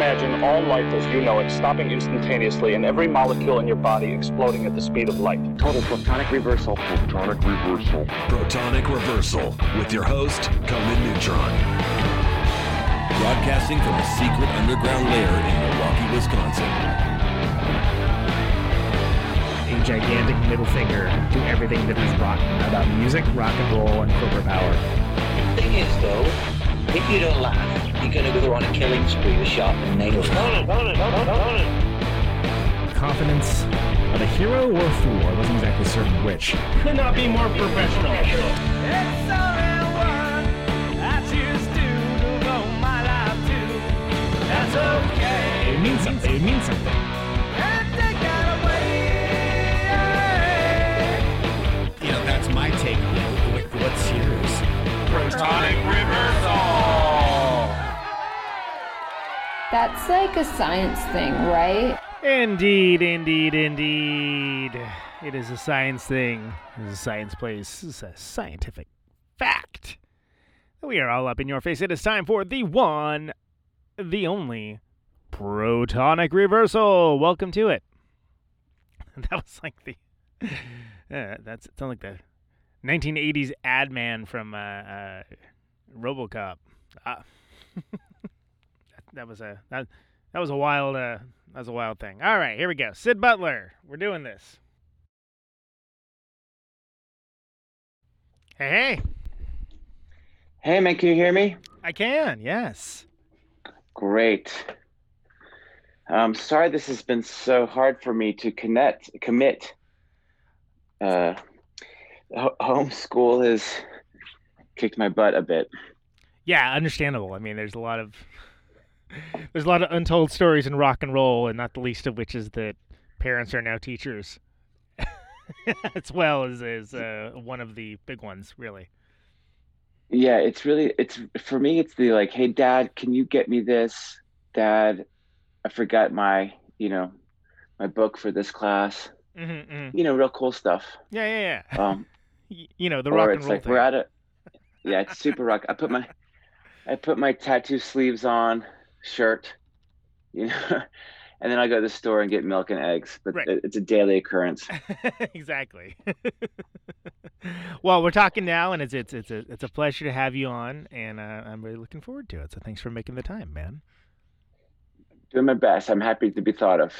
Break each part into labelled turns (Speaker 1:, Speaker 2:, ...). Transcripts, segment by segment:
Speaker 1: imagine all life as you know it stopping instantaneously and every molecule in your body exploding at the speed of light.
Speaker 2: Total protonic reversal.
Speaker 3: Protonic reversal.
Speaker 4: Protonic reversal with your host, Conan Neutron. Broadcasting from a secret underground lair in Milwaukee, Wisconsin.
Speaker 5: A gigantic middle finger to everything that is rock about music, rock and roll, and corporate power.
Speaker 6: The thing is, though, if you don't laugh, you're going to go on a killing spree with sharpened nails.
Speaker 5: Confidence of a hero or a fool. I wasn't exactly certain which.
Speaker 7: Could not be more professional.
Speaker 5: It means something. It means something. You know, that's my take on it. What's yours?
Speaker 7: Protonic reversal.
Speaker 8: That's like a science thing, right?
Speaker 9: Indeed, indeed, indeed. It is a science thing. It is a science place. It's a scientific fact. We are all up in your face. It is time for the one, the only protonic reversal. Welcome to it. That was like the. Uh, that's it sounded like the 1980s ad man from uh, uh, RoboCop. Ah. that, was a that, that was a wild uh, that was a wild thing. All right, here we go. Syd Butler, we're doing this. Hey, hey,
Speaker 2: Hey, man, can you hear me?
Speaker 9: I can. Yes.
Speaker 2: Great. I'm sorry this has been so hard for me to connect, commit. Uh, ho- homeschool has kicked my butt a bit.
Speaker 9: Yeah, understandable. I mean, there's a lot of there's a lot of untold stories in rock and roll, and not the least of which is that parents are now teachers, as well as is uh, one of the big ones, really.
Speaker 2: Yeah, it's really it's for me. It's the like, hey, Dad, can you get me this? Dad, I forgot my you know my book for this class.
Speaker 9: Mm-hmm, mm
Speaker 2: You know, real cool stuff.
Speaker 9: Yeah, yeah, yeah.
Speaker 2: Um,
Speaker 9: you know the rock and roll
Speaker 2: like
Speaker 9: thing.
Speaker 2: we're at a yeah it's super rock i put my i put my tattoo sleeves on shirt you know and then i go to the store and get milk and eggs but
Speaker 9: Right.
Speaker 2: it's a daily occurrence
Speaker 9: exactly. well, we're talking now, and it's it's it's a it's a pleasure to have you on, and uh, I'm really looking forward to it. So thanks for making the time, man.
Speaker 2: doing my best i'm happy to be thought of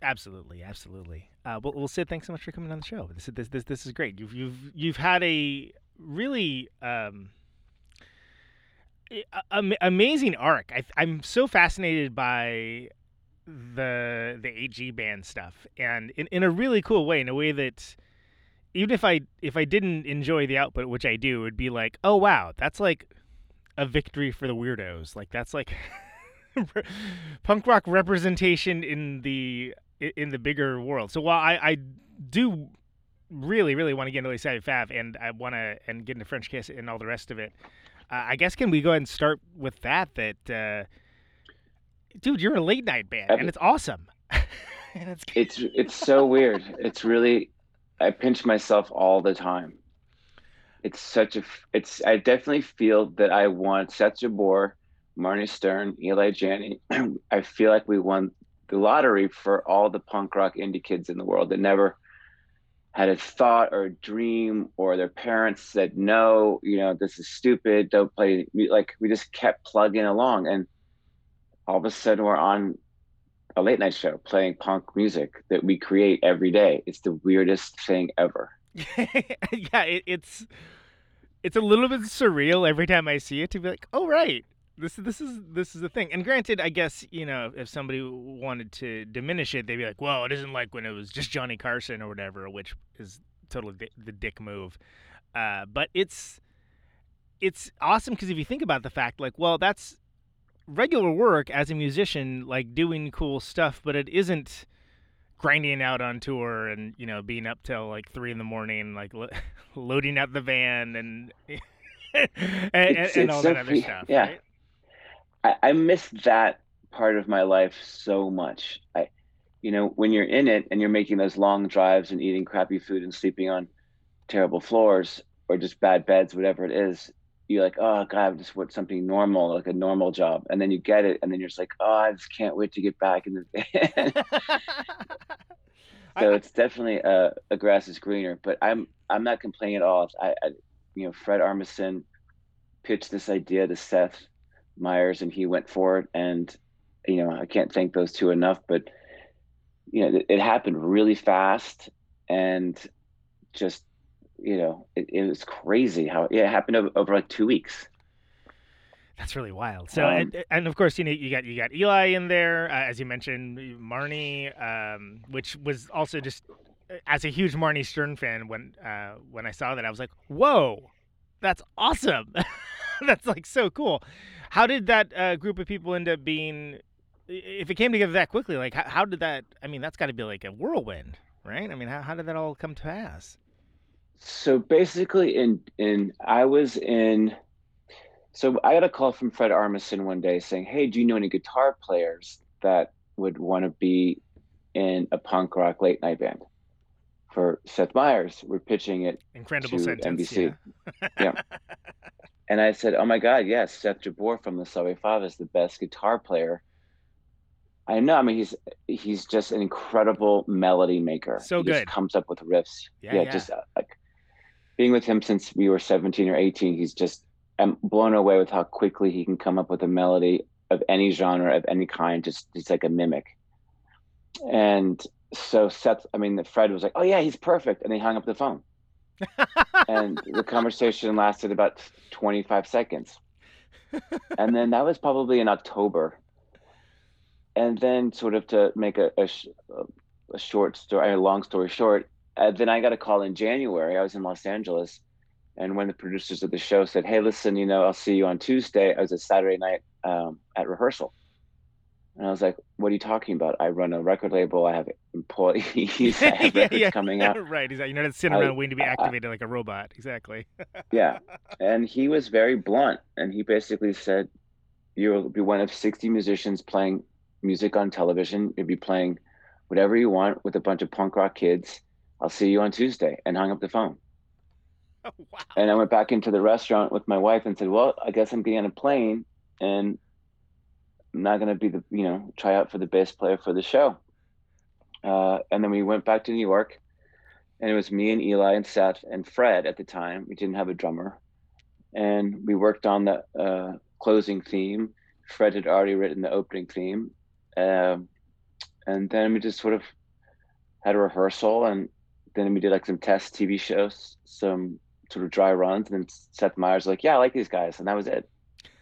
Speaker 9: Absolutely, absolutely. Uh, well, well, Syd, thanks so much for coming on the show. This is this this, this is great. You've you've you've had a really um, am- amazing arc. I, I'm so fascinated by the the 8G band stuff, and in, in a really cool way, in a way that even if I if I didn't enjoy the output, which I do, it'd be like, oh wow, that's like a victory for the weirdos. Like that's like punk rock representation in the in the bigger world. So while I, I do really really want to get into Les Savy Fav and I want to and get into Frenchkiss and all the rest of it, uh, I guess can we go ahead and start with that? That uh, dude, you're a late night band and it's awesome. and it's
Speaker 2: it's it's so weird it's really i pinch myself all the time it's such a it's i definitely feel that i won seth jabour marnie stern eli janney i feel like we won the lottery for all the punk rock indie kids in the world that never had a thought or a dream or their parents said no you know this is stupid don't play like we just kept plugging along and all of a sudden we're on a late night show playing punk music that we create every day. It's the weirdest thing ever.
Speaker 9: yeah, it, it's it's a little bit surreal every time I see it to be like, oh right, this this is this is the thing. And granted, I guess you know if somebody wanted to diminish it, they'd be like, well, it isn't like when it was just Johnny Carson or whatever, which is totally di- the dick move. Uh, but it's it's awesome because if you think about the fact, like, well, that's regular work as a musician, like doing cool stuff, but it isn't grinding out on tour and you know being up till like three in the morning, like lo- loading up the van and and, and, and all
Speaker 2: so
Speaker 9: that other stuff.
Speaker 2: yeah.
Speaker 9: right?
Speaker 2: I, I miss that part of my life so much. I, you know, when you're in it and you're making those long drives and eating crappy food and sleeping on terrible floors or just bad beds, whatever it is, you're like, oh god, I just want something normal, like a normal job, and then you get it, and then you're just like, oh, I just can't wait to get back in the so it's definitely a, a grass is greener, but I'm I'm not complaining at all. I, I you know, Fred Armisen pitched this idea to Seth Meyers, and he went for it, and you know, I can't thank those two enough, but you know, it, it happened really fast, and just you know, it, it was crazy how yeah, it happened over, over like two weeks.
Speaker 9: That's really wild. So,
Speaker 2: Um,
Speaker 9: and, and of course, you know, you got you got Eli in there, uh, as you mentioned, Marnie, um, which was also just uh, as a huge Marnie Stern fan. When uh, when I saw that, I was like, "Whoa, that's awesome! that's like so cool." How did that uh, group of people end up being? If it came together that quickly, like how, how did that? I mean, that's got to be like a whirlwind, right? I mean, how, how did that all come to pass?
Speaker 2: So basically, in in I was in. So I got a call from Fred Armisen one day saying, "Hey, do you know any guitar players that would want to be in a punk rock late night band for Seth Meyers? We're pitching it."
Speaker 9: Incredible
Speaker 2: To
Speaker 9: sentence.
Speaker 2: NBC.
Speaker 9: Yeah.
Speaker 2: Yeah. And I said, "Oh my God, yes, Seth Jabour from the Savy Fav is the best guitar player." I know. I mean, he's he's just an incredible melody maker.
Speaker 9: So
Speaker 2: he just
Speaker 9: good.
Speaker 2: comes up with riffs.
Speaker 9: Yeah,
Speaker 2: yeah,
Speaker 9: yeah.
Speaker 2: just uh, like being with him since we were 17 or 18. He's just I'm blown away with how quickly he can come up with a melody of any genre of any kind. Just he's like a mimic. And so Seth, I mean, Fred was like, "Oh yeah, he's perfect," and he hung up the phone and the conversation lasted about 25 seconds. And then that was probably in october. And then sort of to make a, a, a short story a long story short uh, then i got a call in january. I was in los angeles. And when the producers of the show said hey listen you know i'll see you on tuesday. I was a saturday night um, at rehearsal. And i was like what are you talking about? I run a record label. I have employees i
Speaker 9: Yeah, yeah.
Speaker 2: coming out
Speaker 9: right. He's like, you're not sitting
Speaker 2: I-
Speaker 9: around waiting to be
Speaker 2: I-
Speaker 9: activated like a robot. Exactly.
Speaker 2: yeah and he was very blunt and he basically said you'll be one of 60 musicians playing music on television you'll be playing whatever you want with a bunch of punk rock kids i'll see you on tuesday and hung up the phone
Speaker 9: Oh, wow.
Speaker 2: and i went back into the restaurant with my wife and said well i guess i'm getting on a plane and i'm not going to be the you know try out for the bass player for the show uh, and then we went back to new york and it was me and Eli and Seth and Fred at the time. We didn't have a drummer, and we worked on the uh, closing theme. Fred had already written the opening theme, um, and then we just sort of had a rehearsal, and then we did like some test TV shows, some sort of dry runs, and then Seth Meyers was like, "Yeah, I like these guys," and that was it.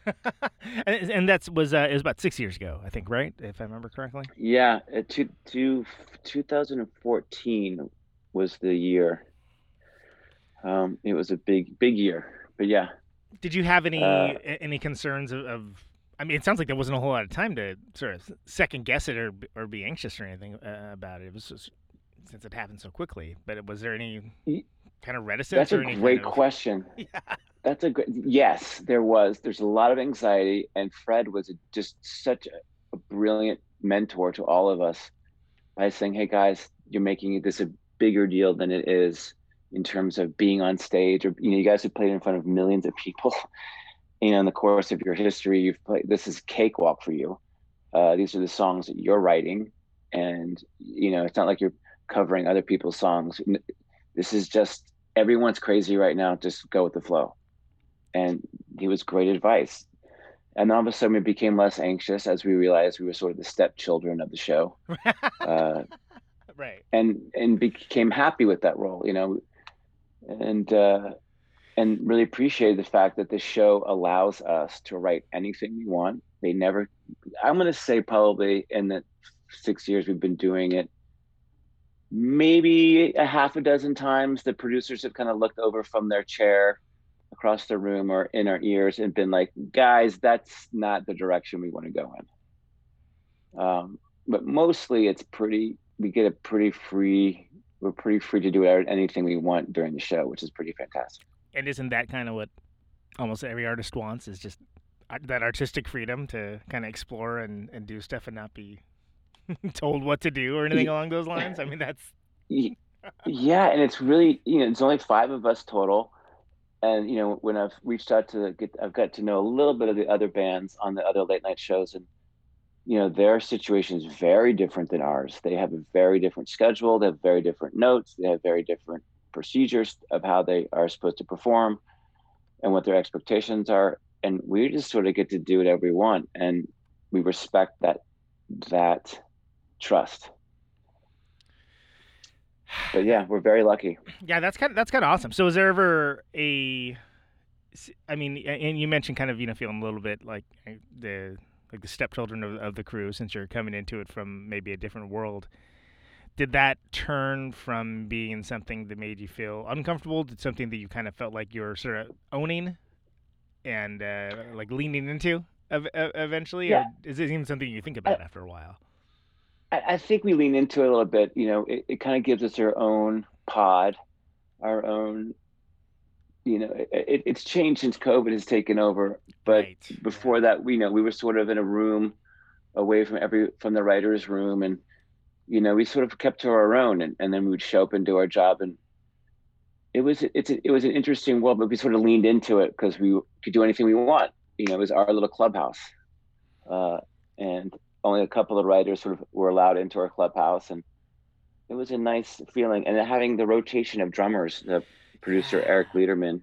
Speaker 9: and, and that's was uh, it was about six years ago, I think, right? If I remember correctly.
Speaker 2: Yeah, uh, two, two, 2014 was the year. Um, it was a big, big year, but yeah,
Speaker 9: Did you have any
Speaker 2: Uh,
Speaker 9: any concerns of, of? I mean, it sounds like there wasn't a whole lot of time to sort of second guess it or or be anxious or anything uh, about it. It was just since it happened so quickly. But was there any kind of reticence?
Speaker 2: That's a great
Speaker 9: kind of-
Speaker 2: question.
Speaker 9: Yeah.
Speaker 2: That's a good. Yes, there was. There's a lot of anxiety, and Fred was just such a, a brilliant mentor to all of us by saying, "Hey guys, you're making this a bigger deal than it is in terms of being on stage, or you know, you guys have played in front of millions of people. you know, in the course of your history, you've played. This is cakewalk for you. Uh, these are the songs that you're writing, and you know, it's not like you're covering other people's songs. This is just everyone's crazy right now. Just go with the flow." And he was great advice. And all of a sudden, we became less anxious as we realized we were sort of the stepchildren of the show, uh,
Speaker 9: right.
Speaker 2: and and became happy with that role, you know, and uh, and really appreciated the fact that the show allows us to write anything we want. They never, I'm going to say probably in the six years we've been doing it, maybe a half a dozen times the producers have kind of looked over from their chair across the room or in our ears and been like, guys, that's not the direction we want to go in. Um, but mostly it's pretty, we get a pretty free, we're pretty free to do anything we want during the show, which is pretty fantastic.
Speaker 9: And isn't that kind of what almost every artist wants? Is just uh, that artistic freedom to kind of explore and, and do stuff and not be told what to do or anything along those lines. I mean, that's
Speaker 2: yeah. And it's really, you know, it's only five of us total. And you know when I've reached out to get, I've got to know a little bit of the other bands on the other late night shows, and you know their situation is very different than ours. They have a very different schedule. They have very different notes. They have very different procedures of how they are supposed to perform, and what their expectations are. And we just sort of get to do whatever we want, and we respect that that trust. But yeah, we're very lucky.
Speaker 9: Yeah, that's kind of that's kind of awesome. So, is there ever a? I mean, and you mentioned kind of you know feeling a little bit like eh, the like the stepchildren of, of the crew since you're coming into it from maybe a different world. Did that turn from being something that made you feel uncomfortable to something that you kind of felt like you were sort of owning and uh, like leaning into eventually?
Speaker 2: Yeah.
Speaker 9: Or is it even something you think about I, after a while?
Speaker 2: I, think we lean into it a little bit. You know, it, it kind of gives us our own pod, our own. You know, it, it's changed since COVID has taken over. But right. before that, we you know we were sort of in a room away from every from the writers' room, and you know we sort of kept to our own, and, and then we would show up and do our job, and it was it's a, it was an interesting world, but we sort of leaned into it because we could do anything we want. You know, it was our little clubhouse, uh, and only a couple of writers sort of were allowed into our clubhouse, and it was a nice feeling. And having the rotation of drummers, the producer Eric Lederman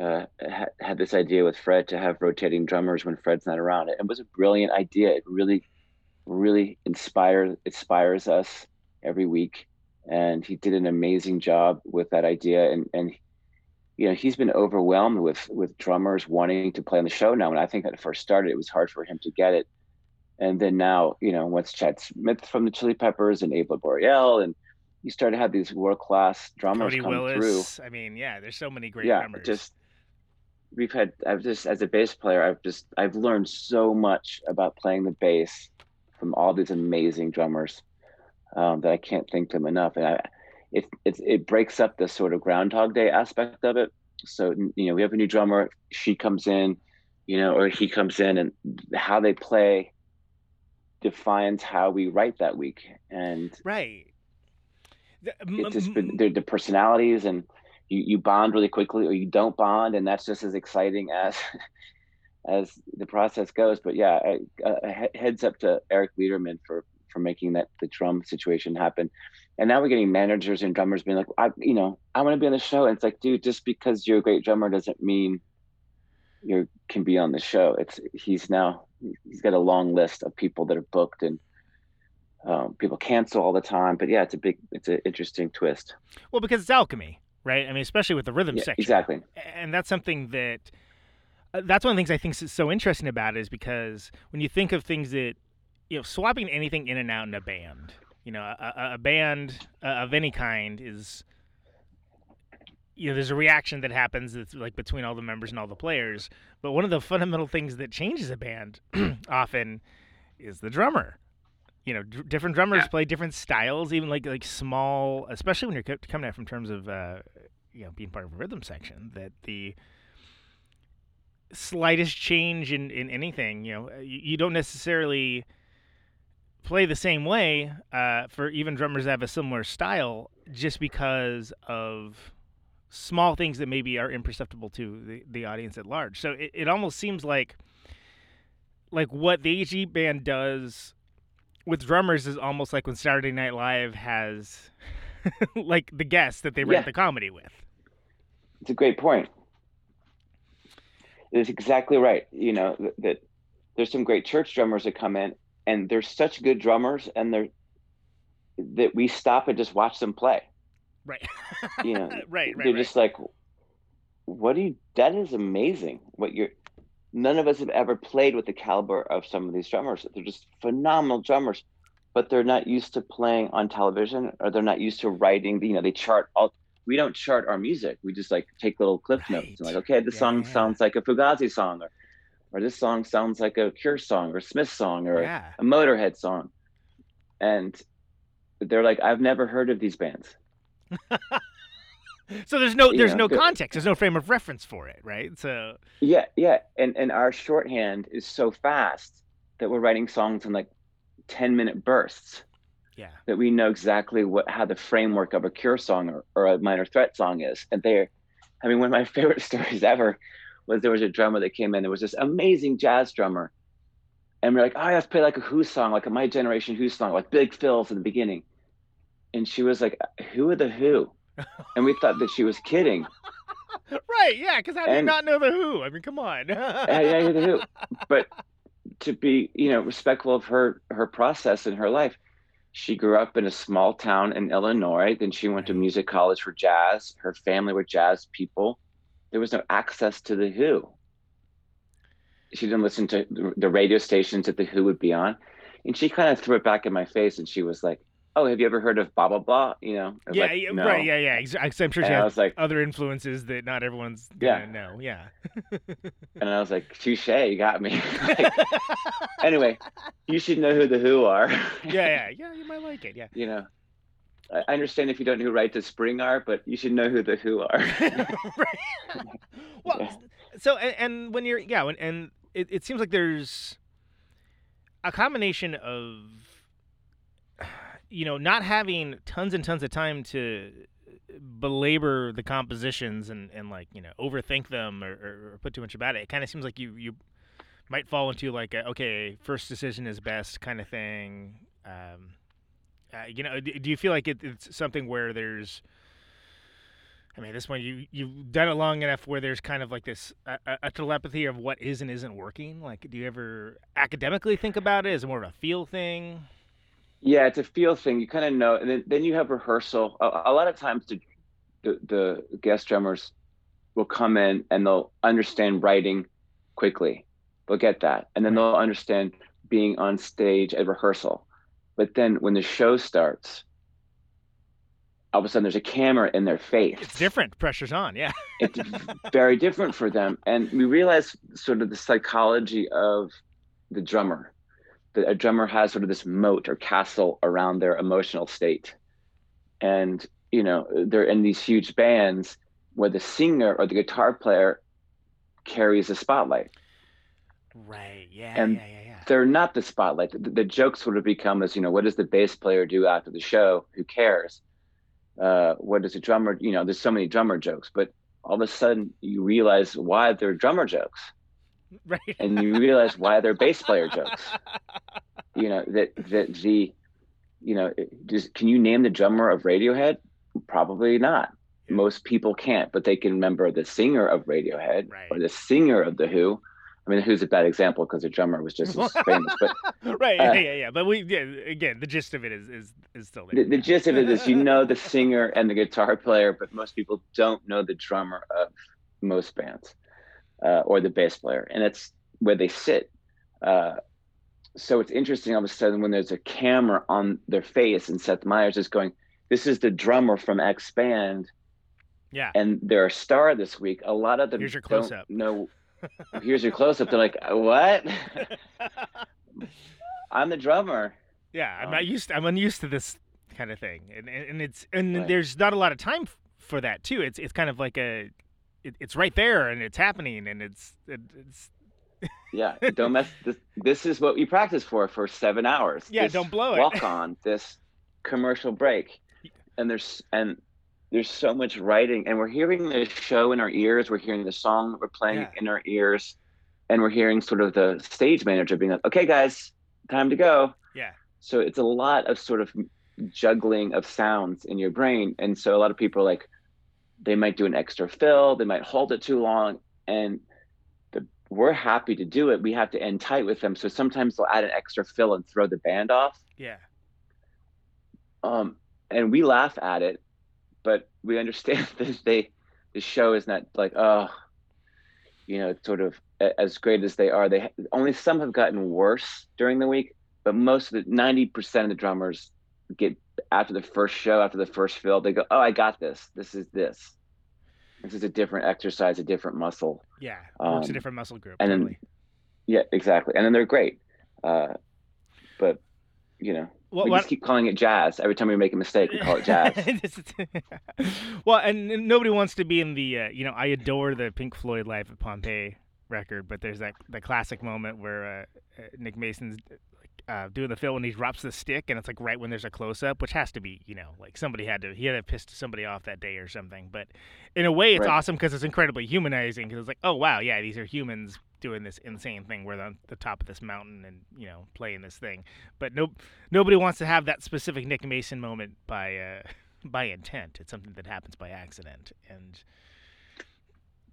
Speaker 2: uh, had, had this idea with Fred to have rotating drummers when Fred's not around. It, it was a brilliant idea. It really, really inspires inspires us every week, and he did an amazing job with that idea. And and you know he's been overwhelmed with with drummers wanting to play on the show now. And I think that first started, it was hard for him to get it and then now you know once Chad Smith from the Chili Peppers and Abe Laboriel and you start to have these world class drummers
Speaker 9: Cody
Speaker 2: come
Speaker 9: Willis.
Speaker 2: through.
Speaker 9: I mean, yeah, there's so many great
Speaker 2: yeah,
Speaker 9: drummers.
Speaker 2: just we've had I've just as a bass player I've just I've learned so much about playing the bass from all these amazing drummers um, that I can't thank them enough. And I, it it it breaks up the sort of Groundhog Day aspect of it. So you know we have a new drummer, she comes in, you know, or he comes in, and how they play defines how we write that week. And
Speaker 9: right.
Speaker 2: It's just been the, the personalities and you, you bond really quickly or you don't bond and that's just as exciting as as the process goes. But yeah uh, heads up to eric lederman for for making that the drum situation happen. And now we're getting managers and drummers being like i you know i want to be on the show. And it's like dude just because you're a great drummer doesn't mean you can be on the show. It's he's now he's got a long list of people that are booked and um, people cancel all the time. But yeah, it's a big it's an interesting twist.
Speaker 9: Well, because it's alchemy, right? I mean, especially with the rhythm
Speaker 2: yeah,
Speaker 9: section.
Speaker 2: Exactly.
Speaker 9: And that's something that uh, that's one of the things I think is so interesting about it is because when you think of things that you know swapping anything in and out in a band, you know, a, a band uh, of any kind is you know, there's a reaction that happens that's like between all the members and all the players. But one of the fundamental things that changes a band often is the drummer. You know, d- different drummers yeah. play different styles, even like like small, especially when you're coming at from terms of uh, you know being part of a rhythm section. That the slightest change in in anything, you know, you, you don't necessarily play the same way uh, for even drummers that have a similar style, just because of small things that maybe are imperceptible to the, the audience at large. So it, it almost seems like like what the 8G band does with drummers is almost like when Saturday Night Live has like the guests that they write yeah. the comedy with.
Speaker 2: It's a great point. It's exactly right. You know that, that there's some great church drummers that come in, and they're such good drummers, and they're that we stop and just watch them play
Speaker 9: Right.
Speaker 2: you know,
Speaker 9: right, right.
Speaker 2: They're
Speaker 9: right.
Speaker 2: just like, what do you? That is amazing. What you're. None of us have ever played with the caliber of some of these drummers. They're just phenomenal drummers, but they're not used to playing on television, or they're not used to writing. You know, they chart all. We don't chart our music. We just like take little clip right. notes and like, okay, this yeah, song yeah. sounds like a Fugazi song, or or this song sounds like a Cure song, or Smith song, or yeah. a Motorhead song, and they're like, I've never heard of these bands.
Speaker 9: so there's no there's no context. There's no frame of reference for it, right? So
Speaker 2: yeah, yeah, and and our shorthand is so fast that we're writing songs in like ten minute bursts.
Speaker 9: Yeah,
Speaker 2: that we know exactly what how the framework of a Cure song or, or a Minor Threat song is, and they're I mean, one of my favorite stories ever was there was a drummer that came in. There was this amazing jazz drummer, and we're like, "Oh, I have to play like a Who song, like a My Generation Who song, like Big Phil's in the beginning." And she was like, "Who are the Who?" And we thought that she was kidding.
Speaker 9: right? Yeah, because I did
Speaker 2: And-
Speaker 9: not know the Who. I mean, come on.
Speaker 2: yeah, yeah, the Who. But to be, you know, respectful of her her process in her life, she grew up in a small town in Illinois. Then she went to music college for jazz. Her family were jazz people. There was no access to the Who. She didn't listen to the radio stations that the Who would be on, and she kind of threw it back in my face, and she was like, "Oh, have you ever heard of blah blah blah?" You know?
Speaker 9: Yeah,
Speaker 2: like,
Speaker 9: yeah,
Speaker 2: "No."
Speaker 9: right. Yeah, yeah. I'm sure she
Speaker 2: And
Speaker 9: has
Speaker 2: like,
Speaker 9: other influences that not everyone's
Speaker 2: Yeah.
Speaker 9: gonna know. Yeah.
Speaker 2: and I was like, "Touche, you got me." Like, anyway, you should know who the Who are.
Speaker 9: yeah, yeah, yeah. You might like it. Yeah.
Speaker 2: you know, I understand if you don't know who Rites of Spring are, but you should know who the Who are.
Speaker 9: right. well,
Speaker 2: Yeah.
Speaker 9: so and, and when you're yeah, when, and it, it seems like there's a combination of you know not having tons and tons of time to belabor the compositions and, and like you know overthink them or, or, or put too much about it. It kind of seems like you you might fall into like a, okay, first decision is best kind of thing. Um, uh, you know, do, do you feel like it, it's something where there's I mean, this point, you you've done it long enough where there's kind of like this a, a- a telepathy of what is and isn't working. Like, do you ever academically think about it? Is it more of a feel thing?
Speaker 2: Yeah, it's a feel thing. You kind of know, and then, then you have rehearsal. A, a lot of times, the, the the guest drummers will come in and they'll understand writing quickly. They'll get that, and then they'll understand being on stage at rehearsal. But then when the show starts, all of a sudden there's a camera in their face.
Speaker 9: It's different. Pressure's on. Yeah.
Speaker 2: it's very different for them. And we realize sort of the psychology of the drummer. A drummer has sort of this moat or castle around their emotional state. And, you know, they're in these huge bands where the singer or the guitar player carries the spotlight.
Speaker 9: Right. Yeah.
Speaker 2: And
Speaker 9: yeah. Yeah. Yeah.
Speaker 2: They're not the spotlight. The, the joke sort of become as, you know, what does the bass player do after the show? Who cares? Uh, what does a drummer, you know, there's so many drummer jokes, but all of a sudden you realize why they're drummer jokes
Speaker 9: Right.
Speaker 2: and you realize why they're bass player jokes. You know, that, that the, you know, just, can you name the drummer of Radiohead? Probably not.
Speaker 9: Yeah.
Speaker 2: Most people can't, but they can remember the singer of Radiohead
Speaker 9: Right.
Speaker 2: or the singer of The Who. I mean, Who's a bad example because the drummer was just as famous, but
Speaker 9: right.
Speaker 2: uh,
Speaker 9: yeah. Yeah. Yeah. But we yeah, again, the gist of it is is is still there.
Speaker 2: the, the gist of it is you know the singer and the guitar player, but most people don't know the drummer of most bands uh, or the bass player, and it's where they sit. Uh, so it's interesting all of a sudden when there's a camera on their face and Seth Meyers is going, "This is the drummer from X band,"
Speaker 9: yeah.
Speaker 2: and they're a star this week. A lot of them
Speaker 9: Here's your
Speaker 2: don't
Speaker 9: close-up.
Speaker 2: know. Here's your close up. They're like, "What? I'm the drummer."
Speaker 9: Yeah, I'm
Speaker 2: Um,
Speaker 9: not used. I'm unused to this kind of thing, and and, and it's and
Speaker 2: Right.
Speaker 9: there's not a lot of time for that too. It's it's kind of like a, it, it's right there and it's happening and it's it, it's
Speaker 2: Yeah, don't mess. This, this is what we practice for for seven hours.
Speaker 9: Yeah,
Speaker 2: This
Speaker 9: don't blow it.
Speaker 2: Walk on this commercial break, and there's and there's so much writing, and we're hearing the show in our ears. We're hearing the song we're playing
Speaker 9: Yeah.
Speaker 2: in our ears, and we're hearing sort of the stage manager being like, "Okay, guys, time to go."
Speaker 9: yeah
Speaker 2: So it's a lot of sort of juggling of sounds in your brain, and so a lot of people are like, they might do an extra fill, they might hold it too long, and the, we're happy to do it. We have to end tight with them, so sometimes they'll add an extra fill and throw the band off,
Speaker 9: yeah
Speaker 2: um, and we laugh at it, but we understand that they, the show is not like oh, you know, sort of as great as they are. They only some have gotten worse during the week, but most of the ninety percent of the drummers get after the first show, after the first fill, they go, "Oh, I got this. This is this. This is a different exercise, a different muscle."
Speaker 9: yeah works a
Speaker 2: Um,
Speaker 9: different muscle group
Speaker 2: and then-. Yeah, exactly. And then they're great, uh, but you know,
Speaker 9: Well,
Speaker 2: we
Speaker 9: what-
Speaker 2: just keep calling it jazz. Every time we make a mistake, we call it jazz.
Speaker 9: well, and and nobody wants to be in the uh, you know I adore the Pink Floyd Live at Pompeii record, but there's that the classic moment where uh, uh, Nick Mason's uh, doing the fill when he drops the stick and it's like right when there's a close up, which has to be you know like somebody had to he had to piss somebody off that day or something. But in a way, it's
Speaker 2: Right.
Speaker 9: awesome because it's incredibly humanizing because it's like oh wow yeah these are humans doing this insane thing. We're on the top of this mountain and you know playing this thing, but no nobody wants to have that specific Nick Mason moment by uh, by intent. It's something that happens by accident and.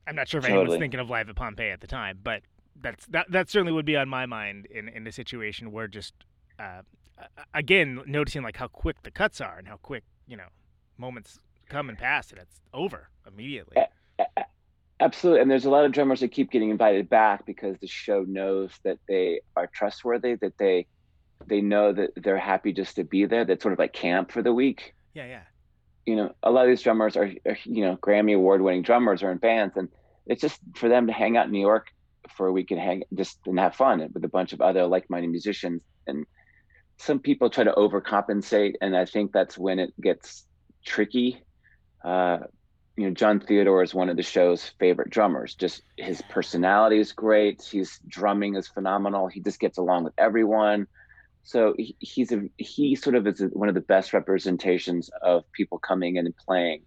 Speaker 9: I'm not sure if anyone's
Speaker 2: Totally.
Speaker 9: thinking of Live at Pompeii at the time, but that's that that certainly would be on my mind in in a situation where just uh, again noticing like how quick the cuts are and how quick you know moments come and pass and it's over immediately.
Speaker 2: Absolutely. And there's a lot of drummers that keep getting invited back because the show knows that they are trustworthy, that they they know that they're happy just to be there. That's sort of like camp for the week.
Speaker 9: Yeah, yeah,
Speaker 2: You know, a lot of these drummers are, are you know, Grammy award winning drummers are in bands and it's just for them to hang out in New York for a week and hang just and have fun with a bunch of other like minded musicians. And some people try to overcompensate and I think that's when it gets tricky. Uh, you know, Jon Theodore is one of the show's favorite drummers. Just his personality is great. His drumming is phenomenal. He just gets along with everyone. So he, he's a he sort of is one of the best representations of people coming in and playing.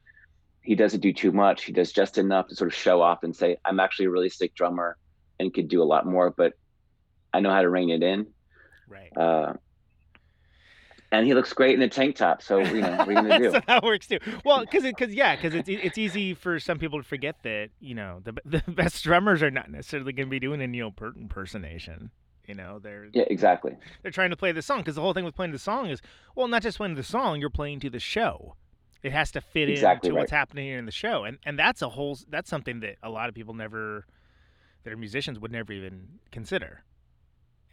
Speaker 2: He doesn't do too much. He does just enough to sort of show off and say, "I'm actually a really sick drummer and could do a lot more, but I know how to rein it in."
Speaker 9: right.
Speaker 2: Uh, and he looks great in a tank top. So you know, what are you gonna do?
Speaker 9: so that works too. Well, because because yeah, because it's it's easy for some people to forget that you know the the best drummers are not necessarily going to be doing a Neil Peart impersonation. You know, they're
Speaker 2: Yeah, exactly.
Speaker 9: they're trying to play the song because the whole thing with playing the song is well, not just playing the song, you're playing to the show. It has to fit
Speaker 2: Exactly
Speaker 9: into what's
Speaker 2: right.
Speaker 9: happening in the show, and and that's a whole that's something that a lot of people never, that are musicians would never even consider.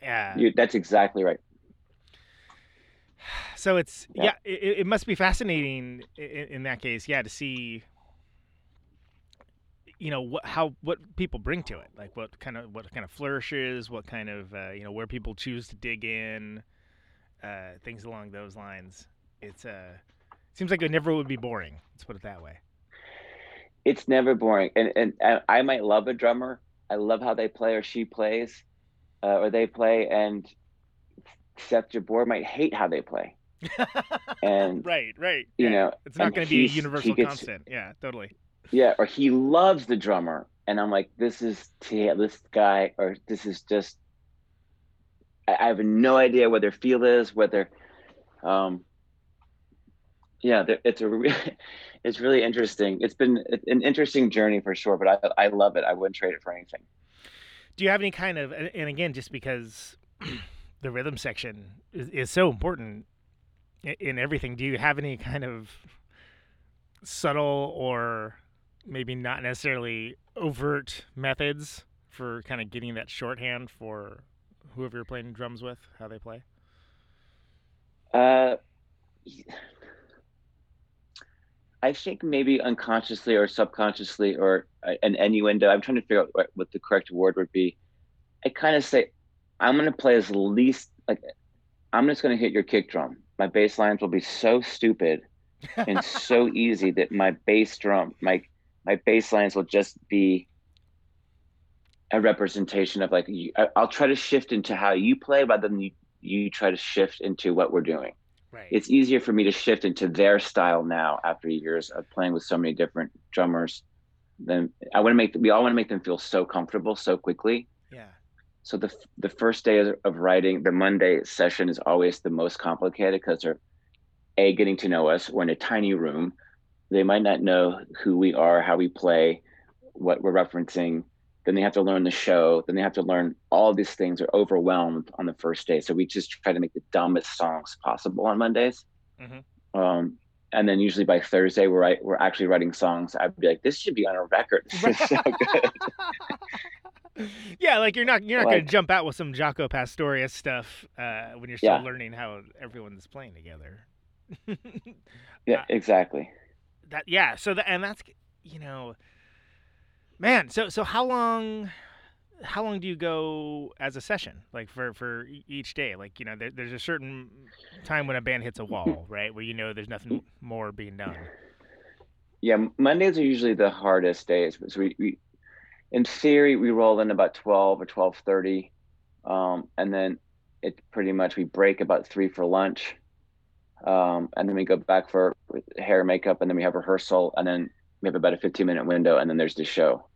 Speaker 9: Yeah.
Speaker 2: That's exactly right.
Speaker 9: So it's yeah,
Speaker 2: Yeah.
Speaker 9: it, it must be fascinating in, in that case, yeah, to see you know what how what people bring to it, like what kind of what kind of flourishes, what kind of uh, you know where people choose to dig in, uh, things along those lines. It's uh seems like it never would be boring. Let's put it that way.
Speaker 2: it's never boring and and i might love a drummer i love how they play or she plays uh, or they play and seth jabour might hate how they play and
Speaker 9: right, right.
Speaker 2: you
Speaker 9: yeah.
Speaker 2: know
Speaker 9: it's not going to be a universal
Speaker 2: gets-
Speaker 9: constant. Yeah, totally.
Speaker 2: yeah or he loves the drummer and i'm like this is t- this guy or this is just i, I have no idea what their feel is whether um yeah it's a re- it's really interesting. It's been an interesting journey for sure but i i love it. I wouldn't trade it for anything.
Speaker 9: Do you have any kind of and again just because the rhythm section is, is so important in everything do you have any kind of subtle or maybe not necessarily overt methods for kind of getting that shorthand for whoever you're playing drums with how they play?
Speaker 2: Uh, I think maybe unconsciously or subconsciously or uh, an innuendo. I'm trying to figure out what, what the correct word would be. I kind of say, I'm going to play as least like I'm just going to hit your kick drum. My bass lines will be so stupid and so easy that my bass drum, my my bass lines will just be a representation of like you, I, I'll try to shift into how you play rather than you you try to shift into what we're doing
Speaker 9: right.
Speaker 2: It's easier for me to shift into their style now after years of playing with so many different drummers then i want to make we all want to make them feel so comfortable so quickly.
Speaker 9: Yeah.
Speaker 2: So the the first day of, of writing the monday session is always the most complicated because they're a getting to know us. We're in a tiny room. They might not know who we are how we play what we're referencing then they have to learn the show then they have to learn all these things are overwhelmed on the first day so we just try to make the dumbest songs possible on mondays
Speaker 9: Mhm.
Speaker 2: um, and then usually by thursday we're, we're actually writing songs i'd be like this should be on a record this is so good
Speaker 9: yeah, like you're not you're not going to jump out with some Jaco Pastorius stuff uh, when you're still
Speaker 2: Yeah.
Speaker 9: learning how everyone's playing together.
Speaker 2: yeah exactly
Speaker 9: that yeah so that and that's you know man so so how long how long do you go as a session like for for each day like you know there, there's a certain time when a band hits a wall right where you know there's nothing more being done
Speaker 2: Yeah, Mondays are usually the hardest days. So we, we in theory, we roll in about twelve or twelve thirty, um, and then it pretty much we break about three for lunch, um, and then we go back for hair, makeup, and then we have rehearsal, and then we have about a 15 minute window, and then there's the show.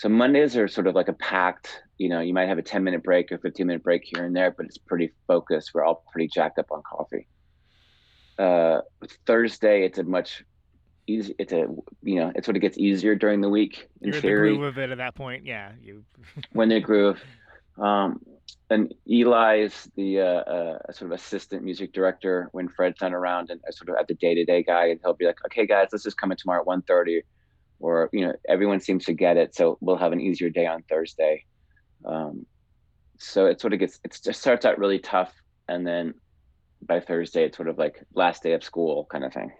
Speaker 2: So Mondays are sort of like a packed, you know, you might have a 10 minute break or 15 minute break here and there, but it's pretty focused. We're all pretty jacked up on coffee. Uh, Thursday, it's a much easy. It's a you know, it sort of gets easier during the week in
Speaker 9: You're
Speaker 2: theory
Speaker 9: the groove of it at that point. Yeah, you.
Speaker 2: when they groove. Um, and Eli is the uh, uh, sort of assistant music director when Fred's not around, and sort of at the day to day guy, and he'll be like, "Okay, guys, let's just come in tomorrow at 1.30. or you know, everyone seems to get it, so we'll have an easier day on Thursday. Um, so it sort of gets it just starts out really tough, and then by Thursday, it's sort of like last day of school kind of thing.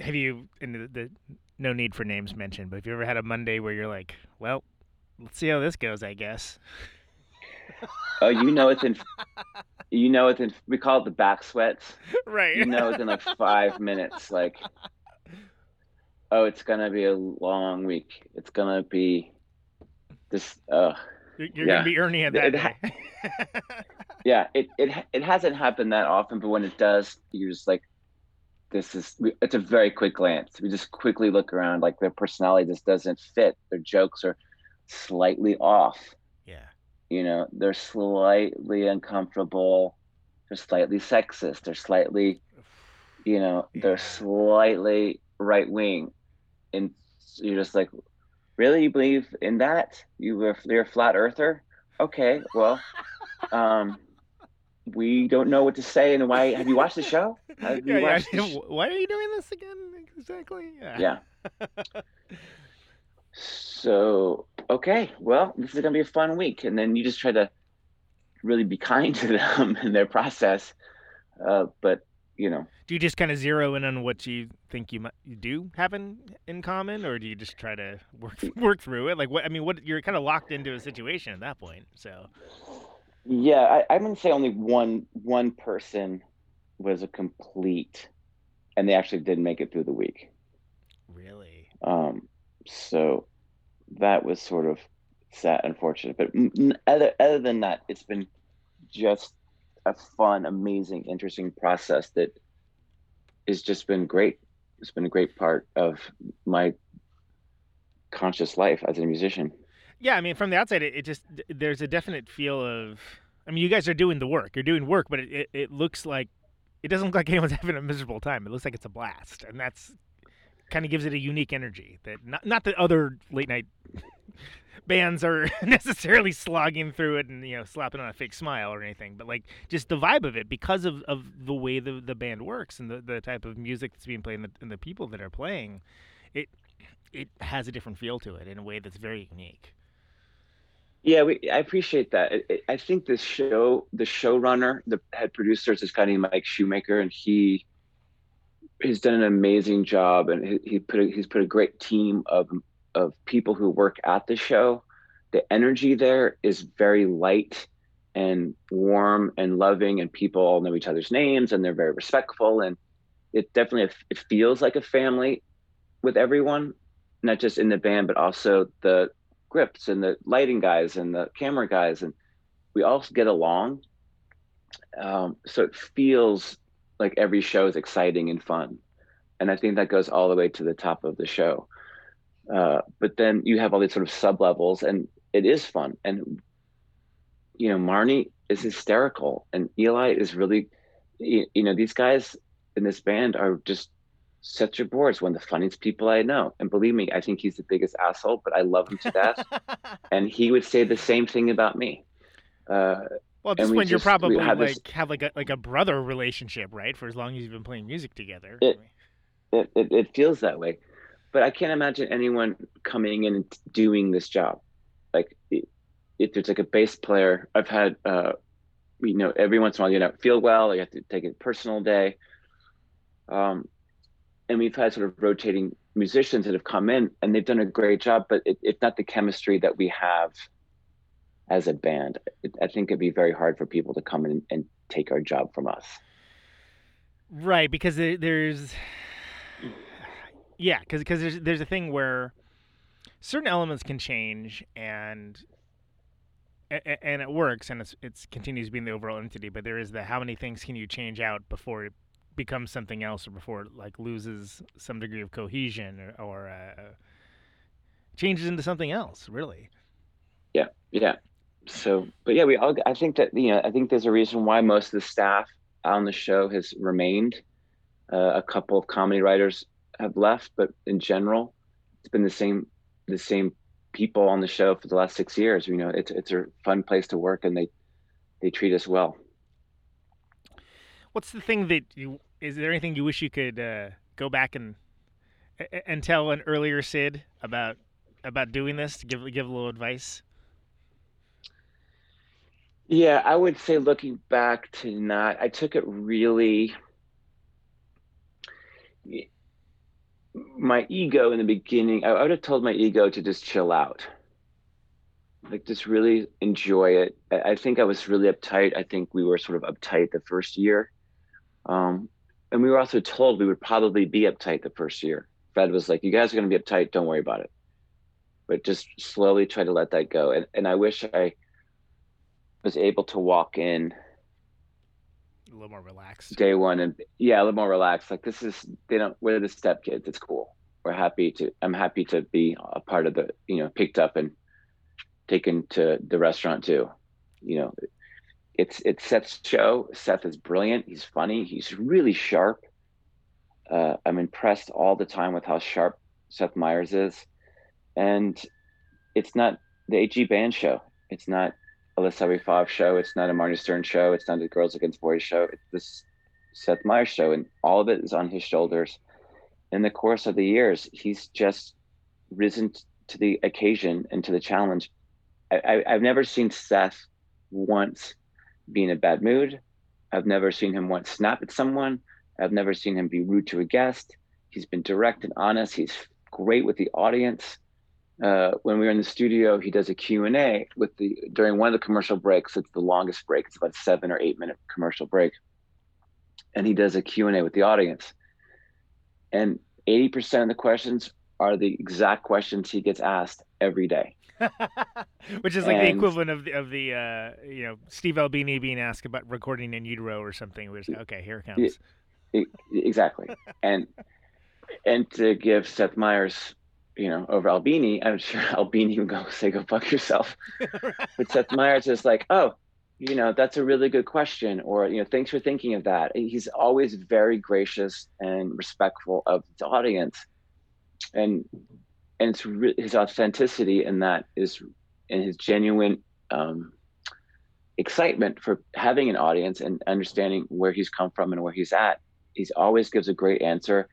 Speaker 9: Have you? And the, the no need for names mentioned, but have you ever had a Monday where you're like, well, let's see how this goes, I guess.
Speaker 2: Oh, you know it's in. You know it's in. We call it the back sweats.
Speaker 9: Right.
Speaker 2: You know it's in like five minutes. Like, oh, it's gonna be a long week. It's gonna be this. Uh,
Speaker 9: You're, you're
Speaker 2: yeah.
Speaker 9: gonna be Ernie at that
Speaker 2: It ha- yeah. It it it hasn't happened that often, but when it does, you're just like, this is. It's a very quick glance. We just quickly look around. Like their personality just doesn't fit. Their jokes are slightly off.
Speaker 9: yeah.
Speaker 2: you know they're slightly uncomfortable they're slightly sexist they're slightly you know
Speaker 9: Yeah.
Speaker 2: they're slightly right wing and you're just like really you believe in that you were you're a flat earther okay well um we don't know what to say and why have you watched the show have you
Speaker 9: Yeah, yeah.
Speaker 2: the sh-
Speaker 9: Why are you doing this again? Exactly. Yeah.
Speaker 2: yeah so okay well this is gonna be a fun week and then you just try to really be kind to them in their process uh, but you know
Speaker 9: Do you just kind of zero in on what you think you might you do have in, in common, or do you just try to work work through it? Like what I mean, what you're kind of locked into a situation at that point. So
Speaker 2: yeah I, i'm gonna say only one one person was a complete and they actually didn't make it through the week
Speaker 9: really,
Speaker 2: um, so that was sort of sad unfortunate but other other than that it's been just a fun amazing interesting process that has just been great it's been a great part of my conscious life as a musician
Speaker 9: yeah. I mean, from the outside, it, it just there's a definite feel of. I mean, you guys are doing the work. You're doing work, but it, it, it looks like it doesn't look like anyone's having a miserable time. It looks like it's a blast, and that's kind of gives it a unique energy that not not that other late night bands are necessarily slogging through it and you know slapping on a fake smile or anything, but like just the vibe of it because of, of the way the, the band works and the, the type of music that's being played and the, and the people that are playing, it it has a different feel to it in a way that's very unique.
Speaker 2: Yeah, we, I appreciate that. It, I think the show, the showrunner, the head producer is this guy named Mike Shoemaker, and he he's done an amazing job, and he, he put a, he's put a great team of of people who work at the show. The energy there is very light and warm and loving, and people all know each other's names, and they're very respectful, and it definitely it feels like a family with everyone, not just in the band, but also the grips and the lighting guys and the camera guys and we all get along um, so it feels like every show is exciting and fun and i think that goes all the way to the top of the show uh, but then you have all these sort of sub levels and it is fun and you know marnie is hysterical and eli is really you, you know these guys in this band are just such a bore. It's one of the funniest people I know. And believe me, I think he's the biggest asshole, but I love him to death. and he would say the same thing about me. Uh,
Speaker 9: Well, this
Speaker 2: we
Speaker 9: you're probably
Speaker 2: have
Speaker 9: like
Speaker 2: this-
Speaker 9: have like a like a brother relationship, right? For as long as you've been playing music together.
Speaker 2: It- it, it, it feels that way. But I can't imagine anyone coming in and doing this job. Like, if there's like a bass player, I've had, uh, you know, every once in a while you don't feel well, or you have to take a personal day. Um, and we've had sort of rotating musicians that have come in and they've done a great job, but it, it's not the chemistry that we have as a band. It, I think it'd be very hard for people to come in and take our job from us.
Speaker 9: Right, because there's yeah, because because there's there's a thing where certain elements can change and and it works, and it's it's continues being the overall entity. But there is the how many things can you change out before it becomes something else, or before it like loses some degree of cohesion, or, or uh, changes into something else. Really.
Speaker 2: Yeah. Yeah. So, but yeah, we all. I think that you know, I think there's a reason why most of the staff on the show has remained. Uh, a couple of comedy writers have left, but in general, it's been the same the same people on the show for the last six years. You know, it's it's a fun place to work, and they they treat us well.
Speaker 9: What's the thing that you? Is there anything you wish you could uh, go back and and tell an earlier Syd about about doing this? To give give a little advice.
Speaker 2: Yeah, I would say looking back to not. I took it really my ego in the beginning, I would have told my ego to just chill out. Like just really enjoy it. I think I was really uptight. I think we were sort of uptight the first year. Um, and we were also told we would probably be uptight the first year. Fred was like, you guys are going to be uptight. Don't worry about it. But just slowly try to let that go. And, and I wish I was able to walk in
Speaker 9: a little more relaxed.
Speaker 2: Day one, and yeah, a little more relaxed. Like this is they don't. We're the step kids. It's cool. We're happy to. I'm happy to be a part of the. You know, picked up and taken to the restaurant too. You know, it's it's Seth's show. Seth is brilliant. He's funny. He's really sharp. Uh, I'm impressed all the time with how sharp Seth Meyers is, and it's not the 8G band show. It's not a Les show. It's not a Marnie Stern show. It's not a Girls Against Boys show. It's this Seth Meyers show, and all of it is on his shoulders. In the course of the years, he's just risen to the occasion and to the challenge. I, I, I've never seen Seth once be in a bad mood. I've never seen him once snap at someone. I've never seen him be rude to a guest. He's been direct and honest. He's great with the audience uh, when we were in the studio, he does a Q&A with the during one of the commercial breaks. It's the longest break. It's about seven or eight minute commercial break. And he does a Q&A with the audience. And 80% of the questions are the exact questions he gets asked every day.
Speaker 9: Which is like and, the equivalent of the, of the uh, you know Steve Albini being asked about recording in utero or something. Okay, here it comes.
Speaker 2: It, it, exactly, and and to give Seth Meyers you know, over Albini, I'm sure Albini would go say, "Go fuck yourself." but Seth Meyers is like, "Oh, you know, that's a really good question," or you know, "Thanks for thinking of that." He's always very gracious and respectful of the audience, and and it's re- his authenticity in that is, and his genuine um, excitement for having an audience and understanding where he's come from and where he's at. He's always gives a great answer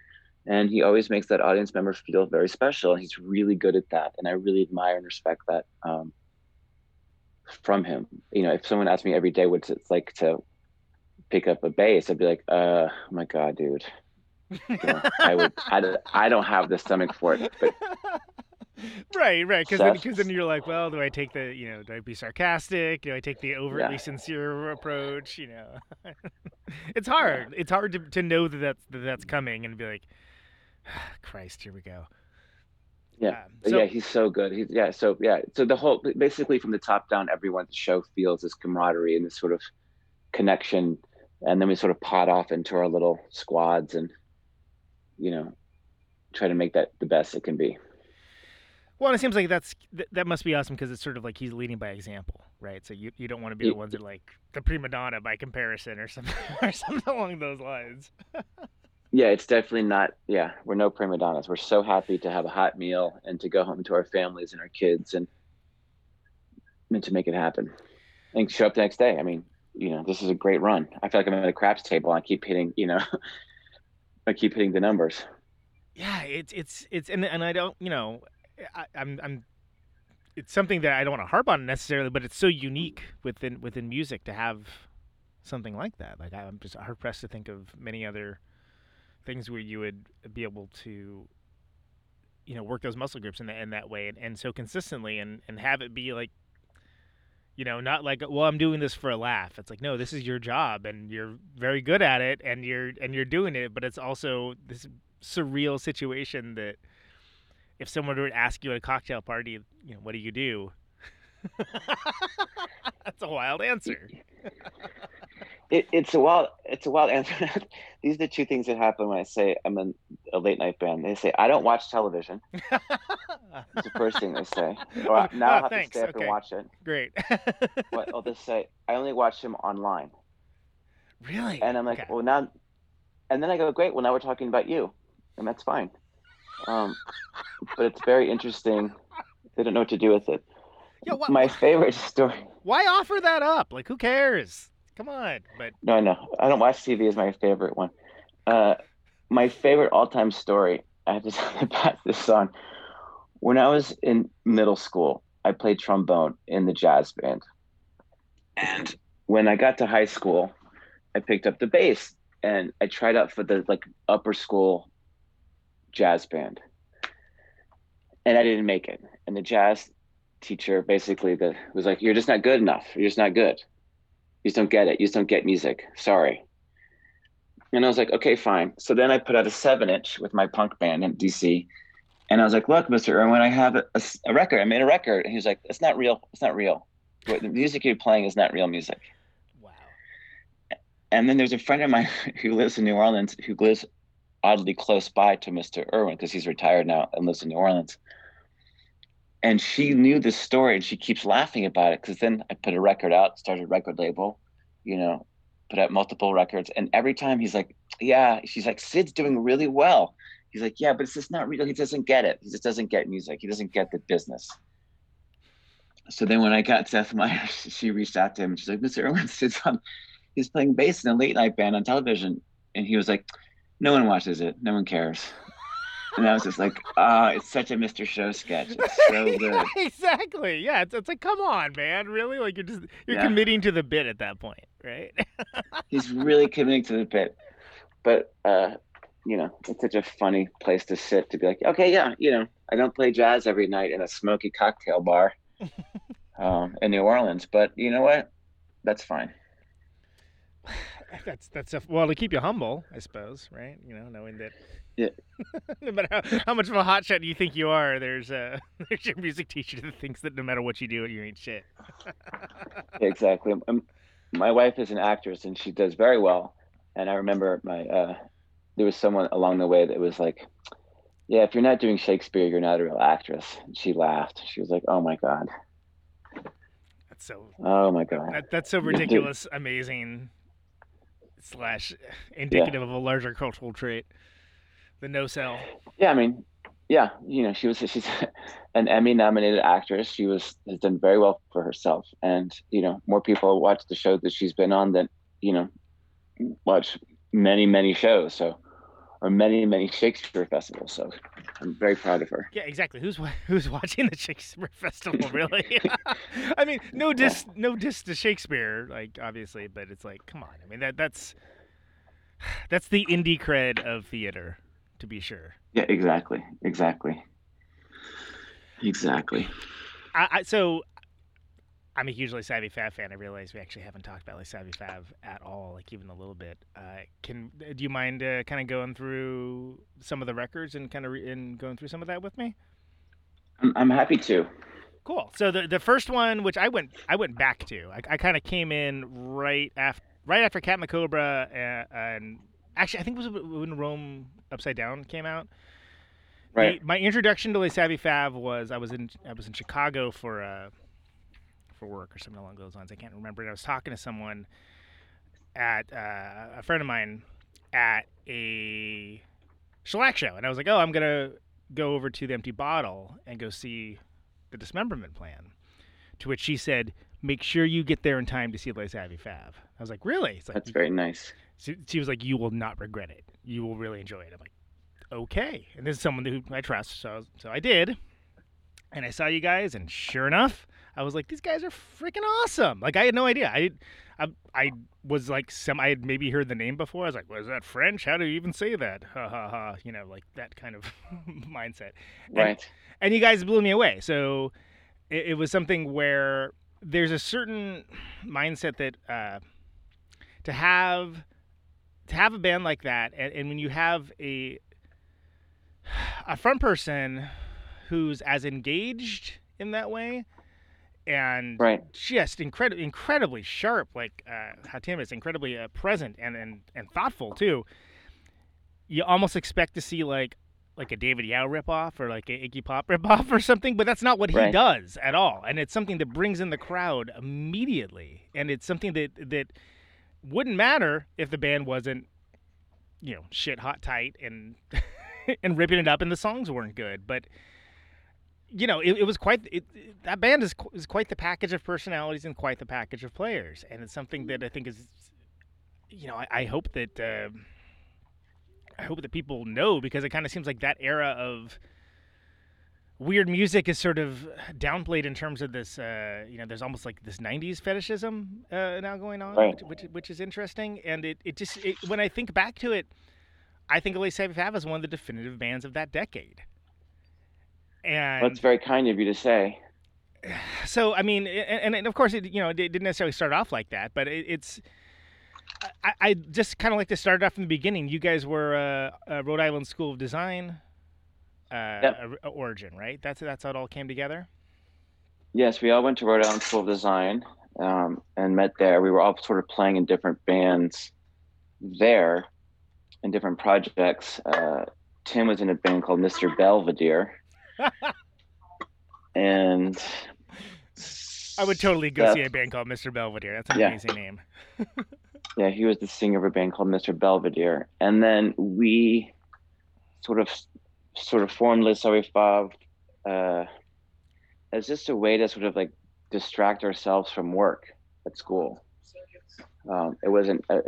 Speaker 2: and he always makes that audience member feel very special and he's really good at that and i really admire and respect that um, from him. You know if someone asked me every day what it's like to pick up a bass i'd be like uh oh my god dude. You know, i would I, I don't have the stomach for it but
Speaker 9: right right because then, cause then you're like well do i take the you know do i be sarcastic? Do i take the overtly yeah. sincere approach? You know? It's hard. Yeah. it's hard to, to know that that's, that that's coming and be like Christ, here we go.
Speaker 2: Yeah, um, so, yeah, he's so good. He's yeah, so yeah, so the whole basically from the top down, everyone the show feels this camaraderie and this sort of connection, and then we sort of pot off into our little squads and you know try to make that the best it can be.
Speaker 9: Well, it seems like that's that must be awesome because it's sort of like he's leading by example, right? So you, you don't want to be the ones that are like the prima donna by comparison or something or something along those lines.
Speaker 2: yeah, it's definitely not. Yeah, we're no prima donnas. We're so happy to have a hot meal and to go home to our families and our kids and, and to make it happen and show up the next day. I mean, you know, this is a great run. I feel like I'm at a craps table. I keep hitting, you know, I keep hitting the numbers.
Speaker 9: Yeah, it's it's it's and and I don't, you know, I, I'm I'm. It's something that I don't want to harp on necessarily, but it's so unique within within music to have something like that. Like I'm just hard pressed to think of many other things where you would be able to you know work those muscle groups in, the, in that way and, and so consistently and, and have it be like you know not like well i'm doing this for a laugh it's like no this is your job and you're very good at it and you're and you're doing it but it's also this surreal situation that if someone were to ask you at a cocktail party you know what do you do That's a wild answer.
Speaker 2: It, it's a wild it's a wild answer. These are the two things that happen when I say I'm in a late night band. They say I don't watch television. It's the first thing they say. Or now
Speaker 9: Oh,
Speaker 2: I'll have
Speaker 9: thanks.
Speaker 2: to stay up
Speaker 9: Okay.
Speaker 2: and watch it.
Speaker 9: Great.
Speaker 2: But I'll just say I only watch him online.
Speaker 9: really?
Speaker 2: And I'm like,
Speaker 9: Okay.
Speaker 2: well now and then I go, Great, well now we're talking about you. And that's fine. Um, but it's very interesting. They don't know what to do with it.
Speaker 9: Yeah, wha-
Speaker 2: My favorite story
Speaker 9: Why offer that up? Like, who cares? Come on. But
Speaker 2: No, no, I don't watch TV as my favorite one. Uh, my favorite all-time story. I have to tell you about this song. When I was in middle school, I played trombone in the jazz band, and when I got to high school, I picked up the bass and I tried out for the like upper school jazz band, and I didn't make it. And the jazz teacher basically the, was like, "You're just not good enough. You're just not good." You just don't get it. You just don't get music. Sorry. And I was like, okay, fine. So then I put out a seven inch with my punk band in DC. And I was like, look, Mr. Irwin, I have a, a- a record. I made a record. And he was like, it's not real. It's not real. What- The music you're playing is not real music.
Speaker 9: wow.
Speaker 2: And then there's a friend of mine who lives in New Orleans who lives oddly close by to Mr. Irwin because he's retired now and lives in New Orleans. And she knew this story and she keeps laughing about it because then I put a record out, started a record label, you know, put out multiple records. And every time he's like, Yeah, she's like, Syd's doing really well. He's like, Yeah, but it's just not real. He doesn't get it. He just doesn't get music. He doesn't get the business. So then when I got Seth meyers she reached out to him she's like, Mr. Irwin Syd's on he's playing bass in a late night band on television. And he was like, No one watches it. No one cares. And I was just like, ah, it's such a Mr. Show sketch. It's so good.
Speaker 9: yeah, exactly. Yeah, it's, it's like, come on, man. Really? Like, you're just you're
Speaker 2: Yeah.
Speaker 9: committing to the bit at that point, right?
Speaker 2: He's really committing to the bit. But uh, you know, it's such a funny place to sit to be like, okay, yeah, you know, I don't play jazz every night in a smoky cocktail bar um, in New Orleans, but you know what? That's fine.
Speaker 9: that's that's a, well to keep you humble, I suppose, right? You know, knowing that.
Speaker 2: Yeah.
Speaker 9: no matter how, how much of a hotshot you think you are, there's uh there's your music teacher that thinks that no matter what you do, you ain't shit.
Speaker 2: exactly. Um, my wife is an actress and she does very well. And I remember my uh, there was someone along the way that was like, "Yeah, if you're not doing Shakespeare, you're not a real actress." And she laughed. She was like, "Oh my god,
Speaker 9: That's so
Speaker 2: oh my god."
Speaker 9: that, that's so ridiculous, amazing, slash indicative of a larger cultural trait. The no sell.
Speaker 2: Yeah, I mean, yeah, you know, she was she's an Emmy-nominated actress. She was has done very well for herself, and you know, more people watch the show that she's been on than you know, watch many many shows. So, or many many Shakespeare festivals. So, I'm very proud of her.
Speaker 9: Yeah, exactly. Who's who's watching the Shakespeare festival? Really? I mean, no diss, no diss to Shakespeare, like obviously, but it's like, come on. I mean, that that's that's the indie cred of theater, to be sure.
Speaker 2: Yeah, exactly, exactly, exactly.
Speaker 9: I, I so I'm a hugely Savy Fav fan. I realize we actually haven't talked about like Savy Fav at all, like even a little bit. Uh, can do you mind uh, kind of going through some of the records and kind of re- and going through some of that with me?
Speaker 2: I'm, I'm happy to.
Speaker 9: Cool. So the the first one, which I went I went back to, I, I kind of came in right after right after Cat and the Cobra, and, and actually I think it was when Rome Upside Down came out.
Speaker 2: Right.
Speaker 9: My, my introduction to Les Savy Fav was I was in I was in Chicago for uh for work or something along those lines. I can't remember. And I was talking to someone at uh, a friend of mine at a shellac show, and I was like, "Oh, I'm gonna go over to the Empty Bottle and go see the Dismemberment Plan." To which she said, "Make sure you get there in time to see Les Savy Fav." I was like, "Really?" It's like,
Speaker 2: That's very nice.
Speaker 9: she, she was like, "You will not regret it. You will really enjoy it." I'm like, "Okay." And this is someone who I trust, so so I did. And I saw you guys, and sure enough, I was like, "These guys are freaking awesome!" Like I had no idea. I I, I was like some. I had maybe heard the name before. I was like, "Was that French? How do you even say that?" Ha ha ha. You know, like that kind of mindset. And-
Speaker 2: Right.
Speaker 9: and you guys blew me away. So it, it was something where there's a certain mindset that uh, to have to have a band like that, and, and when you have a a front person who's as engaged in that way, and
Speaker 2: Right.
Speaker 9: just incredibly incredibly sharp. Like uh, how Tim is incredibly uh, present and, and and thoughtful too. You almost expect to see like like a David Yow ripoff or like a Iggy Pop ripoff or something, but that's not what he does at all. And it's something that brings in the crowd immediately, and it's something that that wouldn't matter if the band wasn't, you know, shit hot tight and and ripping it up, and the songs weren't good, but. You know, it, it was quite it, it- that band is qu- is quite the package of personalities and quite the package of players, and it's something that I think is, you know, I, I hope that uh, I hope that people know because it kind of seems like that era of weird music is sort of downplayed in terms of this. Uh, you know, there's almost like this '90s fetishism uh, now going on,
Speaker 2: Right.
Speaker 9: which, which which is interesting. And it it just when I think back to it, I think Les Fav is one of the definitive bands of that decade. And
Speaker 2: That's very kind of you to say.
Speaker 9: so I mean, and, and of course, it, you know, it didn't necessarily start off like that, but it, it's. I, I just kind of like to start off from the beginning. You guys were uh, uh, Rhode Island School of Design uh, or- origin, right? That's that's how it all came together.
Speaker 2: Yes, we all went to Rhode Island School of Design um, and met there. We were all sort of playing in different bands there in different projects. Uh, Tim was in a band called Mr. Belvedere. And
Speaker 9: I would totally go see a band called Mr. Belvedere. That's an
Speaker 2: Yeah.
Speaker 9: amazing name.
Speaker 2: yeah, he was the singer of a band called Mr. Belvedere. And then we sort of sort of formed Les Savy Fav uh, as just a way to sort of like distract ourselves from work at school. Um, it wasn't, uh,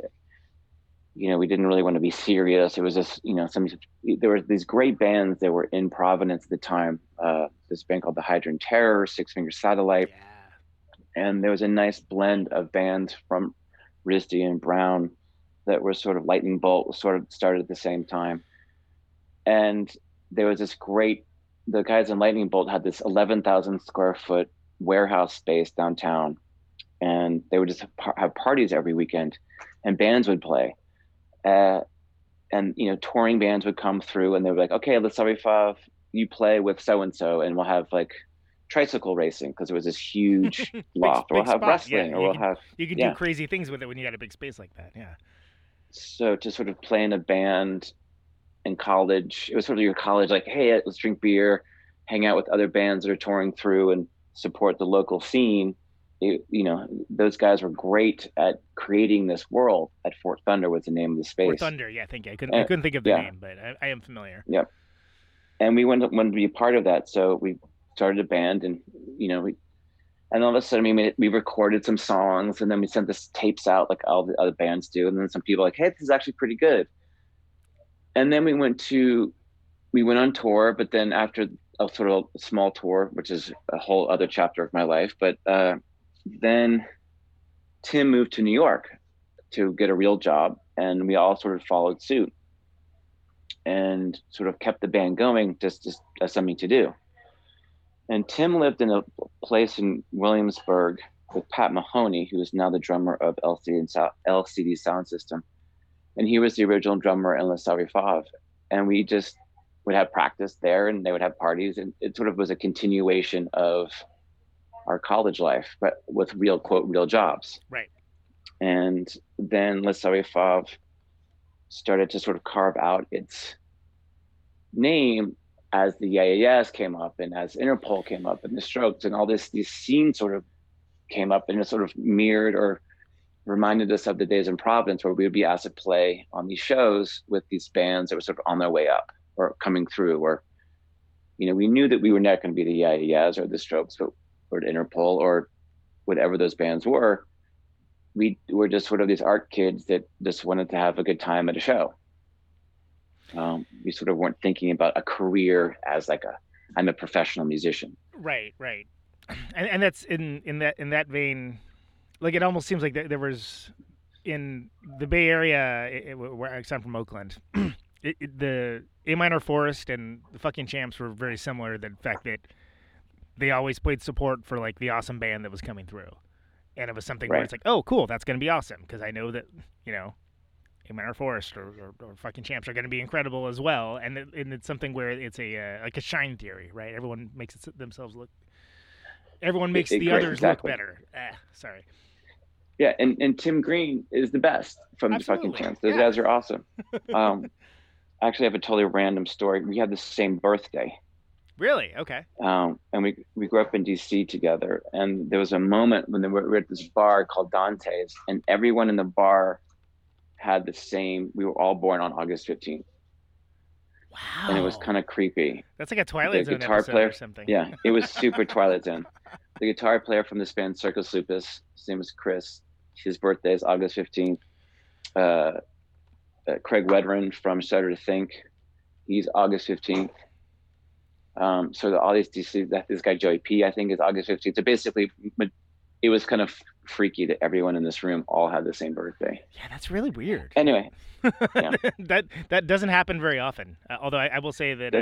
Speaker 2: you know, we didn't really want to be serious. It was just, you know, some there were these great bands that were in Providence at the time. Uh, this band called the Hydrant Terror, Six Finger Satellite, and there was a nice blend of bands from RISD and Brown that were sort of Lightning Bolt sort of started at the same time. And there was this great, the guys in Lightning Bolt had this 11,000 square foot warehouse space downtown. And they would just have parties every weekend and bands would play. Uh, and, you know, touring bands would come through and they were like, okay, let's Fav, you play with so and so and we'll have like tricycle racing because it was this huge loft. or we'll have
Speaker 9: spot,
Speaker 2: wrestling
Speaker 9: yeah,
Speaker 2: or we'll
Speaker 9: can-
Speaker 2: have
Speaker 9: You can
Speaker 2: yeah.
Speaker 9: do crazy things with it when you got a big space like that. Yeah.
Speaker 2: so to sort of play in a band in college it was sort of your college like hey let's drink beer hang out with other bands that are touring through and support the local scene it, you know those guys were great at creating this world at fort thunder was the name of the space
Speaker 9: Fort Thunder. Yeah, I think I couldn't, I
Speaker 2: Uh,
Speaker 9: couldn't think of the
Speaker 2: yeah.
Speaker 9: name, but I, I am familiar. Yeah.
Speaker 2: And we wanted, wanted to be a part of that so we started a band and you know we and all of a sudden we made we recorded some songs and then we sent this tapes out like all the other bands do and then some people were like hey this is actually pretty good and then we went to we went on tour but then after a sort of small tour which is a whole other chapter of my life but uh, then tim moved to new york to get a real job and we all sort of followed suit and sort of kept the band going just, just as something to do. And Tim lived in a place in Williamsburg with Pat Mahoney, who is now the drummer of LCD, and LCD Sound System. And he was the original drummer in Les Savy Fav. And we just would have practice there and they would have parties. And it sort of was a continuation of our college life, but with real, quote, real jobs.
Speaker 9: Right.
Speaker 2: And then Savy Fav started to sort of carve out its name as the Yeahs came up and as Interpol came up and the Strokes and all this these scenes sort of came up and it sort of mirrored or reminded us of the days in Providence where we would be asked to play on these shows with these bands that were sort of on their way up or coming through or you know we knew that we were not going to be the Yeah Yeahs or the Strokes but or the Interpol or whatever those bands were we were just sort of these art kids that just wanted to have a good time at a show. Um, we sort of weren't thinking about a career as like a I'm a professional musician.
Speaker 9: Right, right, and, and that's in in that in that vein. Like it almost seems like there, was in the Bay Area, it, where I'm from Oakland. it, it, the A minor Forest and the fucking Champs were very similar. The fact that they always played support for like the awesome band that was coming through, and it was something where it's like, oh, cool, that's going to be awesome because I know that you know. A minor Forest or, or, or fucking champs are going to be incredible as well, and it, and it's something where it's a uh, like a shine theory, right? Everyone makes it, themselves look everyone makes
Speaker 2: it-
Speaker 9: the
Speaker 2: great,
Speaker 9: others
Speaker 2: exactly.
Speaker 9: look better. Ah, sorry.
Speaker 2: Yeah, and, and Tim Green is the best from the fucking Champs. Those
Speaker 9: yeah.
Speaker 2: guys are awesome. Um, I actually have a totally random story. We had the same birthday.
Speaker 9: Really? Okay.
Speaker 2: um, and we we grew up in DC together. And there was a moment when we were at this bar called Dante's, and everyone in the bar had the same. We were all born on August fifteenth,
Speaker 9: Wow.
Speaker 2: and it was kind of creepy.
Speaker 9: That's like a Twilight Zone
Speaker 2: guitar
Speaker 9: episode
Speaker 2: player-
Speaker 9: or something.
Speaker 2: Yeah, it was super Twilight Zone. The guitar player from this band, Circus Lupus, his name is Chris. His birthday is August fifteenth. Uh, uh, Craig Wedren from Shudder to Think, he's August fifteenth. Um, so the, all these DC, that this guy Joey P, I think, is August fifteenth. So basically, it was kind of freaky that everyone in this room all had the same birthday.
Speaker 9: Yeah, that's really weird.
Speaker 2: Anyway, yeah.
Speaker 9: that that doesn't happen very often. Uh, although I, I will say that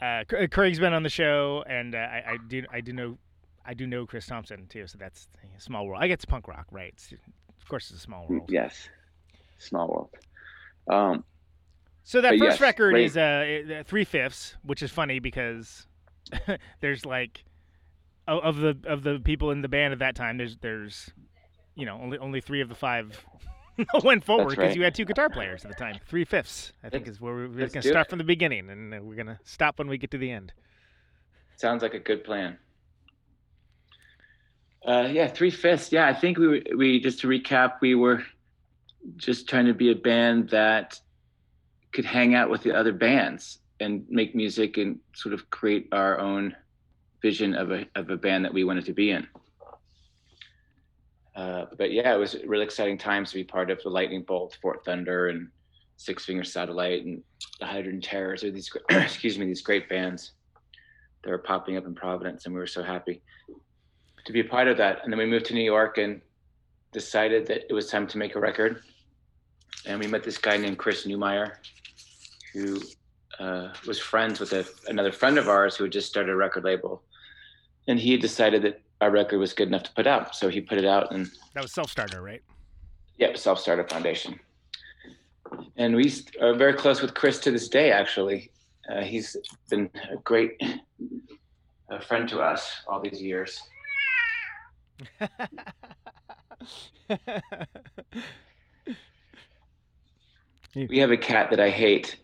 Speaker 9: uh, uh, Craig's been on the show, and uh, I, I do I do know I do know Chris Thompson too. So that's a small world. I get to punk rock, right? It's, of course, it's a small world.
Speaker 2: yes, small world. Um,
Speaker 9: So that
Speaker 2: But
Speaker 9: first
Speaker 2: yes,
Speaker 9: record is uh, three fifths, which is funny because there's like of the of the people in the band at that time. There's there's you know only only three of the five went forward because
Speaker 2: right.
Speaker 9: you had two guitar players at the time. Three fifths, I think, is where we're, we're gonna start
Speaker 2: it.
Speaker 9: from the beginning, and we're gonna stop when we get to the end.
Speaker 2: Sounds like a good plan. Uh, yeah, three fifths. Yeah, I think we we just to recap, we were just trying to be a band that could hang out with the other bands and make music and sort of create our own vision of a of a band that we wanted to be in. Uh, but yeah, it was really exciting times to be part of the Lightning Bolt, Fort Thunder, and Six Finger Satellite, and the Hydrogen Terrors. Or these, excuse me, these great bands that were popping up in Providence, and we were so happy to be a part of that. And then we moved to New York and decided that it was time to make a record. And we met this guy named Chris Newmeyer, who uh, was friends with a, another friend of ours who had just started a record label. And he decided that our record was good enough to put out. So he put it out and
Speaker 9: That was self starter, right?
Speaker 2: Yep, Self Starter Foundation. And we are very close with Chris to this day, actually. Uh, he's been a great uh, friend to us all these years. We have a cat that I hate,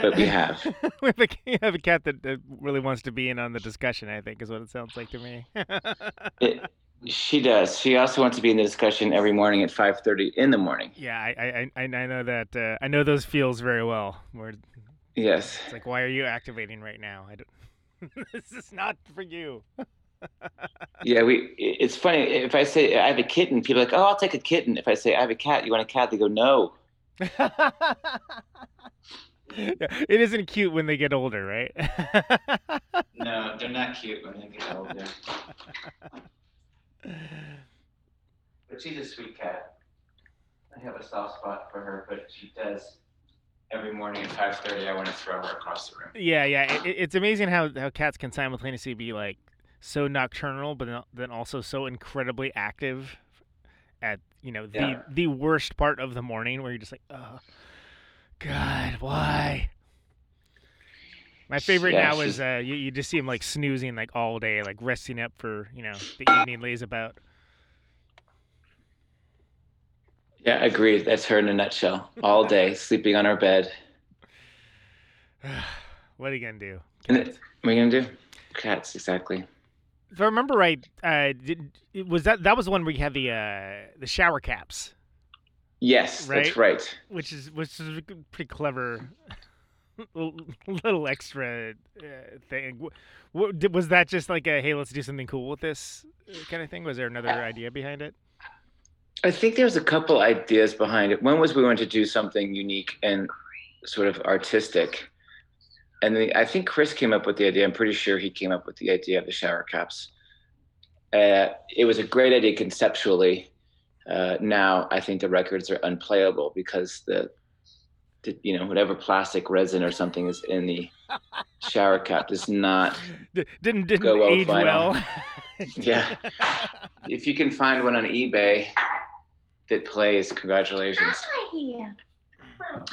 Speaker 2: but we have.
Speaker 9: we have a, you have a cat that, that really wants to be in on the discussion. I think is what it sounds like to me.
Speaker 2: It, she does. She also wants to be in the discussion every morning at 5:30 in the morning.
Speaker 9: yeah, I I, I I know that. Uh, I know those feels very well. Where
Speaker 2: Yes.
Speaker 9: it's like, why are you activating right now? This is not for you.
Speaker 2: Yeah, we. It's funny if I say I have a kitten, people are like, "Oh, I'll take a kitten." If I say I have a cat, you want a cat? They go, "No."
Speaker 9: It isn't cute when they get older, right?
Speaker 2: No, they're not cute when they get older. But she's a sweet cat. I have a soft spot for her, but she does. Every morning at 5:30, I want to throw her across the room.
Speaker 9: yeah, yeah. It, it- it's amazing how how cats can simultaneously be like so nocturnal, but then- then also so incredibly active at you know the
Speaker 2: Yeah.
Speaker 9: the worst part of the morning, where you're just like, oh, God, why? My favorite
Speaker 2: Yeah,
Speaker 9: now is uh, you, you just see him like snoozing like all day, like resting up for you know the evening lays about.
Speaker 2: Yeah, agreed. That's her in a nutshell. All day, sleeping on our bed.
Speaker 9: what are you gonna do? Cats.
Speaker 2: what are you gonna do? Cats, exactly.
Speaker 9: if I remember right, uh, did, was that that was the one where you had the uh, the shower caps,
Speaker 2: Yes, that's right.
Speaker 9: which is which is a pretty clever little, extra uh, thing. What, did, was that just like a hey, let's do something cool with this uh, kind of thing? Was there another idea behind it?
Speaker 2: I think there's a couple ideas behind it. One was we wanted to do something unique and sort of artistic. And the, I think Chris came up with the idea. I'm pretty sure he came up with the idea of the shower caps. Uh, it was a great idea conceptually. Uh, now I think the records are unplayable because the, the, you know, whatever plastic resin or something is in the shower cap does not.
Speaker 9: D- didn't didn't
Speaker 2: Go well
Speaker 9: age well.
Speaker 2: Yeah. If you can find one on eBay that plays, congratulations.
Speaker 3: Hi.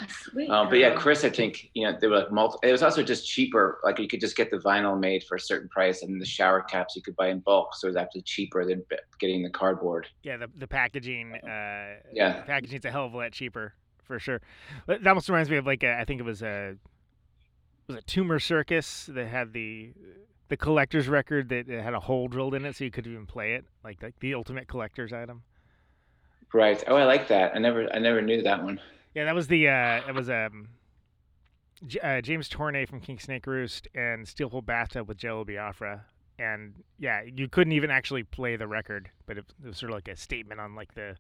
Speaker 3: Sweet.
Speaker 2: Um, but yeah. Chris, I think you know they were like multi. It was also just cheaper. Like you could just get the vinyl made for a certain price, and the shower caps you could buy in bulk, so it was actually cheaper than getting the cardboard.
Speaker 9: Yeah, the the packaging. Uh,
Speaker 2: Yeah.
Speaker 9: the packaging's a hell of a lot cheaper for sure. That that almost reminds me of like a, I think it was a was a Tumor Circus that had the the collector's record that had a hole drilled in it, so you could even play it, like like the ultimate collector's item.
Speaker 2: Right. Oh, I like that. I never, I never knew that one.
Speaker 9: Yeah, that was the uh, it was um. J- uh, James Tornay from King Snake Roost and Steel Pole Bathtub with Jello Biafra, and yeah, you couldn't even actually play the record, but it, it was sort of like a statement on like the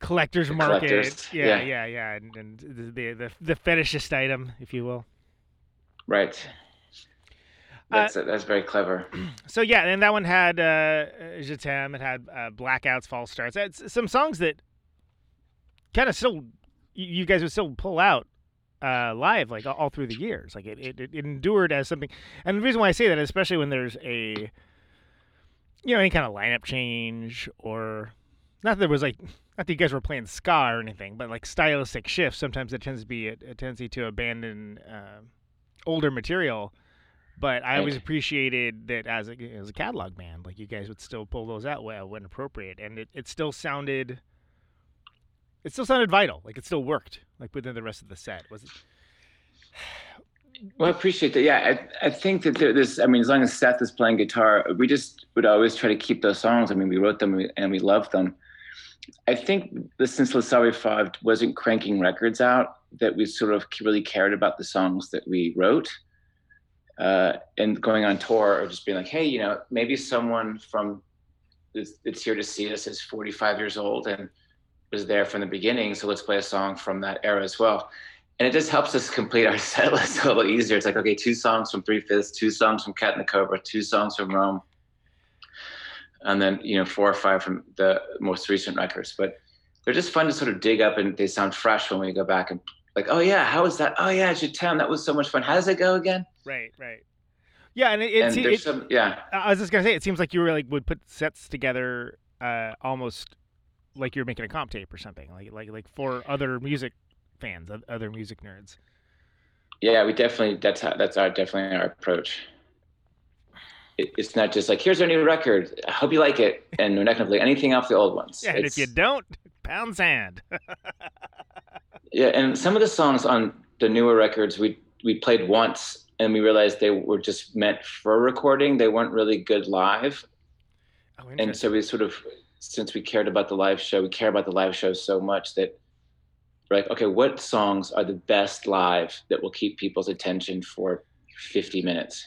Speaker 9: collector's
Speaker 2: The
Speaker 9: market.
Speaker 2: collectors,
Speaker 9: Yeah,
Speaker 2: yeah.
Speaker 9: yeah, yeah, and, and the, the the fetishist item, if you will.
Speaker 2: Right. That's that's very clever.
Speaker 9: So yeah, and that one had uh, Je t'aime, it had uh, Blackouts, False Starts. It's some songs that kind of still you guys would still pull out uh, live like all, all through the years. Like it, it, it endured as something. And the reason why I say that, especially when there's a you know any kind of lineup change or not that there was like not that you guys were playing ska or anything, but like stylistic shifts. Sometimes it tends to be a, a tendency to abandon uh, older material. But I always appreciated that as a, as a catalog band, like you guys would still pull those out when appropriate, and it, it still sounded, it still sounded vital, like it still worked, like within the rest of the set. Was it?
Speaker 2: Well, I appreciate that. Yeah, I, I think that there, this. I mean, as long as Seth is playing guitar, we just would always try to keep those songs. I mean, we wrote them and we, loved them. I think that since Les Savy Fav wasn't cranking records out, that we sort of really cared about the songs that we wrote. Uh, and going on tour or just being like, hey, you know, maybe someone from that's here to see us is 45 years old and was there from the beginning. So let's play a song from that era as well and it just helps us complete our set list a little easier. It's like, okay, two songs from Three Fifths, two songs from Cat and the Cobra, two songs from Rome, and then you know four or five from the most recent records. But they're just fun to sort of dig up, and they sound fresh when we go back and like, oh yeah, how was that? Oh yeah, Je t'aime, that was so much fun. How does it go again?
Speaker 9: Right, right. Yeah, and it, it,
Speaker 2: and
Speaker 9: it-
Speaker 2: some, yeah,
Speaker 9: I was just gonna say, it seems like you were like would put sets together, uh, almost like you're making a comp tape or something, like like like for other music fans, other music nerds.
Speaker 2: yeah, we definitely that's how, that's our definitely our approach. It, it's not just like here's our new record. I hope you like it, and we're not gonna play anything off the old ones.
Speaker 9: Yeah, and if you don't, pound sand.
Speaker 2: Yeah, and some of the songs on the newer records we we played once and we realized they were just meant for recording. They weren't really good live.
Speaker 9: Oh,
Speaker 2: And so we sort of since we cared about the live show, we care about the live show so much that we're like, okay, what songs are the best live that will keep people's attention for 50 minutes?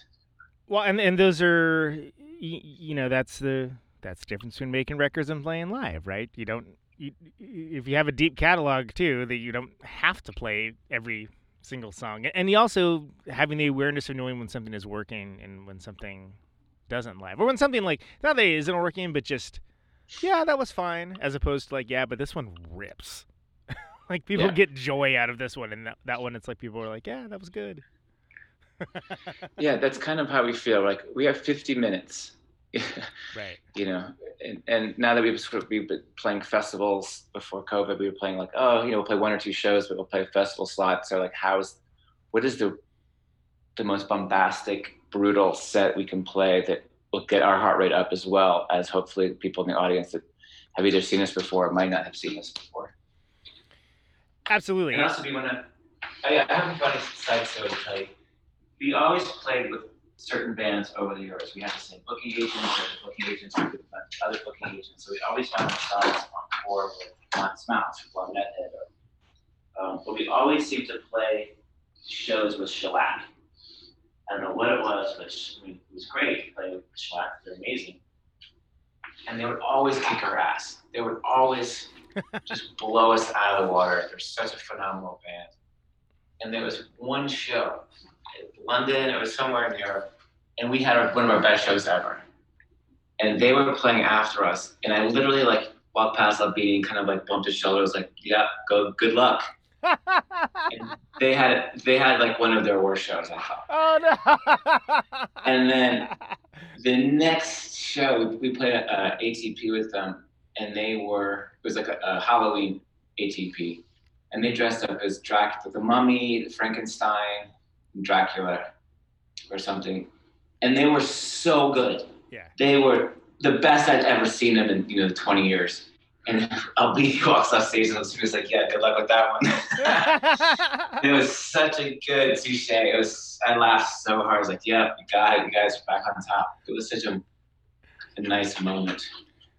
Speaker 9: Well, and and those are, you, know, that's the that's the difference between making records and playing live, right? You don't, you, if you have a deep catalog too, that you don't have to play every single song, and you also having the awareness of knowing when something is working and when something doesn't live, or when something like not that it isn't working, but just yeah, that was fine, as opposed to like yeah, but this one rips. like people
Speaker 2: Yeah.
Speaker 9: get joy out of this one, and that, that one, it's like people are like, yeah, that was good.
Speaker 2: Yeah, that's kind of how we feel. Like we have 50 minutes.
Speaker 9: Right.
Speaker 2: you know, and, and now that we've sort of we've been playing festivals before COVID, we were playing like, oh, you know, we'll play one or two shows, but we'll play festival slots. So like, how's what is the the most bombastic, brutal set we can play that will get our heart rate up as well as hopefully people in the audience that have either seen us before or might not have seen us before.
Speaker 9: Absolutely.
Speaker 2: And also, we want to. I, I have a funny side story to tell you. We always played with certain bands over the years. We had the same booking agents, we had booking agents with other booking agents. So we always found ourselves on tour with Matt Smouse from Nethead. Or, um, but we always seem to play shows with Shellac. I don't know what it was, but I mean, it was great to play with Shellac. They're amazing. And they would always kick our ass. They would always just blow us out of the water. They're such a phenomenal band. And there was one show in London, it was somewhere in Europe, and we had one of our best shows ever. And they were playing after us, and I literally like walked past Albini, kind of like bumped his shoulder, was like, "Yeah, go, good luck." They had they had like one of their worst shows, I thought.
Speaker 9: Oh no!
Speaker 2: And then the next show, we played uh, a, ATP with them, and they were it was like a, a Halloween ATP, and they dressed up as Dracula, the Mummy, Frankenstein, Dracula, or something, and they were so good.
Speaker 9: Yeah.
Speaker 2: They were the best I'd ever seen them in you know 20 years. And Ali walks off stage and he was like, "Yeah, good luck with that one." it was such a good touche. It was. I laughed so hard. I was like, "Yeah, you got it. You guys are back on top." It was such a, a nice moment.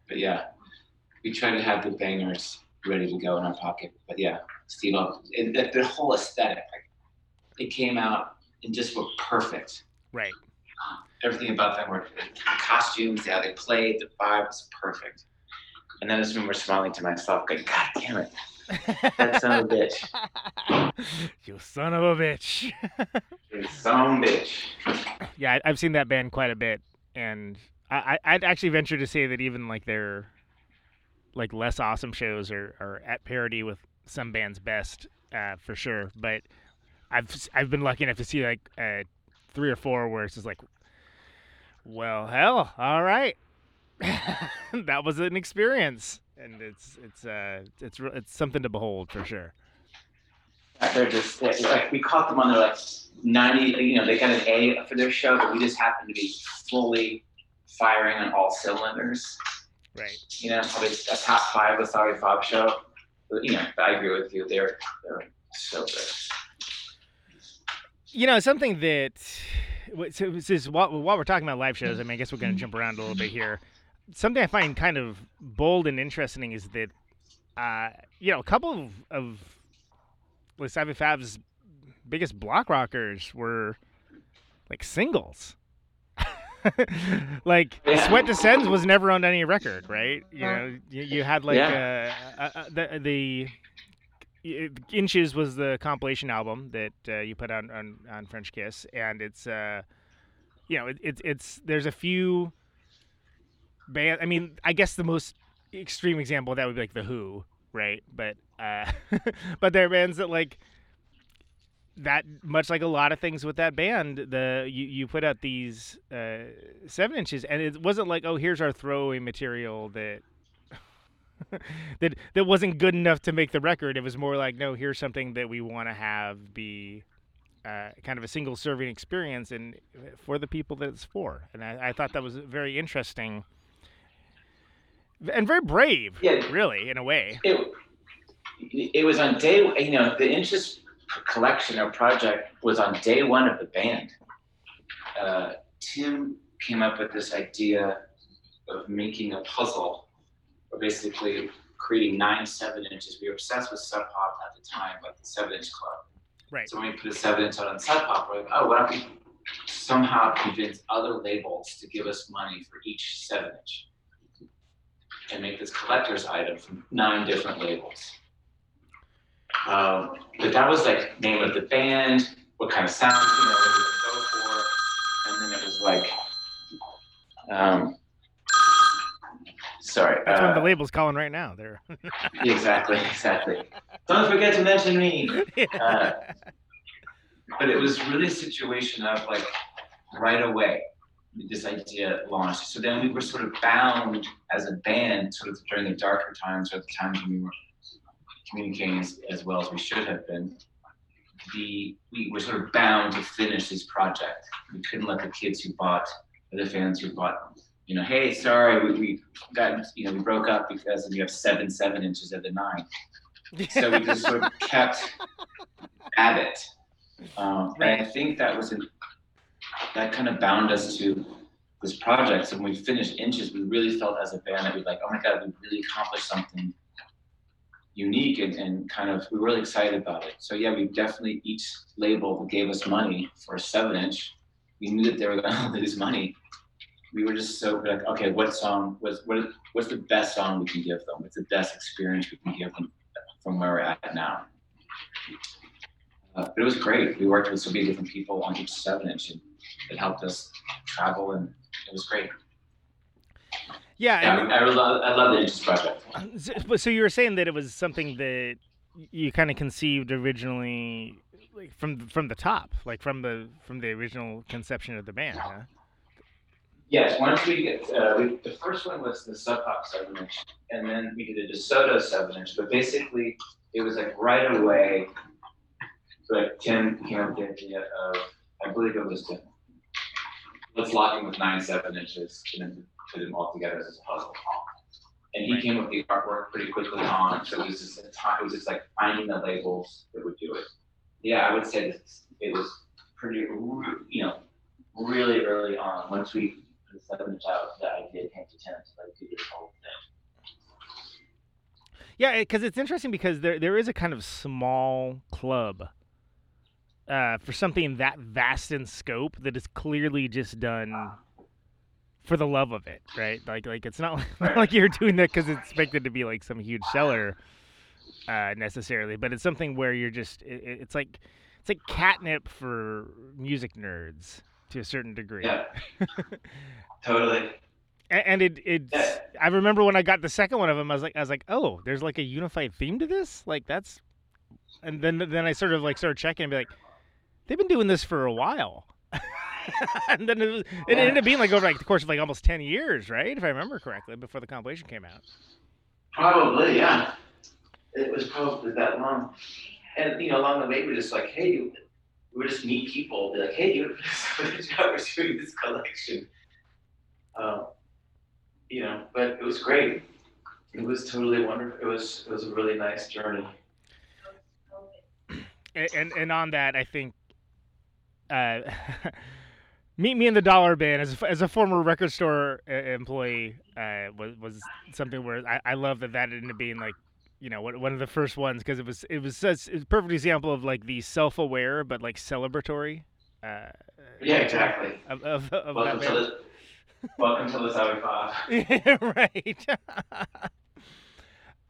Speaker 2: But yeah, we try to have the bangers ready to go in our pocket. But yeah, Steve, it, the, the whole aesthetic, like, it came out and just were perfect.
Speaker 9: right.
Speaker 2: Everything about them were the costumes, how they played, the vibe was perfect. And then I just remember smiling to myself, going, God damn it. That son of a bitch.
Speaker 9: you son of a bitch.
Speaker 2: You son of a bitch.
Speaker 9: yeah, I've seen that band quite a bit, and I, I, I'd actually venture to say that even like their like less awesome shows are, are at parity with some bands' best, uh, for sure. But I've I've been lucky enough to see like uh, three or four where it's just like, well, hell, all right, that was an experience, and it's it's uh it's it's something to behold for sure.
Speaker 2: They're just, they're- like, we caught them on their like 90, you know, they got an A for their show, but we just happened to be fully firing on all cylinders.
Speaker 9: Right.
Speaker 2: You know, probably a top five with Savy Fav show. But, you know, I agree with you. They're, they're so good.
Speaker 9: You know, something that so is while, while we're talking about live shows, I mean, I guess we're going to jump around a little bit here. Something I find kind of bold and interesting is that, uh, you know, a couple of, of with Savy Fav's biggest block rockers were like singles. like
Speaker 2: Yeah.
Speaker 9: Sweat Descends was never on any record, right? You know, you, you had like
Speaker 2: Yeah.
Speaker 9: uh, uh, uh, the the y- Inches was the compilation album that uh, you put on, on on Frenchkiss, and it's uh, you know, it, it's it's there's a few band. I mean, I guess the most extreme example that would be like the Who, right? But uh, but there are bands that like that much like a lot of things with that band the you, you put out these uh, seven inches and it wasn't like oh here's our throwaway material that that that wasn't good enough to make the record it was more like no here's something that we want to have be uh, kind of a single serving experience and for the people that it's for and I, I thought that was very interesting and very brave
Speaker 2: Yeah.
Speaker 9: really in a way
Speaker 2: It, it was on day, you know, the interest collection or project was on day one of the band. Uh, Tim came up with this idea of making a puzzle, or basically creating nine seven inches. We were obsessed with Sub Pop at the time, like the seven inch club.
Speaker 9: right
Speaker 2: So when we put a seven inch out on Sub Pop, we're like, oh, why don't we somehow convince other labels to give us money for each seven inch and make this collector's item from nine different labels. Um, but that was like name of the band, what kind of sound you know we go for, and then it was like, um, sorry,
Speaker 9: that's
Speaker 2: uh,
Speaker 9: the labels calling right now they're
Speaker 2: exactly, exactly. Don't forget to mention me. Uh, but it was really a situation of like right away this idea launched. So then we were sort of bound as a band, sort of during the darker times or the times when we were communicating as, as well as we should have been. The we were sort of bound to finish this project. We couldn't let the kids who bought, or the fans who bought, you know, hey, sorry, we, we got, you know, we broke up because we have seven seven inches of the nine so we just sort of kept at it. Um, and I think that was an, that kind of bound us to this project. So when we finished Inches, we really felt as a band that we like, oh my god, we really accomplished something unique and, and kind of we were really excited about it. So yeah, we definitely each label that gave us money for a seven inch. We knew that they were going to lose money. We were just so like, okay, what song was what? What's the best song we can give them? What's the best experience we can give them from where we're at now? Uh, but it was great. We worked with so many different people on each seven inch, and it helped us travel, and it was great.
Speaker 9: yeah,
Speaker 2: Yeah,
Speaker 9: and-
Speaker 2: I, I love I love the Inches project.
Speaker 9: So, so you were saying that it was something that you kind of conceived originally, like from from the top, like from the from the original conception of the band, huh?
Speaker 2: Yes, once we get uh, we, the first one was the Sub Pop seven inch, and then we did a DeSoto seven inch. But basically, it was like right away. Like Tim came up with the idea of, I believe it was Tim. Let's lock him with nine seven inches and then put them all together as a puzzle. And he
Speaker 9: Right.
Speaker 2: came with the artwork pretty quickly on, so it was just a time, it was just like finding the labels that would do it. Yeah, I would say it was pretty, you know, really early on, once we put the seven inch out, the idea came to like do this whole thing.
Speaker 9: Yeah, because it's interesting because there there is a kind of small club uh, for something that vast in scope that is clearly just done for the love of it, right? Like like it's not like, not like you're doing that because it's expected to be like some huge seller uh, necessarily, but it's something where you're just it- it's like it's like catnip for music nerds to a certain degree.
Speaker 2: Yeah. totally.
Speaker 9: And it it's
Speaker 2: Yeah.
Speaker 9: I remember when I got the second one of them I was like I was like oh there's like a unified theme to this like that's and then then I sort of like started checking and be like they've been doing this for a while and then it, was, it ended up being like over like the course of like almost 10 years right if I remember correctly before the compilation came out
Speaker 2: Probably, yeah. It was probably that long. And, you know, along the way, we're just like, hey, we would just meet people, be like, hey, you we're doing this collection. Um, you know, but it was great. It was totally wonderful. It was, it was a really nice journey.
Speaker 9: and and, and on that I think uh Meet Me in the Dollar Bin as a, as a former record store uh, employee uh, was was something where I, I love that that ended up being like you know one, of the first ones because it was it was such it's a perfect example of like the self aware but like celebratory. Uh,
Speaker 2: Yeah, exactly.
Speaker 9: Of, of, of
Speaker 2: Welcome to the, welcome to the Savy Fav.
Speaker 9: Yeah, right.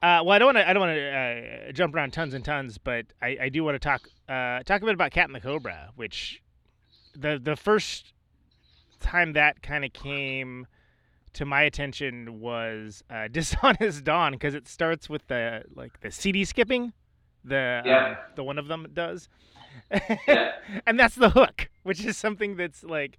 Speaker 9: uh, well, I don't want to. I don't want to uh, jump around tons and tons, but I, I do want to talk uh, talk a bit about Cat and the Cobra, which the the first time that kind of came to my attention was uh, Dishonest Don because it starts with the like the CD skipping, the
Speaker 2: Yeah.
Speaker 9: um, the one of them does,
Speaker 2: Yeah.
Speaker 9: and that's the hook, which is something that's like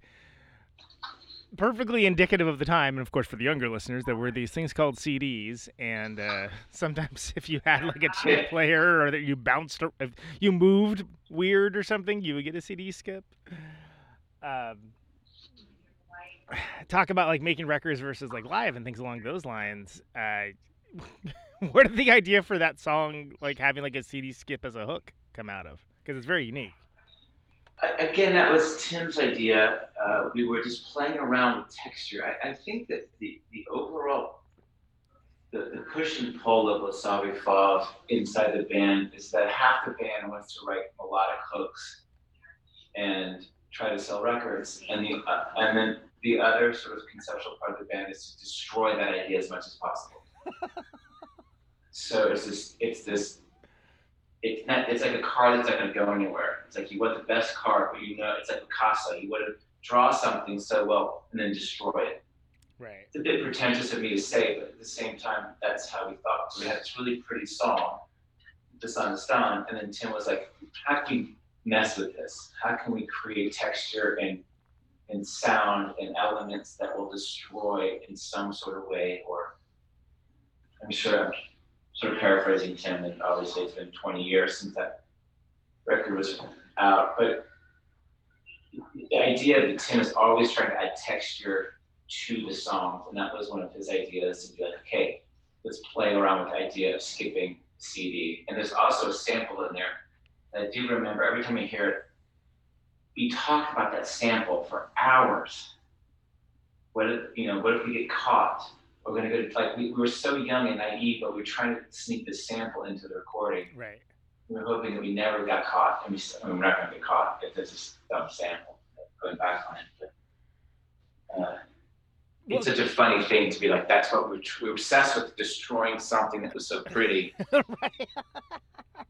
Speaker 9: perfectly indicative of the time, and of course for the younger listeners, there were these things called CDs, and uh, sometimes if you had like a chip player or that you bounced, or if you moved weird or something, you would get a CD skip. Um, talk about like making records versus like live and things along those lines. Uh, where did the idea for that song, like having like a CD skip as a hook, come out of? Because it's very unique.
Speaker 2: Again, that was Tim's idea. Uh, we were just playing around with texture. I, I think that the, the overall, the, the push and pull of Les Savy Fav inside the band is that half the band wants to write melodic hooks and try to sell records, and the uh, and then the other sort of conceptual part of the band is to destroy that idea as much as possible. so it's this, it's this it's not it's like a car that's not going to go anywhere. It's like you want the best car, but you know it's like Picasso. You want to draw something so well and then destroy it.
Speaker 9: Right.
Speaker 2: It's a bit pretentious of me to say, but at the same time, that's how we thought. So we had this really pretty song, "Dishonest Don," and then Tim was like, "How can mess with this? How can we create texture and and sound and elements that will destroy in some sort of way?" Or I'm sure I'm sort of paraphrasing Tim, and obviously it's been 20 years since that record was out, but the idea that Tim is always trying to add texture to the songs, and that was one of his ideas to be like, okay, let's play around with the idea of skipping CD. And there's also a sample in there I do remember every time I hear it, we talk about that sample for hours. What if, you know, what if we get caught? We're gonna go to, like we, we were so young and naive, but we were trying to sneak this sample into the recording.
Speaker 9: Right.
Speaker 2: We were hoping that we never got caught, and we, I mean, we're not gonna get caught if it's just dumb sample. Going back on it, but uh, it's such a funny thing to be like. That's what we're, tr- we're obsessed with destroying something that was so pretty,
Speaker 9: right.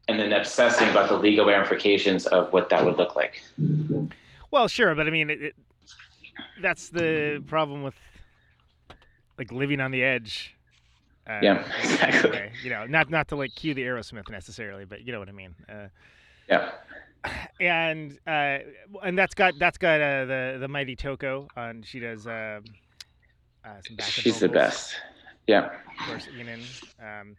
Speaker 2: and then obsessing about the legal ramifications of what that would look like.
Speaker 9: Well, sure, but I mean, it, it, that's the problem with like living on the edge. Uh,
Speaker 2: Yeah, exactly.
Speaker 9: okay, You know, not not to like cue the Aerosmith necessarily, but you know what I mean. Uh,
Speaker 2: Yeah.
Speaker 9: and uh, and that's got that's got uh, the the mighty Toko on. She does um, uh, some
Speaker 2: She's the best. Yeah.
Speaker 9: Of course, Enon. Um,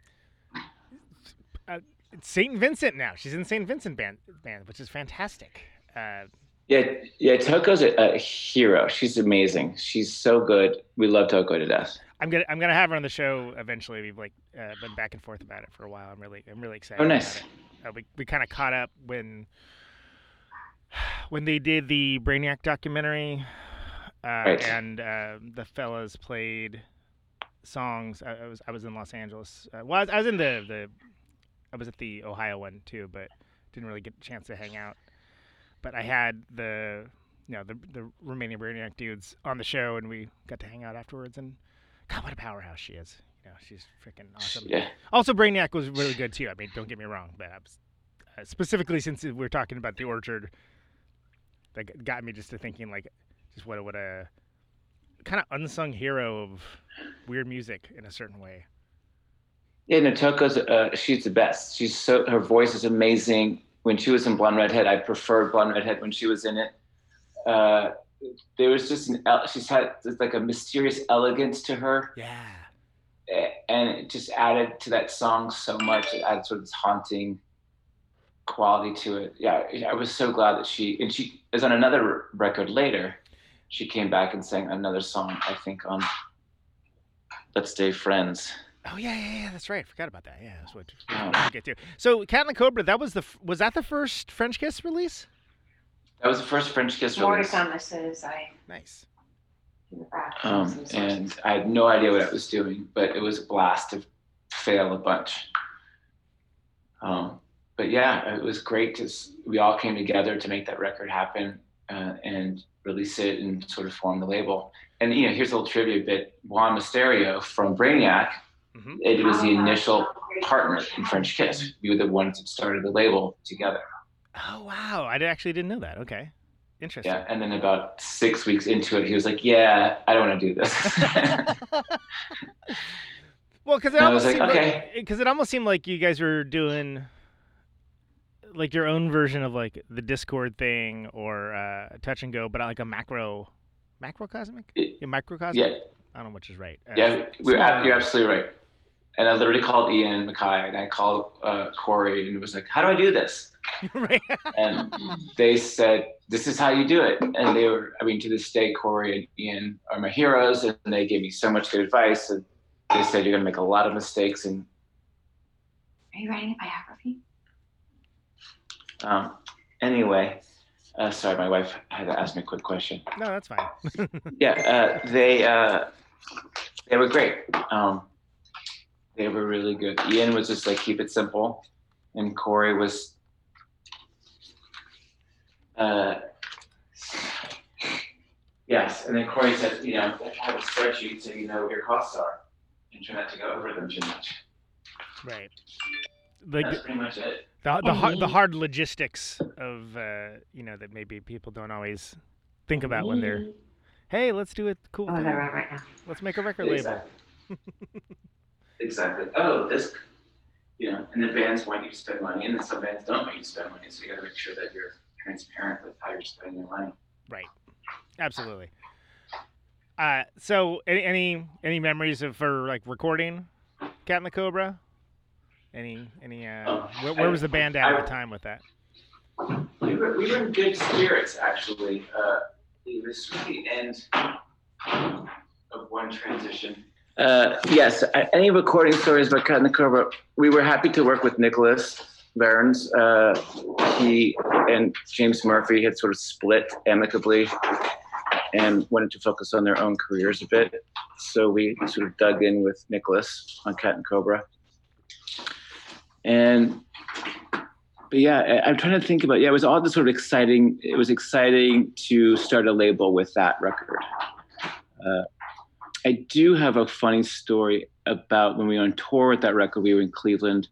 Speaker 9: uh, Saint Vincent now. She's in Saint Vincent band, band, which is fantastic. Uh,
Speaker 2: Yeah, yeah. Toko's a, a hero. She's amazing. She's so good. We love Toko to death.
Speaker 9: I'm gonna I'm gonna have her on the show eventually. We've like uh, been back and forth about it for a while. I'm really I'm really excited.
Speaker 2: Oh, nice.
Speaker 9: Uh, we we kind of caught up when when they did the Brainiac documentary, uh,
Speaker 2: Right.
Speaker 9: and uh, the fellas played songs. I, I was I was in Los Angeles. Uh, well, I was, I was in the the I was at the Ohio one too, but didn't really get a chance to hang out. But I had the you know the the remaining Brainiac dudes on the show, and we got to hang out afterwards. And God, what a powerhouse she is! You know, she's freaking awesome.
Speaker 2: Yeah.
Speaker 9: Also, Brainiac was really good too. I mean, don't get me wrong, but was, uh, specifically since we're talking about the Orchard, that got me just to thinking like, just what a, what a kind of unsung hero of weird music in a certain way.
Speaker 2: Yeah, no, Toko's uh, she's the best. She's so her voice is amazing. When she was in Blonde Redhead, I preferred Blonde Redhead when she was in it. Uh, there was just an she's had like a mysterious elegance to her,
Speaker 9: Yeah.
Speaker 2: and it just added to that song so much. It added sort of this haunting quality to it. Yeah, I was so glad that she and she is on another record later. She came back and sang another song. I think on "Let's Stay Friends."
Speaker 9: Oh yeah, yeah, yeah. That's right. I Forgot about that. Yeah, that's what we'll get to. So, Cat and the Cobra. That was the was that the first Frenchkiss release?
Speaker 2: That was the first Frenchkiss
Speaker 3: More to
Speaker 2: release.
Speaker 3: come as soon as I
Speaker 9: Nice.
Speaker 3: do the back.
Speaker 2: Um, and I had no idea what I was doing, but it was a blast to fail a bunch. Um, but yeah, it was great to we all came together to make that record happen uh, and release it and sort of form the label. And you know, here's a little trivia bit: Juan Monasterio from Brainiac,
Speaker 9: Mhm.
Speaker 2: it was the initial partner in Frenchkiss. We were the ones that started the label together.
Speaker 9: Oh wow, I actually didn't know that. Okay, interesting.
Speaker 2: Yeah, and then about six weeks into it, he was like, "Yeah, I don't want to do this."
Speaker 9: well, because it
Speaker 2: And
Speaker 9: almost
Speaker 2: like,
Speaker 9: seemed
Speaker 2: okay.
Speaker 9: because it almost seemed like you guys were doing like your own version of like the Dischord thing or uh, Touch and Go, but like a macro macrocosmic,
Speaker 2: It-
Speaker 9: yeah, microcosmic.
Speaker 2: yeah,
Speaker 9: I don't know which is right. Uh,
Speaker 2: Yeah, we're,
Speaker 9: small
Speaker 2: ab- you're absolutely right. And I literally called Ian MacKaye and I called uh, Corey and it was like, "How do I do this?"
Speaker 9: right.
Speaker 2: And they said, "This is how you do it." And they were, I mean, to this day, Corey and Ian are my heroes, and they gave me so much good advice. And they said, "You're gonna make a lot of mistakes." And
Speaker 3: Are you writing a biography?
Speaker 2: Um, anyway, uh, sorry, my wife had to ask me a quick question.
Speaker 9: no, that's fine.
Speaker 2: yeah, uh, they uh, they were great. Um, they were really good. Ian was just like keep it simple, and Corey was. Uh, yes, and then Corey said, you know, have a spreadsheet so you know what your costs are, and try not to go over them too much.
Speaker 9: right. Like
Speaker 2: That's pretty much it.
Speaker 9: The the hard, the hard logistics of uh, you know that maybe people don't always think about when they're hey let's do a cool
Speaker 3: Oh,
Speaker 9: thing.
Speaker 3: no, right, right
Speaker 9: let's make a record label
Speaker 2: Exactly. exactly. Oh, this, you know, and then bands want you to spend money, and then some bands don't want you to spend money. So you got to make sure that you're transparent with how you're spending your money.
Speaker 9: right absolutely uh so any any any memories of for like recording cat and the cobra any any uh
Speaker 2: Oh,
Speaker 9: where, where
Speaker 2: I-
Speaker 9: was the band at at the time with that
Speaker 2: We were, we were in good spirits, actually. Uh, it was sort of the end of one transition. Uh, yes, any recording stories about Cat and the Cobra? We were happy to work with Nicholas Barons. Uh, he and James Murphy had sort of split amicably and wanted to focus on their own careers a bit. So we sort of dug in with Nicholas on Cat and Cobra. And but yeah, I, I'm trying to think about. Yeah, it was all this sort of exciting. It was exciting to start a label with that record. Uh, I do have a funny story about when we were on tour with that record. We were in Cleveland,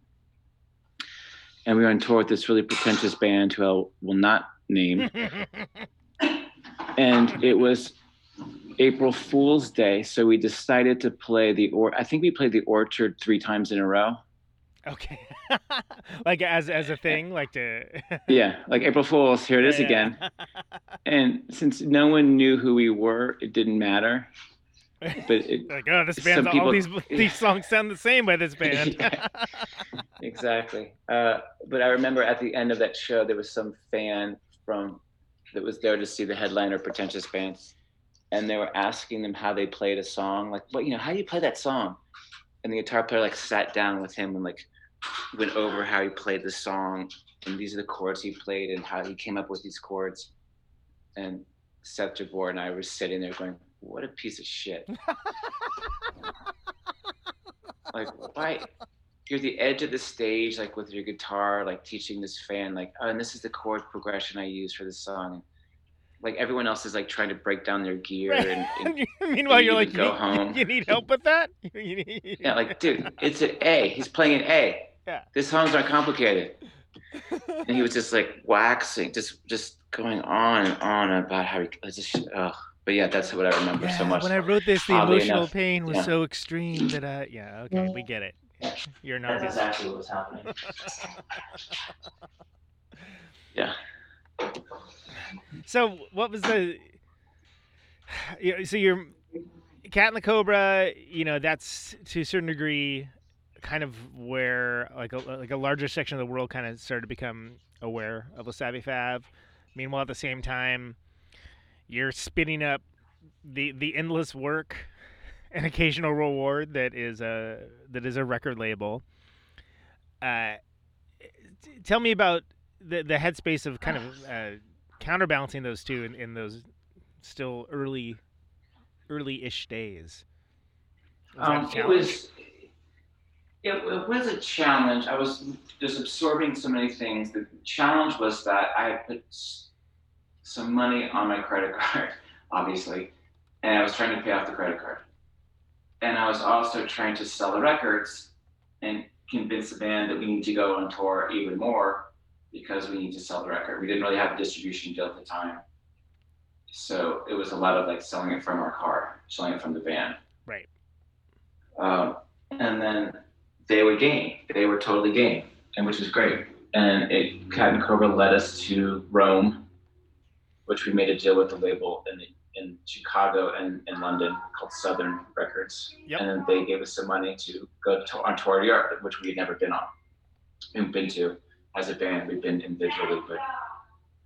Speaker 2: and we were on tour with this really pretentious band who I will not name. and it was April Fool's Day, so we decided to play the or. I think we played the Orchard three times in a row.
Speaker 9: Okay like as as a thing like to
Speaker 2: Yeah, like April Fools, here it is
Speaker 9: Yeah.
Speaker 2: again. And since no one knew who we were, it didn't matter. but it,
Speaker 9: like, oh, this band, all
Speaker 2: people-
Speaker 9: these these songs sound the same by this band.
Speaker 2: Yeah. exactly. Uh, but I remember at the end of that show, there was some fan from that was there to see the headliner, Pretentious Bands, and they were asking them how they played a song, like, what, you know, how do you play that song? And the guitar player like sat down with him and like went over how he played the song, and these are the chords he played and how he came up with these chords. And Seth Jabour and I were sitting there going, "What a piece of shit." like why you're at the edge of the stage like with your guitar like teaching this fan like oh and this is the chord progression i use for this song like everyone else is like trying to break down their gear
Speaker 9: Right.
Speaker 2: and, and
Speaker 9: Meanwhile,
Speaker 2: you
Speaker 9: you're like,
Speaker 2: go
Speaker 9: you,
Speaker 2: home.
Speaker 9: you need help with that? You need-
Speaker 2: yeah like dude it's an a he's playing an a
Speaker 9: Yeah.
Speaker 2: this song's not complicated and he was just like waxing just just going on and on about how he just oh but yeah that's what i remember so
Speaker 9: Yeah,
Speaker 2: much
Speaker 9: When I wrote this, the
Speaker 2: Oddly
Speaker 9: emotional
Speaker 2: enough,
Speaker 9: pain was
Speaker 2: yeah.
Speaker 9: so extreme that I, yeah, okay, we get it. You're not.
Speaker 2: that's exactly what was happening yeah
Speaker 9: So what was the? you know, So you're Cat and the Cobra. You know that's to a certain degree, kind of where like a like a larger section of the world kind of started to become aware of Les Savy Fav. Meanwhile, at the same time, you're spinning up the the endless work and occasional reward that is a that is a record label. Uh, t- tell me about the the headspace of kind of uh, counterbalancing those two in, in those still early early-ish days. Was
Speaker 2: Um, it was it, it was a challenge. I was just absorbing so many things. The challenge was that I had put some money on my credit card, obviously, and I was trying to pay off the credit card. And I was also trying to sell the records and convince the band that we need to go on tour even more because we need to sell the record. We didn't really have a distribution deal at the time. So it was a lot of like selling it from our car, selling it from the van.
Speaker 9: Right.
Speaker 2: Um, and then they were game. They were totally game, and which was great. And it Cat and Cobra led us to Rome, which we made a deal with the label in in Chicago and in London called Southern Records.
Speaker 9: Yep.
Speaker 2: And then they gave us some money to go to, on tour to Europe, which we had never been on. We've been to as a band. We've been individually, but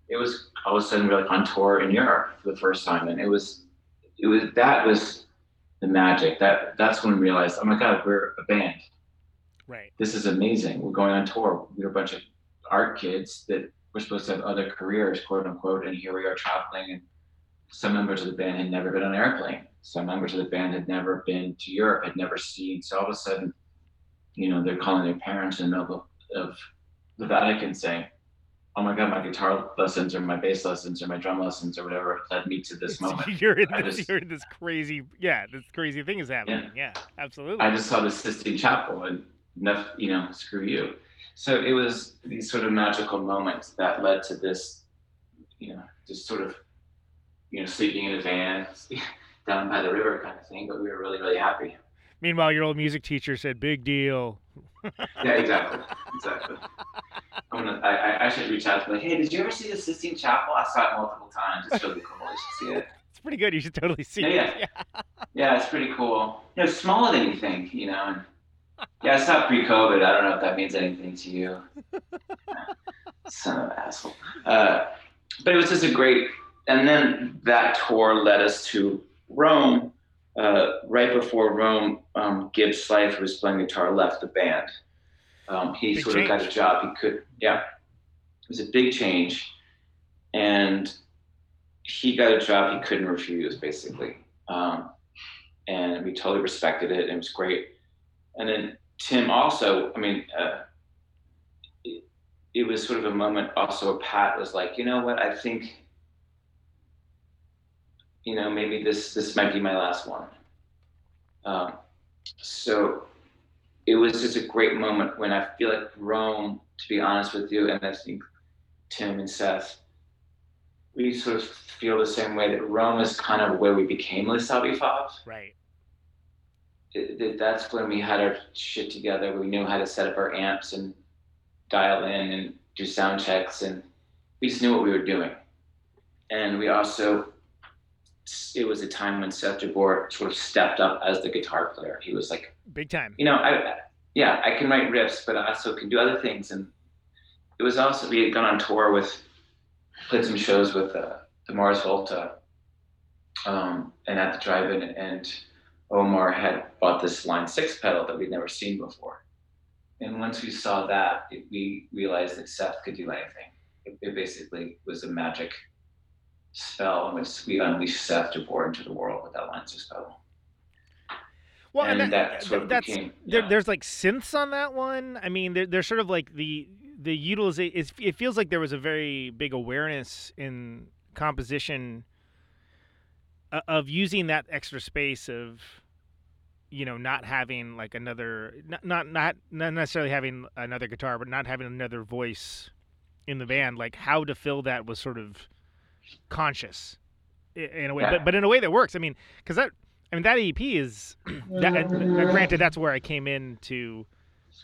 Speaker 2: it was all of a sudden we we're like on tour in Europe for the first time, and it was it was that was the magic. That that's when we realized, oh my god, we're a band.
Speaker 9: Right.
Speaker 2: This is amazing. We're going on tour. We're a bunch of art kids that we're supposed to have other careers, quote unquote, and here we are traveling. And some members of the band had never been on an airplane. Some members of the band had never been to Europe, had never seen. So all of a sudden, you know, they're calling their parents in the middle of the Vatican saying, "Oh my God, my guitar lessons or my bass lessons or my drum lessons or whatever led me to this moment."
Speaker 9: you're in this,
Speaker 2: just-
Speaker 9: you're in this crazy, yeah, this crazy thing is happening. Yeah, absolutely.
Speaker 2: I just saw the Sistine Chapel and enough, you know, screw you. So it was these sort of magical moments that led to this, you know, just sort of, you know, sleeping in a van down by the river kind of thing. But we were really, really happy.
Speaker 9: Meanwhile, your old music teacher said, "Big deal."
Speaker 2: Yeah, exactly, exactly. I'm gonna, I, I, should reach out to be like, hey, did you ever see the Sistine Chapel? I saw it multiple times. It's really cool. You should see it.
Speaker 9: It's pretty good. You should totally see
Speaker 2: Yeah,
Speaker 9: it.
Speaker 2: yeah. Yeah, it's pretty cool. You know, smaller than you think, you know. And yeah, it's not pre-COVID. I don't know if that means anything to you. Son of an asshole. Uh, but it was just a great. And then that tour led us to Rome. Uh, right before Rome, um, Gibbs Slife, who was playing guitar, left the band. Um, he
Speaker 9: Big
Speaker 2: sort of got a job. He could, yeah. It was a big change, and he got a job he couldn't refuse, basically. Um, and we totally respected it. And it was great. And then Tim also, I mean, uh, it, it was sort of a moment also Pat was like, you know what, I think, you know, maybe this this might be my last one. Um, so it was just a great moment when I feel like Rome, to be honest with you, and I think Tim and Seth, we sort of feel the same way that Rome is kind of where we became Les Savy Fav
Speaker 9: Right.
Speaker 2: It, that's when we had our shit together. We knew how to set up our amps and dial in and do sound checks, and we just knew what we were doing. And we also it was a time when Seth Jabour sort of stepped up as the guitar player. He was like,
Speaker 9: big time.
Speaker 2: You know, I yeah, I can write riffs, but I also can do other things. And it was also we had gone on tour with, played some shows with uh, the Mars Volta, um, and at the drive-in, and Omar had bought this Line Six pedal that we'd never seen before. And once we saw that, it, we realized that Seth could do anything. It, it basically was a magic spell in which we unleashed Seth to pour into the world with that Line Six pedal.
Speaker 9: Well,
Speaker 2: and,
Speaker 9: and
Speaker 2: that,
Speaker 9: that,
Speaker 2: sort of
Speaker 9: that's
Speaker 2: became,
Speaker 9: there,
Speaker 2: yeah.
Speaker 9: there's like synths on that one. I mean, there, there's sort of like the the utilization. It feels like there was a very big awareness in composition of using that extra space of you know not having like another not not not not necessarily having another guitar but not having another voice in the band like how to fill that was sort of conscious in a way
Speaker 2: Yeah.
Speaker 9: but but in a way that works. I mean because that i mean that ep is that uh, granted that's where i came in to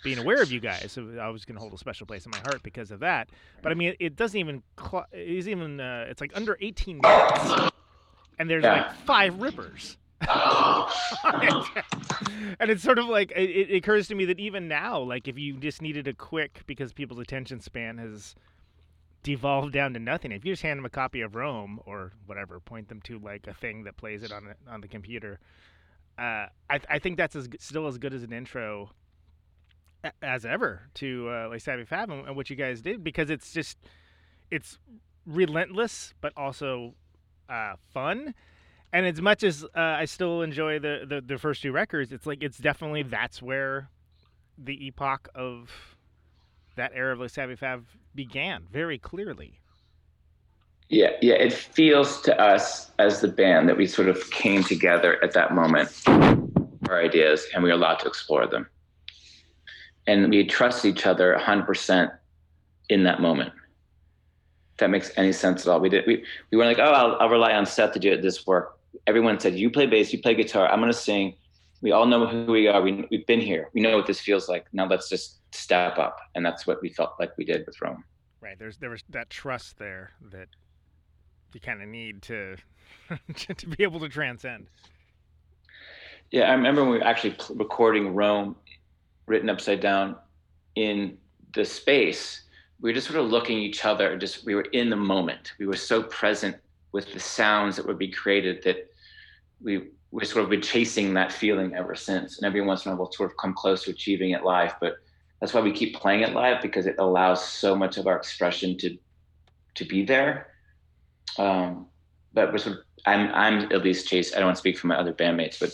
Speaker 9: being aware of you guys. So i was going to hold a special place in my heart because of that. But i mean it, it doesn't even cl- it isn't even uh, it's like under 18 minutes and there's
Speaker 2: Yeah.
Speaker 9: like five rippers and it's sort of like it, it occurs to me that even now, like if you just needed a quick because people's attention span has devolved down to nothing. If you just hand them a copy of Rome or whatever, point them to like a thing that plays it on it on the computer. Uh, I I think that's as, still as good as an intro as ever to uh, like Savy Fav and, and what you guys did because it's just it's relentless but also uh, fun and as much as uh, I still enjoy the, the the first two records, it's like it's definitely that's where the epoch of that era of the Savy Fav began very clearly.
Speaker 2: Yeah, yeah. It feels to us as the band that we sort of came together at that moment, our ideas, and we were allowed to explore them. And we trust each other 100% in that moment. That makes any sense at all. We did. We, we weren't like, oh, I'll, I'll rely on Seth to do this work. Everyone said, you play bass, you play guitar. I'm going to sing. We all know who we are. We, we've been here. We know what this feels like. Now let's just step up. And that's what we felt like we did with Rome.
Speaker 9: Right. There's there was that trust there that you kind of need to to be able to transcend.
Speaker 2: Yeah, I remember when we were actually recording Rome, written upside down, in the space. We were just sort of looking at each other. Just we were in the moment. We were so present with the sounds that would be created that we we sort of been chasing that feeling ever since. And every once in a while, we'll sort of come close to achieving it live. But that's why we keep playing it live because it allows so much of our expression to to be there. Um, but we're sort of, I'm I'm at least chase. I don't want to speak for my other bandmates, but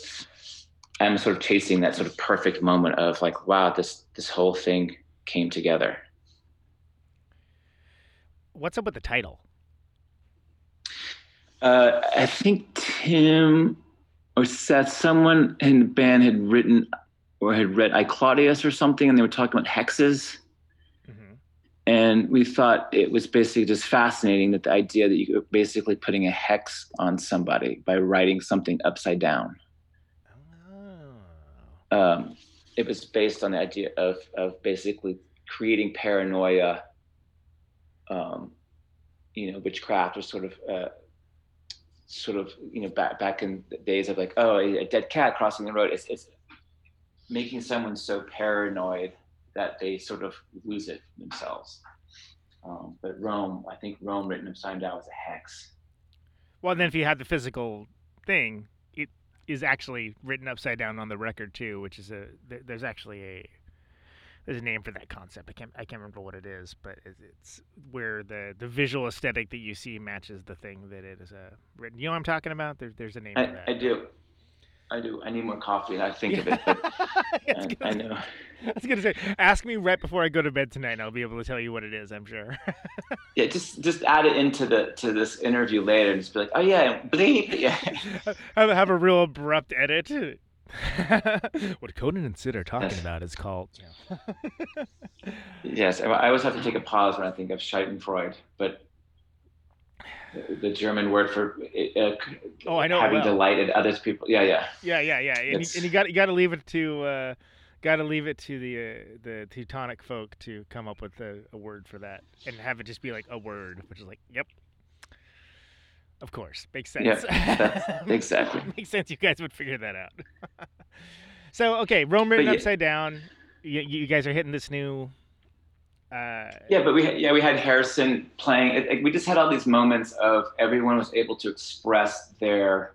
Speaker 2: I'm sort of chasing that sort of perfect moment of like, wow, this this whole thing came together.
Speaker 9: What's up with the title?
Speaker 2: Uh, I think Tim or Seth, someone in the band had written or had read I Claudius or something, and they were talking about hexes.
Speaker 9: Mm-hmm.
Speaker 2: And we thought it was basically just fascinating that the idea that you're basically putting a hex on somebody by writing something upside down.
Speaker 9: Oh.
Speaker 2: um, it was based on the idea of of basically creating paranoia. Um, you know, witchcraft or sort of uh, sort of you know back back in the days of like oh a, dead cat crossing the road. It's it's making someone so paranoid that they sort of lose it themselves. Um, but Rome, I think Rome written upside down was a hex.
Speaker 9: Well, then if you had the physical thing, it is actually written upside down on the record too, which is a there's actually a there's a name for that concept. I can't I can't remember what it is, but it's, it's where the the visual aesthetic that you see matches the thing that it is uh, written. You know what I'm talking about? There, there's a name for
Speaker 2: I,
Speaker 9: that.
Speaker 2: I do. I do. I need more coffee and I think of it, but
Speaker 9: I
Speaker 2: I,
Speaker 9: gonna
Speaker 2: I know.
Speaker 9: I was gonna say, ask me right before I go to bed tonight. and I'll be able to tell you what it is. I'm sure.
Speaker 2: Yeah, just just add it into the to this interview later and just be like, oh yeah, bleep. Yeah.
Speaker 9: have, have a real abrupt edit. what Conan and Syd are talking about is called.
Speaker 2: Yes, I I always have to take a pause when I think of Schadenfreude, but the- the German word for uh,
Speaker 9: Oh, I know it
Speaker 2: having
Speaker 9: well.
Speaker 2: delight in others people. Yeah, yeah.
Speaker 9: Yeah, yeah, yeah. And, you, and you got you got to leave it to uh, got to leave it to the uh, the Teutonic folk to come up with a, a word for that, and have it just be like a word, which is like, yep. Of course, makes sense.
Speaker 2: Yeah, exactly.
Speaker 9: makes sense. You guys would figure that out. so okay, Rome written
Speaker 2: yeah-
Speaker 9: upside down. You, you guys are hitting this new. Uh,
Speaker 2: Yeah, but we had- yeah we had Harrison playing. It, it- we just had all these moments of everyone was able to express their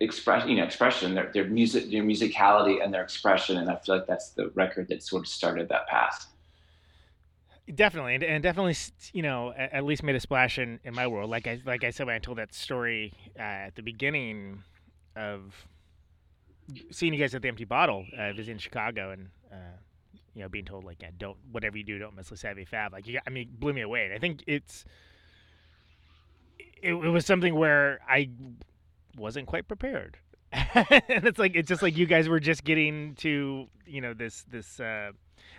Speaker 2: express you know expression their their music their musicality and their expression and I feel like that's the record that sort of started that path.
Speaker 9: Definitely, and, and definitely, you know, at, at least made a splash in, in my world. Like I like I said when I told that story uh, at the beginning of seeing you guys at the Empty Bottle, uh, visiting Chicago, and uh, you know, being told like, yeah, don't whatever you do, don't miss the Savy Fav. Like, you, I mean, blew me away. And I think it's it, it was something where I wasn't quite prepared. and it's like it's just like you guys were just getting to you know this this uh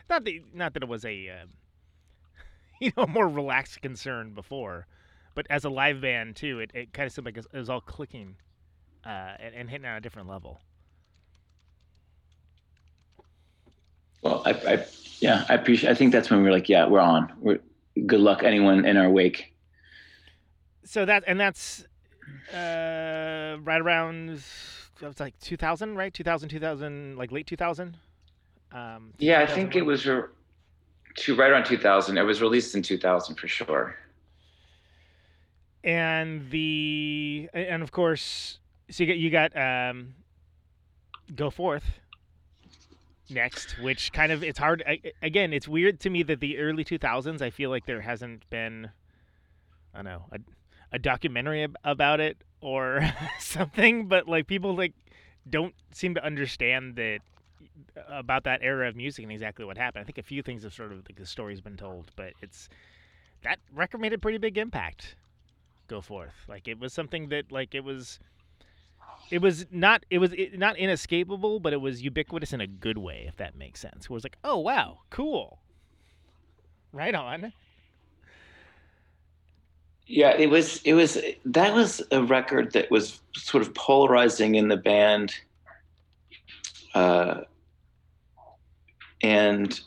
Speaker 9: not that not that it was a uh, you know more relaxed concern before but as a live band too it, it kind of seemed like it was all clicking uh and, and hitting on a different level
Speaker 2: Well, I, I yeah I appreciate. I think that's when we're like, yeah, we're on. We're good luck anyone in our wake.
Speaker 9: so that and that's uh right around it's like 2000 right 2000 2000 like late 2000 um
Speaker 2: Yeah, I think it was re- to right around 2000. It was released in 2000 for sure.
Speaker 9: and the and of course so you got you got um go forth next which kind of it's hard I, again it's weird to me that the early 2000s i feel like there hasn't been i don't know a, a documentary ab- about it or something but like people like don't seem to understand that about that era of music and exactly what happened i think a few things have sort of like the story's been told but it's that record made a pretty big impact go forth like it was something that like it was it was not it was not inescapable but it was ubiquitous in a good way if that makes sense it was like oh wow cool right on
Speaker 2: Yeah, it was. It was. That was a record that was sort of polarizing in the band, uh, and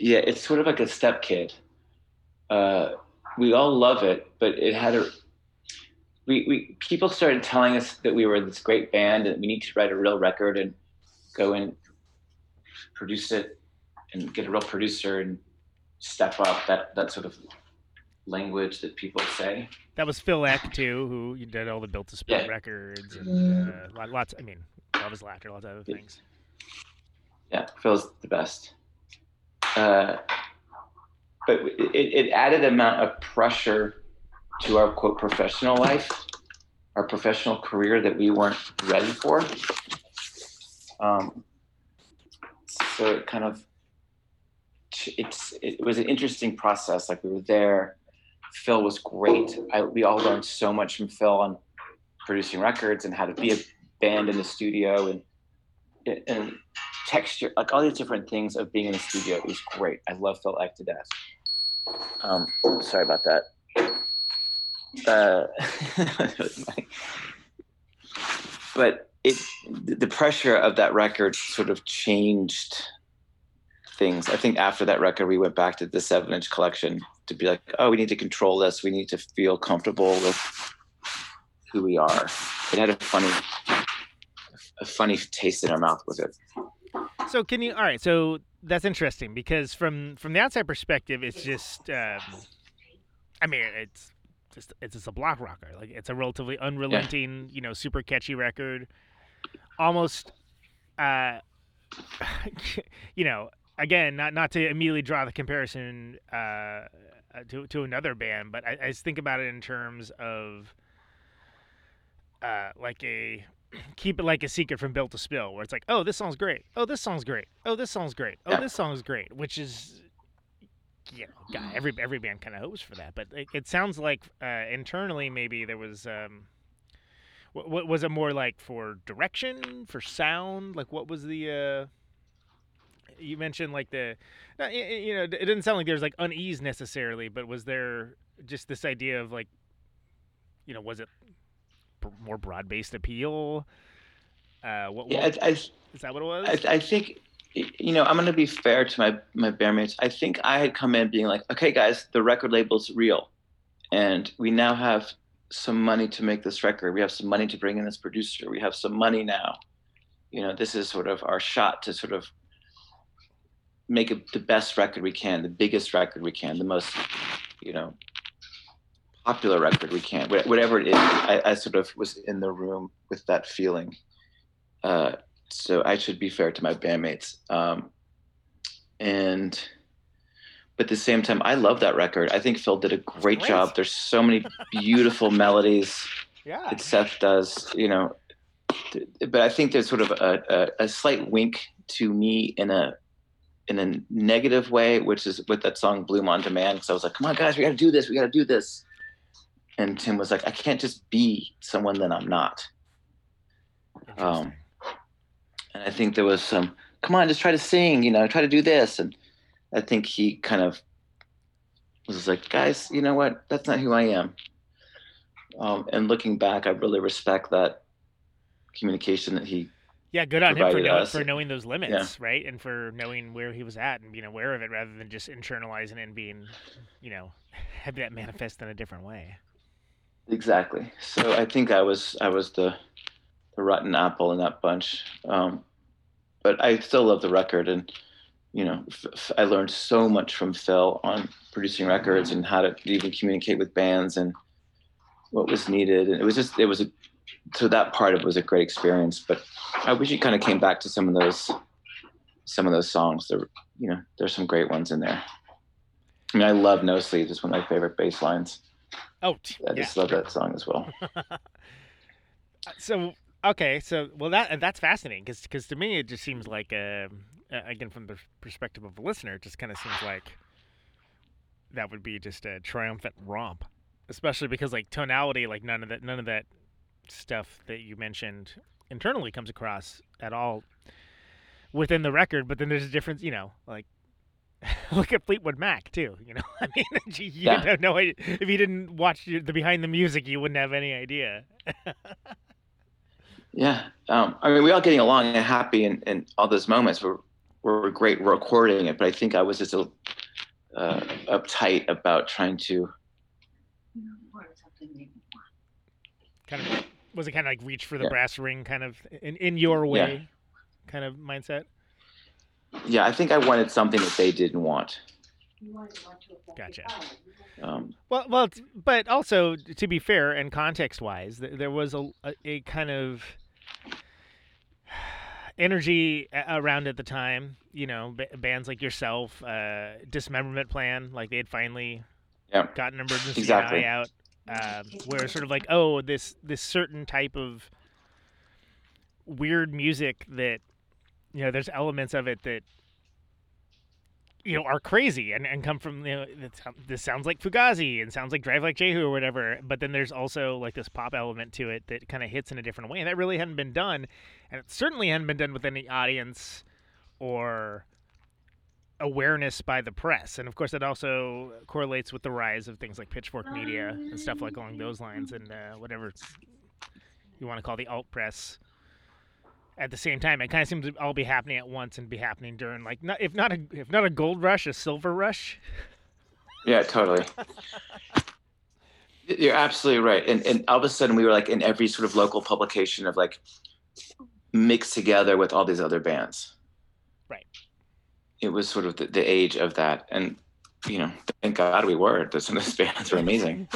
Speaker 2: yeah, it's sort of like a step kid. Uh, we all love it, but it had a. We, we people started telling us that we were this great band and we need to write a real record and go and produce it and get a real producer and step up that that sort of language that people say.
Speaker 9: that was Phil Ek too who did all the built to spill
Speaker 2: Yeah.
Speaker 9: records and uh, lots i mean love is laughter lots of other
Speaker 2: Yeah.
Speaker 9: things
Speaker 2: Yeah, Phil's the best. Uh, but it, it added amount of pressure to our quote professional life, our professional career that we weren't ready for. Um, so it kind of it's it was an interesting process. Like we were there. Phil was great. I, we all learned so much from Phil on producing records and how to be a band in the studio and and texture, like all these different things of being in the studio. Was great. I love Phil Ek to death. Um, sorry about that. Uh, but it, the pressure of that record sort of changed things. I think after that record, we went back to the seven inch collection to be like, oh, we need to control this. We need to feel comfortable with who we are. It had a funny, a funny taste in our mouth with it.
Speaker 9: So can you? All right. So that's interesting because from from the outside perspective, it's just. Um, I mean, it's just it's just a block rocker. Like it's a relatively unrelenting, you know, super catchy record. Almost, uh, you know, again, not not to immediately draw the comparison uh, to to another band, but I, I just think about it in terms of uh, like a keep it like a secret from Built to Spill, where it's like, oh, this song's great. Oh, this song's great. Oh, this song's great. Oh,
Speaker 2: Yeah.
Speaker 9: this song's great. Which is, you know, God, every every band kind of hopes for that. But it, it sounds like uh, internally maybe there was. Um, what, was it more like for direction, for sound? Like what was the? Uh, you mentioned like the, you know, it didn't sound like there was like unease necessarily, but was there just this idea of like, you know, was it more broad-based appeal? Uh, what,
Speaker 2: Yeah,
Speaker 9: what
Speaker 2: I, I,
Speaker 9: is that? What it was?
Speaker 2: I, I think you know i'm going to be fair to my my bandmates i think i had come in being like okay guys the record label's real and we now have some money to make this record. We have some money to bring in this producer. We have some money now. You know, this is sort of our shot to sort of make it the best record we can, the biggest record we can, the most, you know, popular record we can't, whatever it is. I, I sort of was in the room with that feeling. Uh, so I should be fair to my bandmates. Um, and but at the same time, I love that record. I think Phil did a great, great. job. There's so many beautiful melodies
Speaker 9: yeah.
Speaker 2: that Seth does, you know. But I think there's sort of a, a, a slight wink to me in a in a negative way, which is with that song "Bloom on Demand." Because I was like, "Come on, guys, we got to do this. We got to do this." And Tim was like, "I can't just be someone that I'm not." Um, and I think there was some, "Come on, just try to sing. You know, try to do this." And I think he kind of was like, "Guys, you know what? That's not who I am." Um, and looking back, I really respect that communication that he
Speaker 9: yeah, good on him for, know, for knowing those limits, yeah. right? And for knowing where he was at and being aware of it rather than just internalizing it and being, you know, having that manifest in a different way.
Speaker 2: Exactly. So I think I was I was the the rotten apple in that bunch. Um, but I still love the record, and you know, I learned so much from Phil on producing records and how to even communicate with bands and what was needed. And it was just it was a so that part of it was a great experience. But I wish you kind of came back to some of those some of those songs. There, you know, there's some great ones in there. I mean, I love No Sleeves. It's one of my favorite bass lines.
Speaker 9: Oh,
Speaker 2: I just love that song as well.
Speaker 9: so okay, so well that that's fascinating because because to me it just seems like uh, again from the perspective of a listener, it just kind of seems like that would be just a triumphant romp, especially because like tonality, like none of that none of that stuff that you mentioned internally comes across at all within the record, but then there's a difference, you know, like look at Fleetwood Mac too. You know, I mean, you yeah. don't know if you didn't watch the behind the music, you wouldn't have any idea.
Speaker 2: yeah, um, I mean, we all getting along and happy, and, and all those moments were were great recording it. But I think I was just a, uh, uptight about trying to
Speaker 9: kind of was it kind of like reach for the yeah. brass ring kind of in, in your way yeah. kind of mindset
Speaker 2: yeah i think i wanted something that they didn't want
Speaker 9: gotcha um, well well but also to be fair and context wise there was a, a, a kind of energy around at the time you know bands like yourself uh, dismemberment plan like they had finally
Speaker 2: yep.
Speaker 9: gotten emergency
Speaker 2: exactly.
Speaker 9: out um, where sort of like oh this this certain type of weird music that you know there's elements of it that you know are crazy and, and come from you know this sounds like Fugazi and sounds like Drive Like Jehu or whatever but then there's also like this pop element to it that kind of hits in a different way and that really hadn't been done and it certainly hadn't been done with any audience or awareness by the press. And of course, that also correlates with the rise of things like Pitchfork Media and stuff like along those lines, and uh, whatever you want to call the alt press. At the same time, it kind of seems to all be happening at once and be happening during like not if not a if not a gold rush, a silver rush.
Speaker 2: Yeah, totally. You're absolutely right. And and all of a sudden we were like in every sort of local publication of like mixed together with all these other bands.
Speaker 9: Right
Speaker 2: it was sort of the, the age of that. And, you know, thank God we were. Some of those bands were amazing.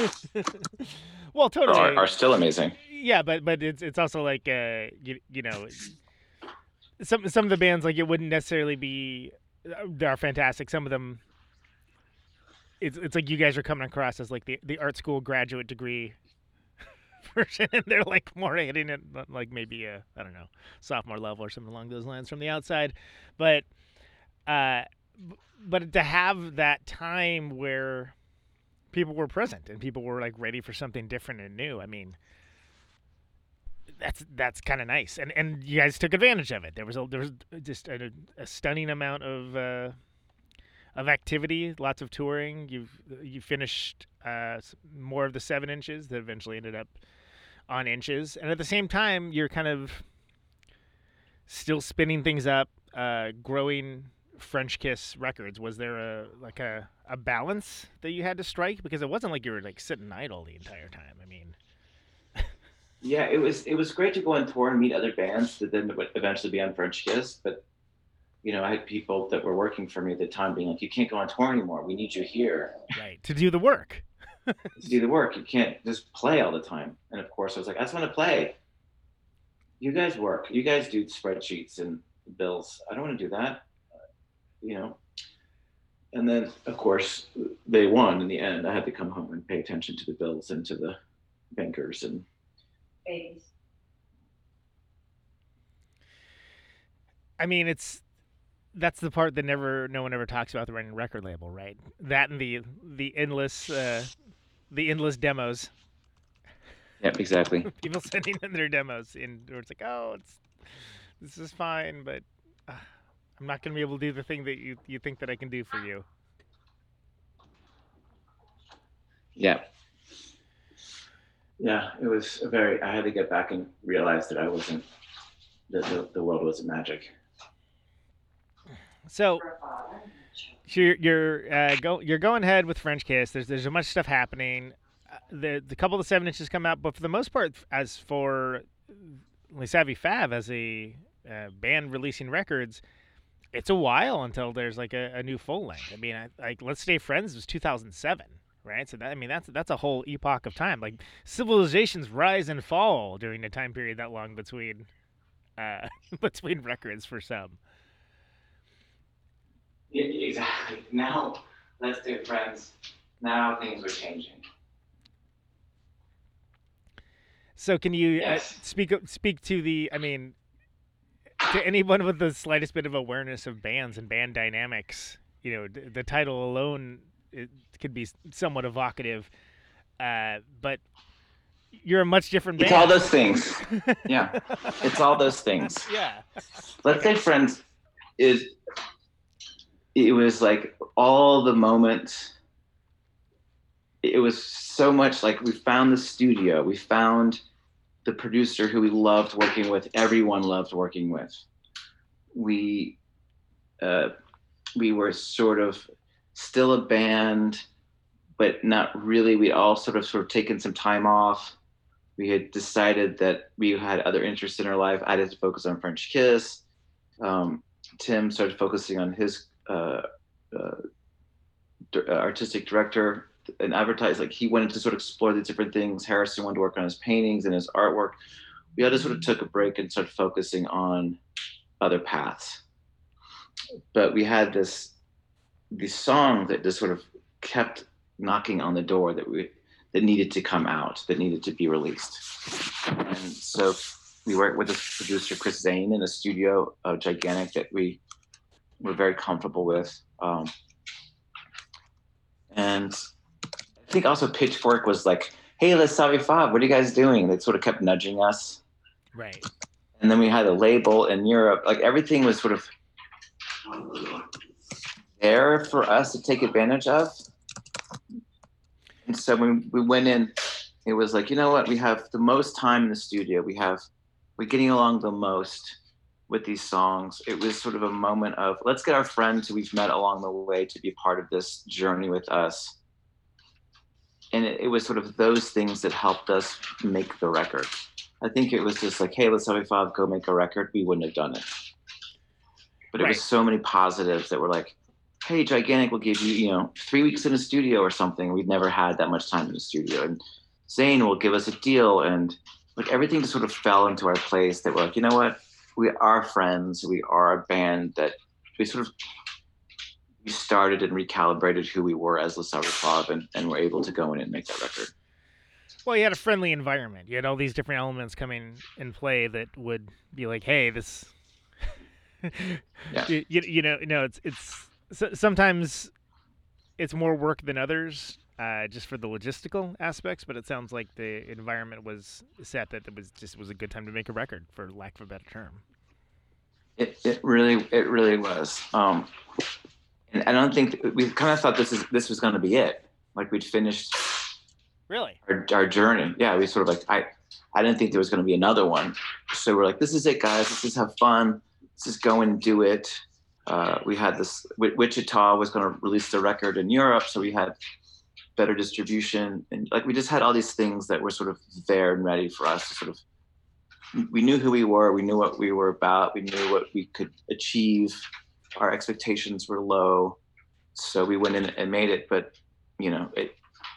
Speaker 9: well, totally.
Speaker 2: Are, are, still amazing.
Speaker 9: Yeah, but but it's it's also like uh you, you know some some of the bands like it wouldn't necessarily be they are fantastic. Some of them it's it's like you guys are coming across as like the the art school graduate degree version and they're like more hitting it like maybe a I don't know sophomore level or something along those lines from the outside, but uh, but to have that time where people were present and people were like ready for something different and new. I mean, that's that's kind of nice, and and you guys took advantage of it. There was a there was just a, a stunning amount of uh, of activity, lots of touring. You've you finished uh, more of the seven inches that eventually ended up on inches, and at the same time, you're kind of still spinning things up, uh, growing Frenchkiss Records? Was there a like a, a balance that you had to strike? Because it wasn't like you were like sitting idle the entire time. I mean,
Speaker 2: Yeah, it was it was great to go on tour and meet other bands that then would eventually be on Frenchkiss. But you know, I had people that were working for me at the time being like, "You can't go on tour anymore. We need you here
Speaker 9: right to do the work.
Speaker 2: to do the work. You can't just play all the time." And of course, I was like, "I just want to play. You guys work. You guys do spreadsheets and bills. I don't want to do that. Uh, you know." And then, of course, they won in the end. I had to come home and pay attention to the bills and to the bankers and
Speaker 3: Babies.
Speaker 9: I mean, it's that's the part that never no one ever talks about the running record label, right? That and the the endless uh, the endless demos.
Speaker 2: Yep, exactly.
Speaker 9: People sending in their demos, and it's like, oh, it's this is fine, but uh, I'm not going to be able to do the thing that you you think that I can do for you.
Speaker 2: Yeah. Yeah, it was a very. I had to get back and realize that I wasn't. That the, the world wasn't magic.
Speaker 9: So you're you're uh, go you're going ahead with Frenchkiss. There's there's a bunch of stuff happening. Uh, the the couple of seven inches come out, but for the most part, as for Savy Fav as a uh, band releasing records, it's a while until there's like a, a new full length. I mean, I, like Let's Stay Friends was 2007, right? So that I mean that's that's a whole epoch of time. Like civilizations rise and fall during a time period that long between uh, between records for some.
Speaker 2: Yeah, exactly. Now, let's do friends. Now things are changing.
Speaker 9: So can you
Speaker 2: Yes.
Speaker 9: uh, speak speak to the? I mean, to anyone with the slightest bit of awareness of bands and band dynamics, you know, d- the title alone it could be somewhat evocative. Uh, but you're a much different Band.
Speaker 2: It's all those things. Yeah, it's all those things.
Speaker 9: yeah.
Speaker 2: Let's Stay Friends is. It was like all the moments. It was so much like we found the studio. We found the producer who we loved working with. Everyone loved working with. We, uh, we were sort of still a band, but not really. We all sort of sort of taken some time off. We had decided that we had other interests in our life. I had to focus on Frenchkiss. Um, Tim started focusing on his uh, uh, uh, artistic director and advertise. Like he wanted to sort of explore the different things. Harrison wanted to work on his paintings and his artwork. We all just sort of took a break and started focusing on other paths. But we had this these song that just sort of kept knocking on the door that we that needed to come out, that needed to be released. And so we worked with this producer Chris Zane in a studio, uh, gigantic that we were very comfortable with. Um, and I think also Pitchfork was like, "Hey, Les Savy Fav, what are you guys doing?" They sort of kept nudging us.
Speaker 9: Right.
Speaker 2: And then we had a label in Europe. Like everything was sort of there for us to take advantage of. And so when we went in, it was like, you know what? We have the most time in the studio. We have, we're getting along the most with these songs. It was sort of a moment of let's get our friends who we've met along the way to be part of this journey with us. And it, it was sort of those things that helped us make the record. I think it was just like, hey, let's have a five go make a record. We wouldn't have done it. But it
Speaker 9: Right.
Speaker 2: was so many positives that were like, hey, Gigantic will give you, you know, three weeks in a studio or something. We'd never had that much time in the studio. And Zane will give us a deal. And like everything just sort of fell into our place that we're like, you know what? We are friends. We are a band that we sort of we started and recalibrated who we were as La Club and, and were able to go in and make that record.
Speaker 9: Well, you had a friendly environment. You had all these different elements coming in play that would be like, "Hey, this."
Speaker 2: Yeah.
Speaker 9: you, you, you know, no, it's it's so, sometimes it's more work than others, uh, just for the logistical aspects. But it sounds like the environment was set that it was just was a good time to make a record, for lack of a better term.
Speaker 2: It, it really it really was. Um, and I don't think we kind of thought this is this was going to be it. Like we'd finished
Speaker 9: Really?
Speaker 2: our, our journey. Yeah, we sort of like I I didn't think there was going to be another one. So we're like, this is it, guys. Let's just have fun. Let's just go and do it. Uh, we had this Wichita was going to release the record in Europe, so we had better distribution, and like we just had all these things that were sort of there and ready for us to sort of. We knew who we were. We knew what we were about. We knew what we could achieve. Our expectations were low, so we went in and made it. But you know, it,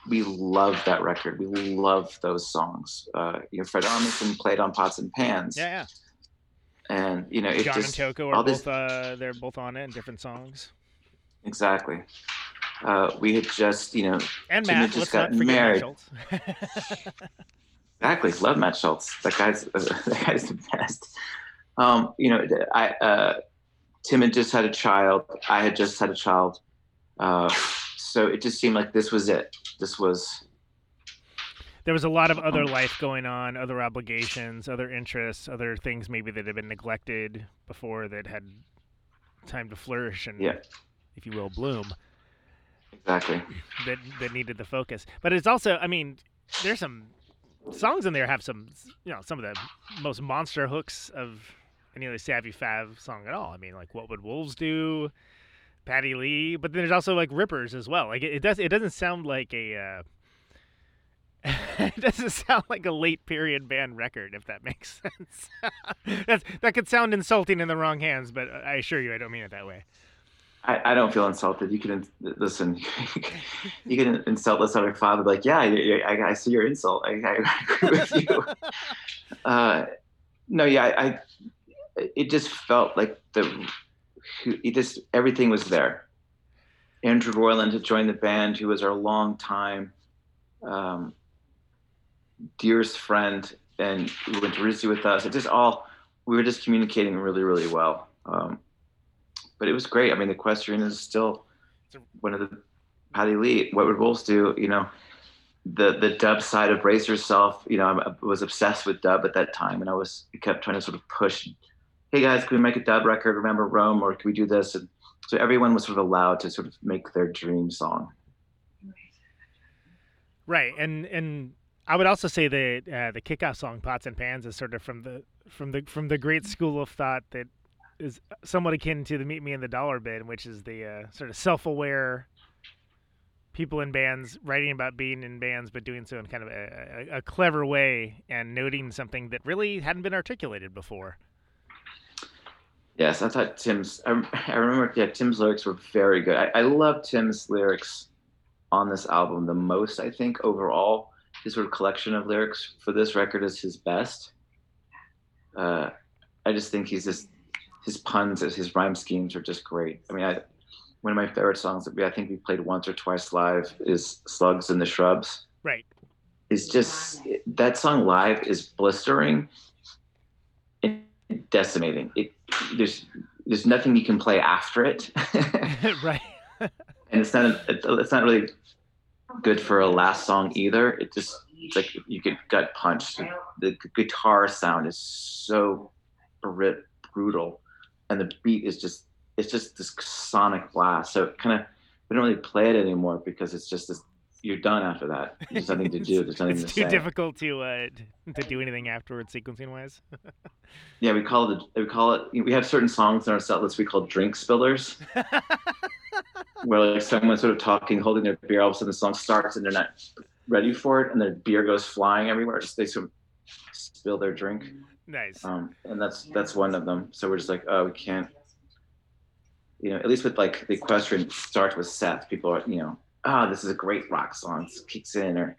Speaker 2: we loved that record. We loved those songs. Uh, you know, Fred Armisen played on Pots and Pans.
Speaker 9: Yeah.
Speaker 2: And you know, it
Speaker 9: John
Speaker 2: just
Speaker 9: and Toko are
Speaker 2: all this-
Speaker 9: both uh, they're both on it in different songs.
Speaker 2: exactly. Uh, we had just, you know,
Speaker 9: And Matt,
Speaker 2: just gotten married. Exactly, love Matt Schultz. That guy's that guy's the best. Um, you know, I uh, Tim had just had a child. I had just had a child. Uh, so it just seemed like this was it. This was
Speaker 9: there was a lot of other life going on, other obligations, other interests, other things maybe that had been neglected before that had time to flourish and,
Speaker 2: Yeah.
Speaker 9: if you will, bloom.
Speaker 2: exactly.
Speaker 9: that that needed the focus. But it's also, I mean, there's some songs in there have some, you know, some of the most monster hooks of any other Savy Fav song at all. I mean, like "What Would Wolves Do," Patty Lee, but then there's also like rippers as well. Like it, it does, it doesn't sound like a. Uh, it doesn't sound like a late period band record, if that makes sense. That's, that could sound insulting in the wrong hands, but I assure you, I don't mean it that way.
Speaker 2: I, I don't feel insulted. You can listen. you can insult this other father, like, yeah, I, I, I see your insult. I, I agree with you. uh, no, yeah, I, I. It just felt like the. It just everything was there. Andrew Reuland had joined the band, who was our long time, um, dearest friend, and he went to RISD with us. It just all we were just communicating really, really well. Um, but it was great. I mean, the Equestrian is still one of the Patty Lee. What would Wolves do? You know, the the dub side of Brace Yourself. You know, I was obsessed with dub at that time, and I was kept trying to sort of push. Hey guys, can we make a dub record? Remember Rome, or can we do this? And so everyone was sort of allowed to sort of make their dream song.
Speaker 9: Right, and and I would also say that uh, the kickoff song "Pots and Pans" is sort of from the from the from the great school of thought that is somewhat akin to the "Meet Me in the Dollar Bin," which is the uh, sort of self-aware people in bands writing about being in bands, but doing so in kind of a, a, a clever way and noting something that really hadn't been articulated before.
Speaker 2: Yes, I thought Tim's. I, I remember. Yeah, Tim's lyrics were very good. I, I love Tim's lyrics on this album the most. I think overall, his sort of collection of lyrics for this record is his best. Uh, I just think he's just his puns, his rhyme schemes are just great. I mean, I, one of my favorite songs that we I think we played once or twice live is "Slugs in the Shrubs."
Speaker 9: Right.
Speaker 2: It's just that song live is blistering and decimating. It there's there's nothing you can play after it,
Speaker 9: right.
Speaker 2: and it's not it's not really good for a last song either. It just it's like you get gut punched. The guitar sound is so brutal, and the beat is just it's just this sonic blast. So kind of we don't really play it anymore because it's just this. You're done after that. There's nothing to do. There's nothing
Speaker 9: It's
Speaker 2: to
Speaker 9: too
Speaker 2: say.
Speaker 9: difficult to uh, to do anything afterwards, sequencing wise.
Speaker 2: Yeah, we call it. We call it. We have certain songs in our set list we call drink spillers, where like someone's sort of talking, holding their beer, all of a sudden the song starts and they're not ready for it, and their beer goes flying everywhere. Just they sort of spill their drink,
Speaker 9: nice.
Speaker 2: um, and that's that's one of them. So we're just like, oh, we can't. You know, at least with like the equestrian starts with Seth, people are you know, ah, this is a great rock song. It kicks in, or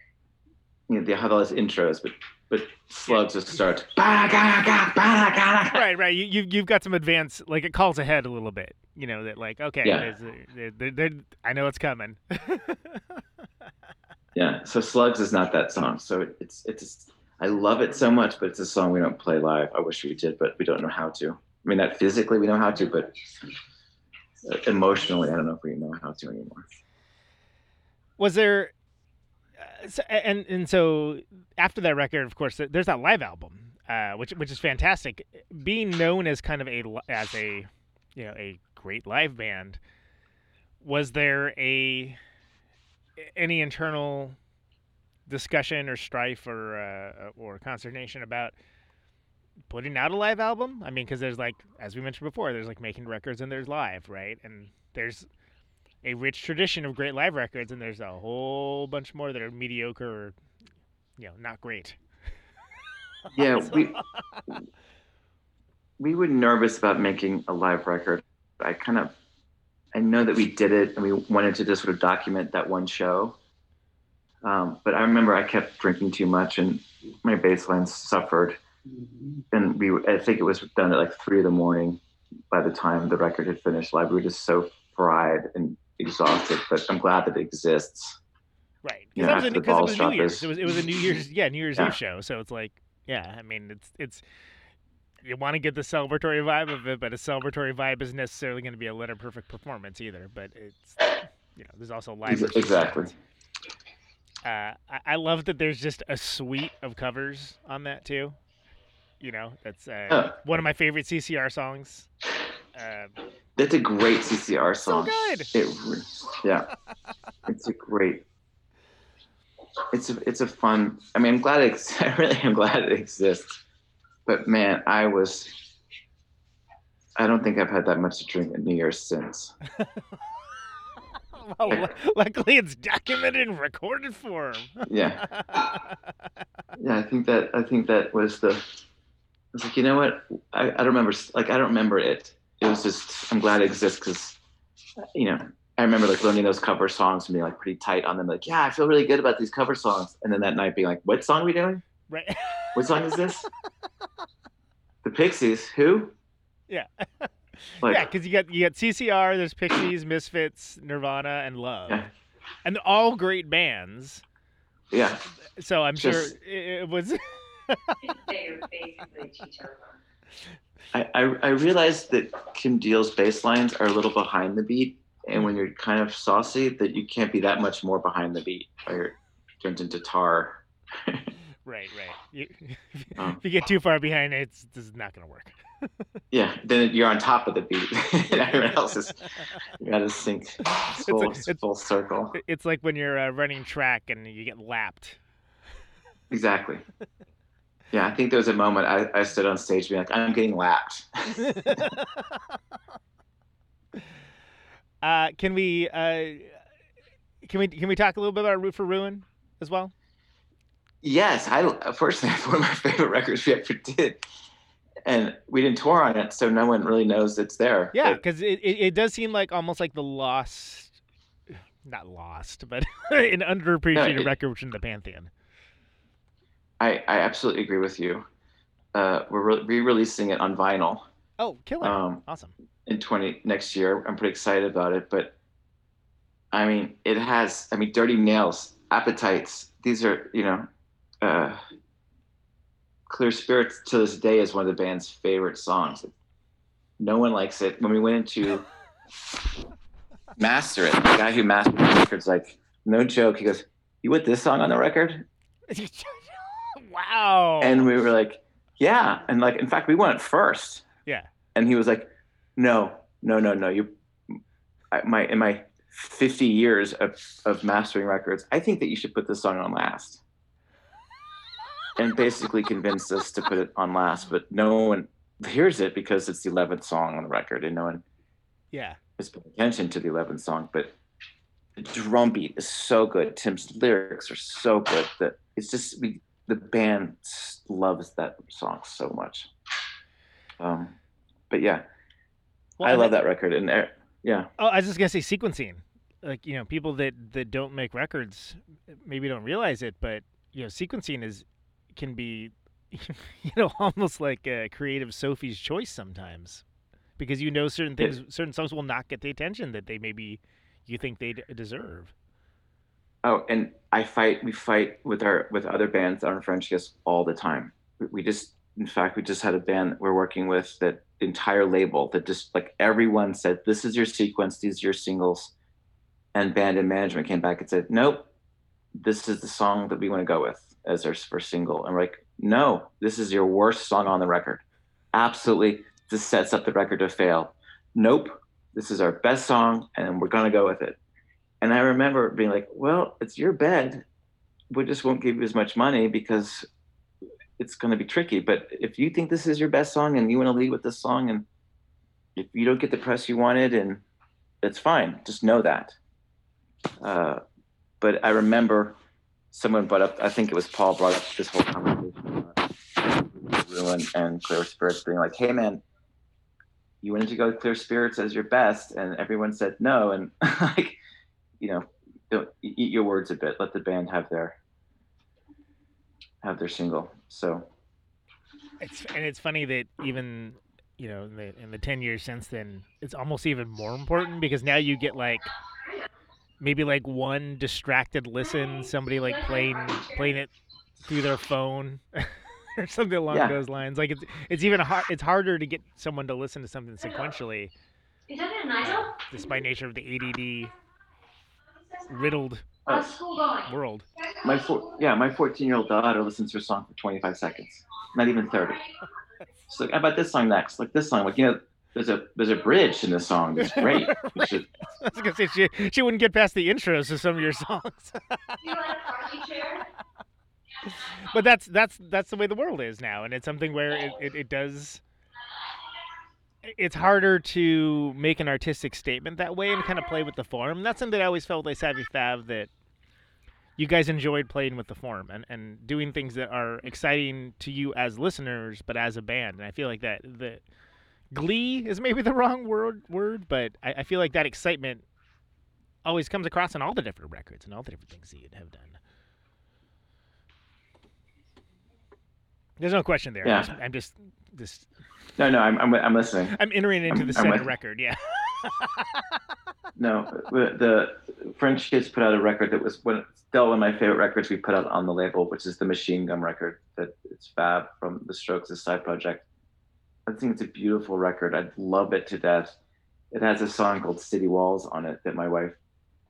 Speaker 2: you know, they have all these intros, but but slugs just start.
Speaker 9: right, right. You, you you've got some advance, like it calls ahead a little bit. You know that, like, okay,
Speaker 2: Yeah.
Speaker 9: I know it's coming.
Speaker 2: Yeah, so Slugs is not that song. So it, it's it's I love it so much, but it's a song we don't play live. I wish we did, but we don't know how to. I mean, not physically we know how to, but uh, emotionally, I don't know if we know how to anymore.
Speaker 9: Was there? Uh, so, and and so after that record, of course, there's that live album, uh, which which is fantastic. Being known as kind of a as a you know a great live band, was there a any internal discussion or strife or uh, or consternation about putting out a live album. I mean, because there's like, as we mentioned before, there's like making records and there's live, right? And there's a rich tradition of great live records, and there's a whole bunch more that are mediocre or, you know, not great.
Speaker 2: Yeah, we we were nervous about making a live record. I kind of I know that we did it and we wanted to just sort of document that one show. Um, but I remember I kept drinking too much and my bass line suffered. And we, I think it was done at like three in the morning by the time the record had finished live. We were just so fried and exhausted, but I'm glad that it exists.
Speaker 9: Right.
Speaker 2: You
Speaker 9: Because
Speaker 2: know,
Speaker 9: it, was a- it New Year's. It was, it was a New Year's, yeah, New Year's
Speaker 2: Yeah.
Speaker 9: Eve show. So it's like, yeah, I mean, it's, it's, you want to get the celebratory vibe of it, but a celebratory vibe isn't necessarily going to be a letter perfect performance either. But it's, you know, there's also live.
Speaker 2: Exactly.
Speaker 9: Uh, I, I love that there's just a suite of covers on that too. You know, that's uh,
Speaker 2: Yeah.
Speaker 9: one of my favorite CCR songs. Uh,
Speaker 2: That's a great CCR song.
Speaker 9: good.
Speaker 2: It, re- yeah, it's a great. It's a it's a fun. I mean, I'm glad it. I really am glad it exists. But man, I was. I don't think I've had that much to drink at New Year's since.
Speaker 9: well, lu- luckily, it's documented in recorded form.
Speaker 2: Yeah. Yeah, I think that I think that was the. I was like, you know what? I, I don't remember. Like, I don't remember it. It was just. I'm glad it exists because, you know, I remember like learning those cover songs and being like pretty tight on them. Like, yeah, I feel really good about these cover songs. And then that night being like, what song are we doing?
Speaker 9: Right.
Speaker 2: What song is this? the Pixies. Who?
Speaker 9: Yeah.
Speaker 2: Like,
Speaker 9: yeah, because you got you got CCR, there's Pixies, Misfits, Nirvana, and Love,
Speaker 2: Yeah.
Speaker 9: and all great bands.
Speaker 2: yeah.
Speaker 9: So I'm
Speaker 2: Just-
Speaker 9: sure it, it was.
Speaker 3: They basically teach everyone.
Speaker 2: I, I, I realized that Kim Deal's bass lines are a little behind the beat. And when you're kind of saucy, that you can't be that much more behind the beat or you're turned into tar.
Speaker 9: right, right. You,
Speaker 2: Oh.
Speaker 9: If you get too far behind, it's this is not going to work.
Speaker 2: Yeah, then you're on top of the beat. and everyone else is, you gotta sync full,
Speaker 9: it's-
Speaker 2: full circle.
Speaker 9: It's like when you're uh, running track and you get lapped.
Speaker 2: Exactly. Yeah, I think there was a moment I, I stood on stage being like, I'm getting lapped.
Speaker 9: uh, can we uh, can we can we talk a little bit about Root for Ruin as well?
Speaker 2: Yes, I personally one of my favorite records we ever did, and we didn't tour on it, so no one really knows it's there.
Speaker 9: Yeah, because it, it, it does seem like almost like the lost, not lost, but an underappreciated
Speaker 2: it-
Speaker 9: record within the pantheon.
Speaker 2: I, I absolutely agree with you. Uh, we're re- re-releasing it on vinyl
Speaker 9: Oh, killer!
Speaker 2: Um,
Speaker 9: awesome.
Speaker 2: in 20 next year. I'm pretty excited about it, but I mean, it has. I mean, Dirty Nails, Appetites. These are you know, uh, Clear Spirits to this day is one of the band's favorite songs. No one likes it. When we went into master it, the guy who mastered the record's like, no joke. He goes, "You put this song on the record?"
Speaker 9: wow.
Speaker 2: And we were like, yeah. And like, in fact, we went first.
Speaker 9: yeah.
Speaker 2: And he was like, no, no, no, no. You, I, my, in my 50 years of, of mastering records, I think that you should put this song on last. And basically convinced us to put it on last, but no one hears it because it's the 11th song on the record and no one
Speaker 9: Yeah.
Speaker 2: is paying attention to the 11th song. But the drum beat is so good. Tim's lyrics are so good that it's just, we, the band loves that song so much. Um, but yeah,
Speaker 9: Well,
Speaker 2: I love that record. And uh, yeah,
Speaker 9: Oh, I was just gonna say sequencing. Like you know, people that that don't make records maybe don't realize it, but you know, sequencing is can be, you know, almost like a creative Sophie's choice sometimes, because you know certain things, certain songs will not get the attention that they maybe you think they deserve.
Speaker 2: Oh, and I fight. We fight with our with other bands on Frenchkiss all the time. We, we just, in fact, we just had a band that we're working with that entire label that just like everyone said, "This is your sequence. These are your singles," and band and management came back and said, "Nope, this is the song that we want to go with as our first single." And we're like, "No, this is your worst song on the record. Absolutely, this sets up the record to fail. Nope, this is our best song, and we're gonna go with it." And I remember being like, well, it's your bed. We just won't give you as much money because it's going to be tricky. But if you think this is your best song and you want to lead with this song, and if you don't get the press you wanted, and it's fine, just know that. Uh, but I remember someone brought up, I think it was Paul brought up this whole conversation about Ruin and Clear Spirits being like, hey man, you wanted to go Clear Spirits as your best, and everyone said no. And like, you know, don't eat your words a bit. Let the band have their have their single. So
Speaker 9: it's and it's funny that even you know in the, in the 10 years since then it's almost even more important because now you get like maybe like one distracted listen somebody like playing playing it through their phone or something along
Speaker 2: Yeah.
Speaker 9: those lines like it's it's even hard it's harder to get someone to listen to something sequentially
Speaker 3: Is that a Nigel?
Speaker 9: just by nature of the ADD riddled
Speaker 3: How's school going?
Speaker 9: world
Speaker 2: my four, yeah, my 14 year old daughter listens to a song for 25 seconds, not even 30. She's like, how about this song next? Like this song, like you know, there's a there's a bridge in this song. It's great. You should-
Speaker 9: I was gonna say she she wouldn't get past the intros to some of your songs
Speaker 3: You want a party chair?
Speaker 9: but that's that's that's the way the world is now and it's something where it, it, it does it's harder to make an artistic statement that way and kind of play with the form that's something i always felt like savy fav that you guys enjoyed playing with the form and, and doing things that are exciting to you as listeners but as a band and i feel like that the glee is maybe the wrong word word but I, I feel like that excitement always comes across in all the different records and all the different things you have done There's no question there.
Speaker 2: Yeah.
Speaker 9: I'm just, I'm just, just
Speaker 2: no, no, I'm, I'm I'm listening.
Speaker 9: I'm entering into
Speaker 2: I'm-
Speaker 9: the center record. Yeah.
Speaker 2: No, the Frenchkiss put out a record that was one, still one of my favorite records we put out on the label, which is the Machine Gun record. That it's Fab from the Strokes' side project. I think it's a beautiful record. I'd love it to death. It has a song called City Walls on it that my wife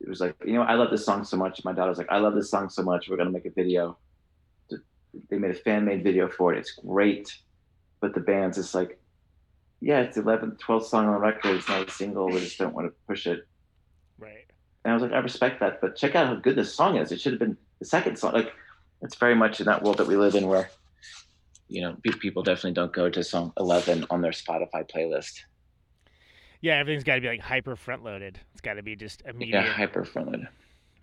Speaker 2: it was like, you know, I love this song so much. My daughter was like, I love this song so much. We're gonna make a video. They made a fan made video for it. It's great, but the band's just like, yeah, it's the 11th, 12th song on the record. It's not a single. We just don't want to push it.
Speaker 9: Right.
Speaker 2: And I was like, I respect that, but check out how good this song is. It should have been the second song. Like, it's very much in that world that we live in where, you know, people definitely don't go to song 11 on their Spotify playlist.
Speaker 9: Yeah. Everything's got to be like hyper front loaded. It's got to be just immediate,
Speaker 2: Yeah, hyper fronted.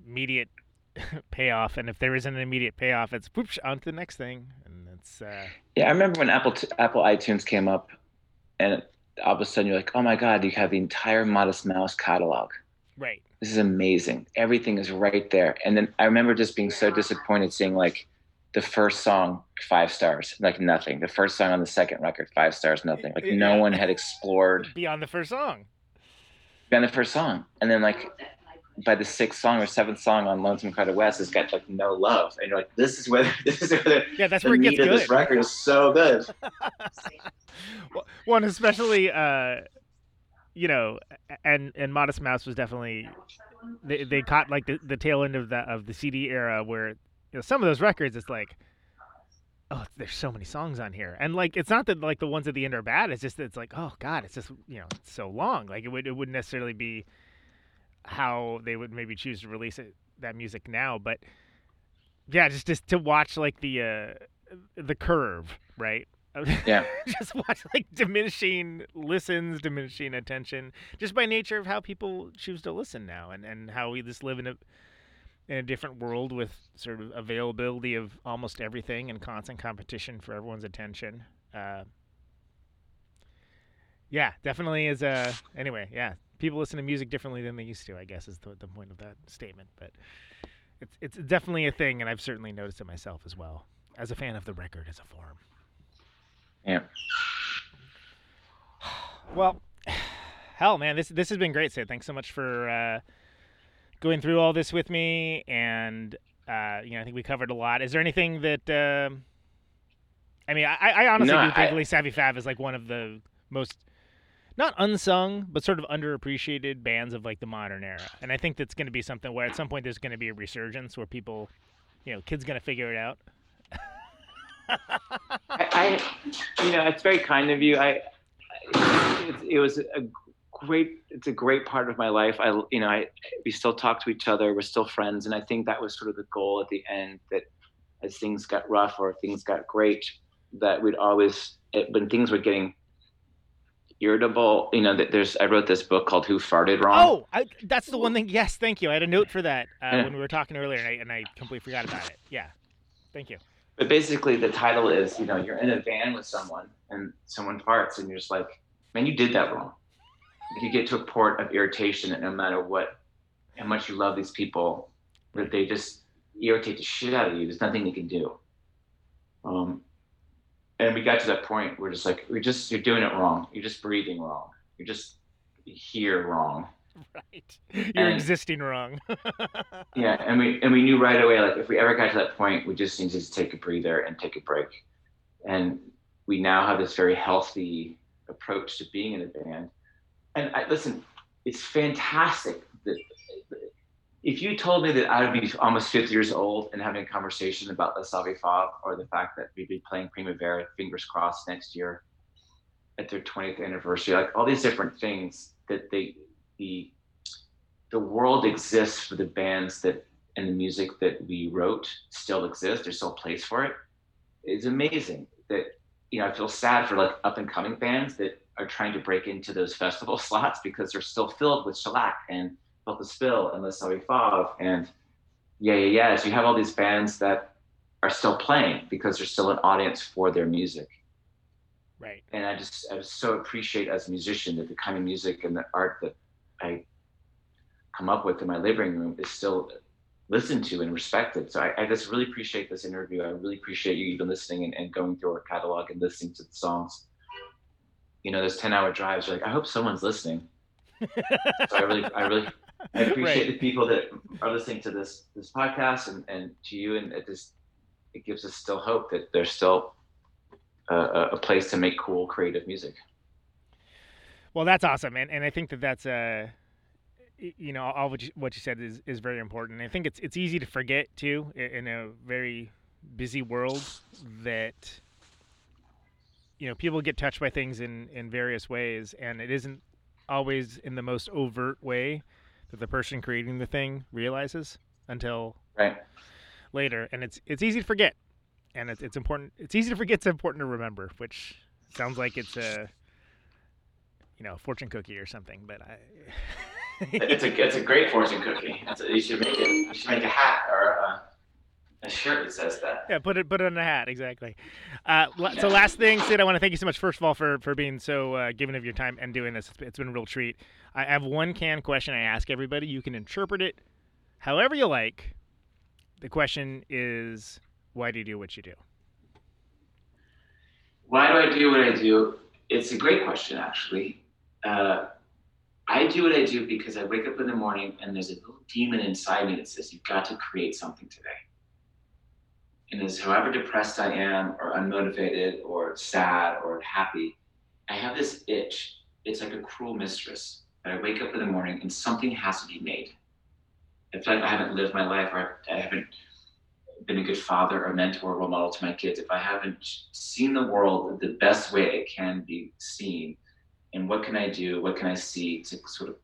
Speaker 9: immediate payoff. And if there isn't an immediate payoff, it's whoosh on to the next thing. And it's uh,
Speaker 2: Yeah, I remember when Apple t- Apple iTunes came up, and all of a sudden you're like, oh my god, you have the entire Modest Mouse catalog.
Speaker 9: right.
Speaker 2: This is amazing. Everything is right there. And then I remember just being so disappointed seeing like the first song five stars, like nothing. The first song on the second record five stars, nothing. Like no one had explored
Speaker 9: Beyond the first song.
Speaker 2: beyond the first song. And then like by the sixth song or seventh song on Lonesome Crowded West, it's got like no love. And you're like, this is where this is where the,
Speaker 9: Yeah, that's
Speaker 2: the
Speaker 9: where it
Speaker 2: meat
Speaker 9: gets
Speaker 2: of this record is so good.
Speaker 9: One especially, uh, you know, and and Modest Mouse was definitely they, they caught like the, the tail end of the of the CD era where you know some of those records it's like oh there's so many songs on here. And like it's not that like the ones at the end are bad it's just it's like oh god it's just you know so long. Like it would it wouldn't necessarily be how they would maybe choose to release it that music now. But yeah just just to watch like the uh the curve right?
Speaker 2: Yeah.
Speaker 9: just watch like diminishing listens, diminishing attention, just by nature of how people choose to listen now, and and how we just live in a in a different world with sort of availability of almost everything and constant competition for everyone's attention. Uh, yeah, definitely is a anyway. Yeah, people listen to music differently than they used to. I guess is the, the point of that statement, but it's it's definitely a thing, and I've certainly noticed it myself as well as a fan of the record as a form.
Speaker 2: Yeah.
Speaker 9: Well, hell, man, this this has been great, Syd. Thanks so much for uh, going through all this with me, and uh, you know, I think we covered a lot. Is there anything that? um I mean, I, I honestly
Speaker 2: No,
Speaker 9: do think
Speaker 2: I-
Speaker 9: Les Savy Fav is like one of the most not unsung, but sort of underappreciated bands of like the modern era. And I think that's going to be something where at some point there's going to be a resurgence where people, you know, kids going to figure it out.
Speaker 2: I, I, you know, it's very kind of you. I, it, it was a great, it's a great part of my life. I, you know, I, we still talk to each other. We're still friends, and I think that was sort of the goal at the end. That as things got rough or things got great, that we'd always it, when things were getting irritable. You know, that there's I wrote this book called Who Farted Wrong.
Speaker 9: Oh, I, that's the one thing. Yes, thank you. I had a note for that uh,
Speaker 2: Yeah.
Speaker 9: when we were talking earlier, and I, and I completely forgot about it. Yeah, thank you.
Speaker 2: But basically, the title is, you know, you're in a van with someone and someone farts, and you're just like, man, you did that wrong. You get to a port of irritation, that no matter what, how much you love these people, that they just irritate the shit out of you. There's nothing they can do. Um, and we got to that point where just like, we're just, you're doing it wrong. You're just breathing wrong. You're just here wrong.
Speaker 9: Right, you're
Speaker 2: And-
Speaker 9: existing wrong.
Speaker 2: Yeah, and we and we knew right away like if we ever got to that point, we just needed to take a breather and take a break. And we now have this very healthy approach to being in a band. And I, listen, it's fantastic that if you told me that I would be almost 50 years old and having a conversation about Les Savy Fav or the fact that we'd be playing Primavera, fingers crossed, next year at their 20th anniversary, like all these different things that they, the, the world exists for the bands that and the music that we wrote still exists. There's still a place for it. It's amazing that you know I feel sad for like up and coming bands that are trying to break into those festival slots because they're still filled with shellac and Built to Spill and Les Savy Fav and Yeah Yeah Yeah. So you have all these bands that are still playing because there's still an audience for their music.
Speaker 9: right.
Speaker 2: And I just I so appreciate as a musician that the kind of music and the art that I come up with in my living room is still listened to and respected. So I, I just really appreciate this interview. I really appreciate you even listening and, and going through our catalog and listening to the songs. You know, those 10 hour drives, you're like, I hope someone's listening. so I really, I really, I appreciate
Speaker 9: Right.
Speaker 2: the people that are listening to this, this podcast and, and to you. And it just, it gives us still hope that there's still a, a a place to make cool, creative music.
Speaker 9: Well, that's awesome, and and I think that that's uh, you know, all what you, what you said is is very important. I think it's it's easy to forget too in a very busy world that you know people get touched by things in in various ways, and it isn't always in the most overt way that the person creating the thing realizes until
Speaker 2: Right.
Speaker 9: later, and it's it's easy to forget, and it's it's important. It's easy to forget. It's important to remember, which sounds like it's a you know fortune cookie or something. But I
Speaker 2: It's a it's a great fortune cookie. It's a, you should make it. You should make a hat or a, a shirt that says that.
Speaker 9: yeah, put it put it in a hat exactly. Uh, la- so last thing, Syd, I want to thank you so much first of all for for being so uh, giving of your time and doing this. It's been- it's been a real treat. I have one can question I ask everybody. You can interpret it however you like. The question is, why do you do what you do?
Speaker 2: Why do I do what I do? It's a great question, actually. Uh, I do what I do because I wake up in the morning and there's a little demon inside me that says, You've got to create something today. And as however depressed I am, or unmotivated, or sad, or happy, I have this itch. It's like a cruel mistress. that I wake up in the morning and something has to be made. I feel like I haven't lived my life, or I haven't been a good father or mentor or role model to my kids, if I haven't seen the world the best way it can be seen, and what can I do, what can I see to sort of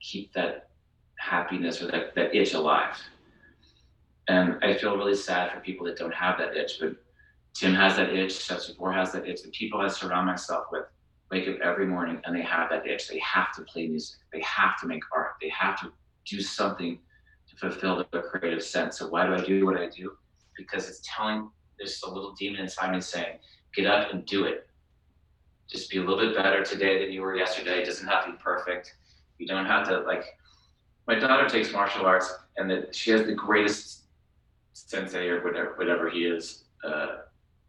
Speaker 2: keep that happiness or that, that itch alive? And I feel really sad for people that don't have that itch, but Tim has that itch, Seth Jabour has that itch. The people I surround myself with wake up every morning and they have that itch. They have to play music. They have to make art. They have to do something to fulfill their creative sense. So why do I do what I do? Because it's telling there's a little demon inside me saying, get up and do it. Just be a little bit better today than you were yesterday. It doesn't have to be perfect. You don't have to like my daughter takes martial arts and she has the greatest sensei or whatever whatever he is. Uh,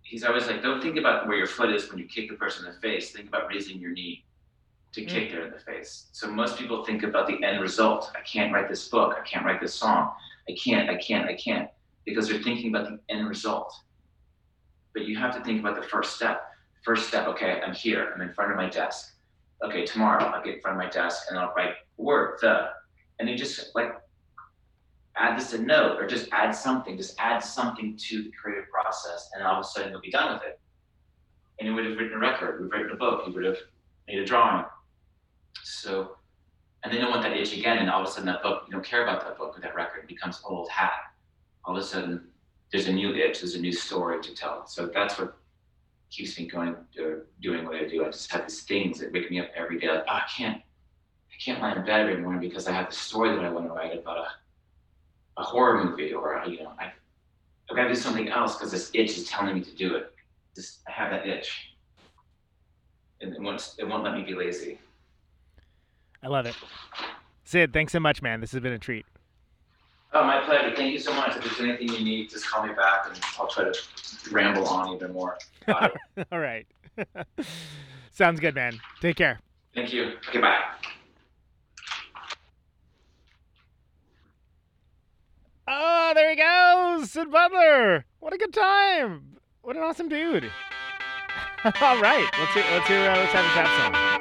Speaker 2: he's always like, don't think about where your foot is when you kick the person in the face. Think about raising your knee to kick there in the face. So most people think about the end result. I can't write this book. I can't write this song. I can't, I can't, I can't. Because they're thinking about the end result. But you have to think about the first step. First step, okay, I'm here. I'm in front of my desk. Okay, tomorrow I'll get in front of my desk and I'll write word, the. And you just like add this a note or just add something, just add something to the creative process, and all of a sudden you'll be done with it. And you would have written a record, you've written a book, you would have made a drawing. So, and then you want that itch again, and all of a sudden that book, you don't care about that book or that record, becomes old hat. All of a sudden, there's a new itch, there's a new story to tell. So that's what keeps me going, uh, doing what I do. I just have these things that wake me up every day. Like, oh, I can't, I can't lie in bed every morning because I have the story that I want to write about a, a horror movie, or you know, I, I've got to do something else because this itch is telling me to do it. Just I have that itch, and it won't, it won't let me be lazy.
Speaker 9: I love it. Syd, thanks so much, man. This has been a treat.
Speaker 2: Oh, my pleasure. Thank you so much. If there's anything you need, just call me back and I'll try to ramble on even more.
Speaker 9: All right. Sounds good, man. Take care.
Speaker 2: Thank you. Okay, bye.
Speaker 9: Oh, there he goes, Syd Butler. What a good time. What an awesome dude. All right, let's hear, let's hear, uh, let's have a tap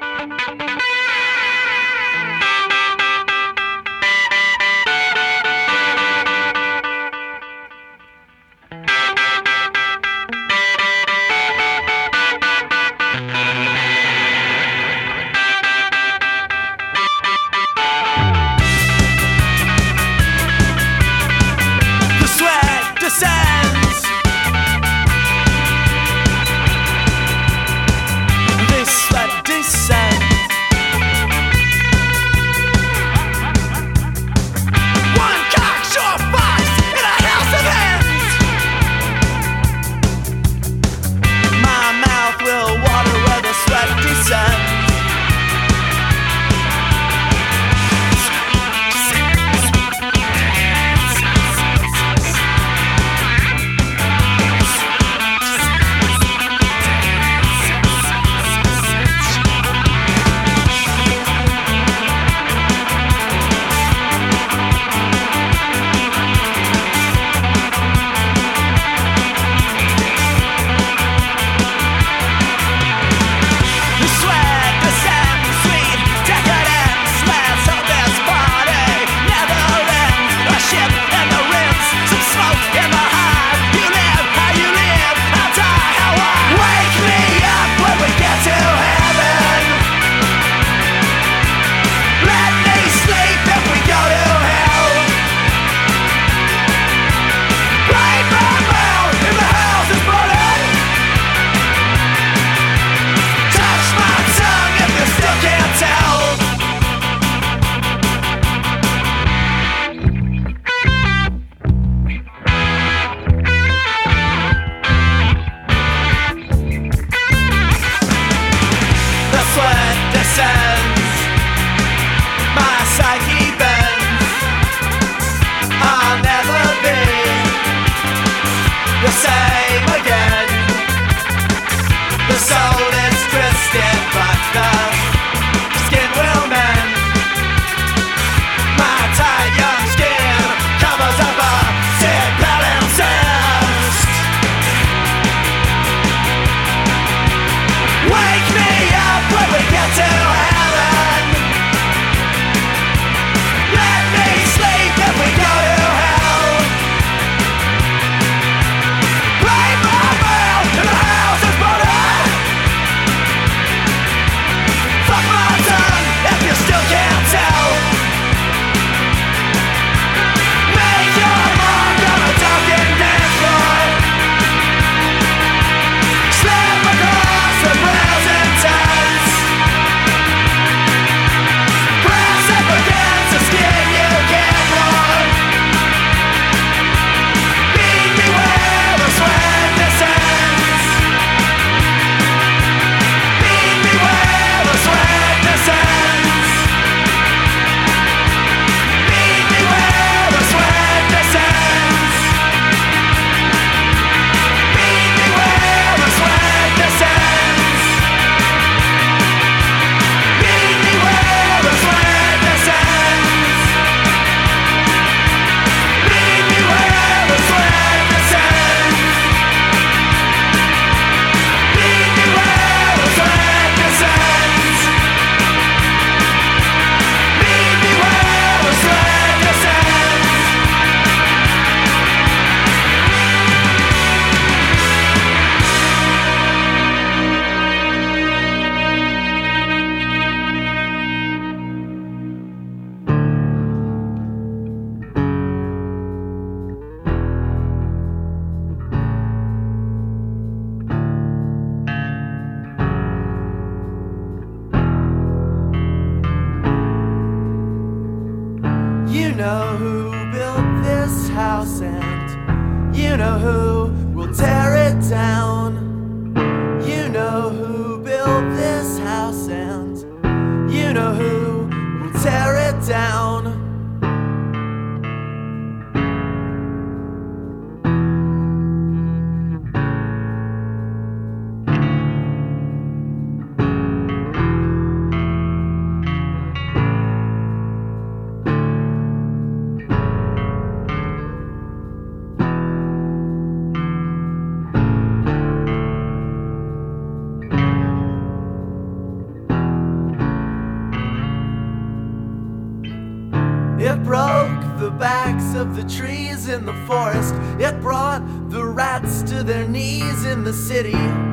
Speaker 10: the
Speaker 11: backs of the trees in the forest. It brought the rats to their knees in the city.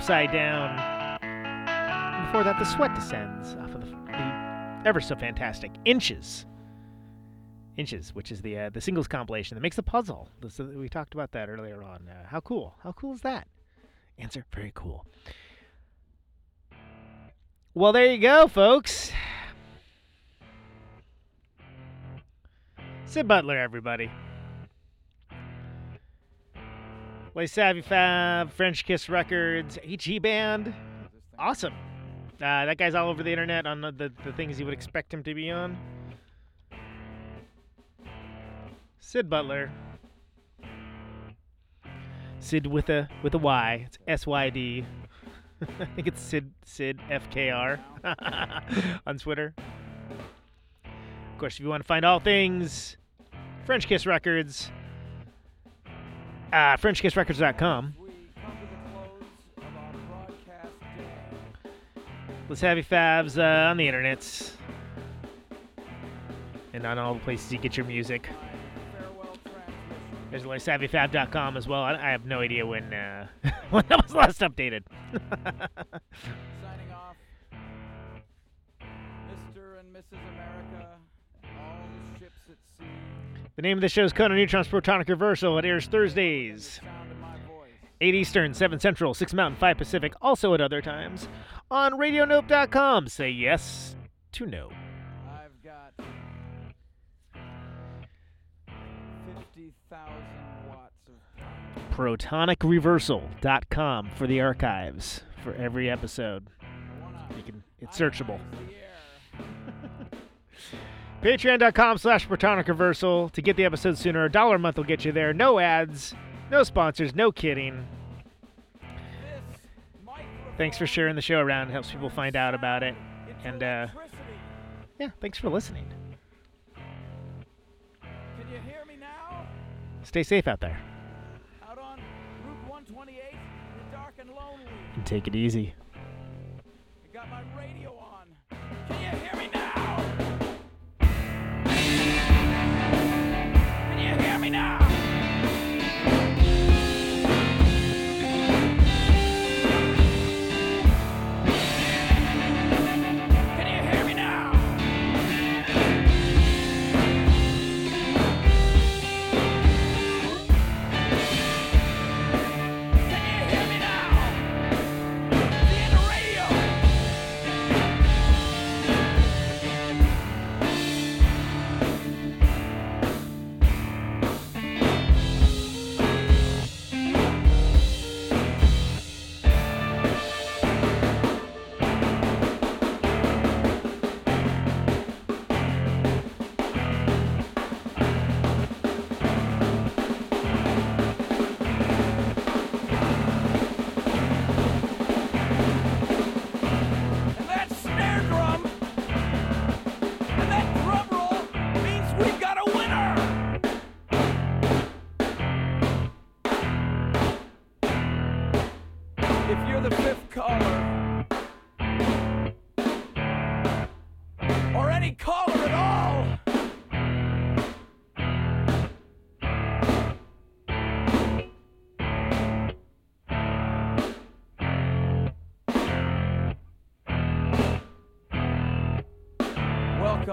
Speaker 9: upside down. Before that, the sweat descends off of the, the ever so fantastic inches. Inches, which is the uh, the singles compilation that makes the puzzle. Uh, we talked about that earlier on. Uh, how cool? How cool is that? Answer: Very cool. Well, there you go, folks. Syd Butler, everybody. Les Savy Fav, French Kiss Records, 8G Band. Awesome. Uh, that guy's all over the internet on the, the, the things you would expect him to be on. Syd Butler. Syd with a with a Y. It's S Y D. I think it's Sid Sid FKR on Twitter. Of course, if you want to find all things Frenchkiss Records, uh, FrenchKissRecords.com. Les Savy Favs uh, on the internets and on all the places you get your music. There's like savyfav.com as well. I, I have no idea when uh, when that was last updated.
Speaker 12: Signing off. Mr. and Mrs. America, all ships at sea.
Speaker 9: The name of the show is Conan Neutron's Protonic Reversal. It airs Thursdays, 8 Eastern, 7 Central, 6 Mountain, 5 Pacific, also at other times on RadioNope.com. Say yes to no.
Speaker 12: I've got 50,000 watts of
Speaker 9: ProtonicReversal.com for the archives for every episode. You can it's searchable. Patreon.com slash Reversal to get the episode sooner. A dollar a month will get you there. No ads, no sponsors, no kidding. Thanks for sharing the show around. It helps people find out about it. And uh, yeah, thanks for listening.
Speaker 12: Can you hear me now?
Speaker 9: Stay safe out there
Speaker 12: Out on Route 128, dark and lonely.
Speaker 9: and take it easy.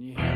Speaker 12: Can you hear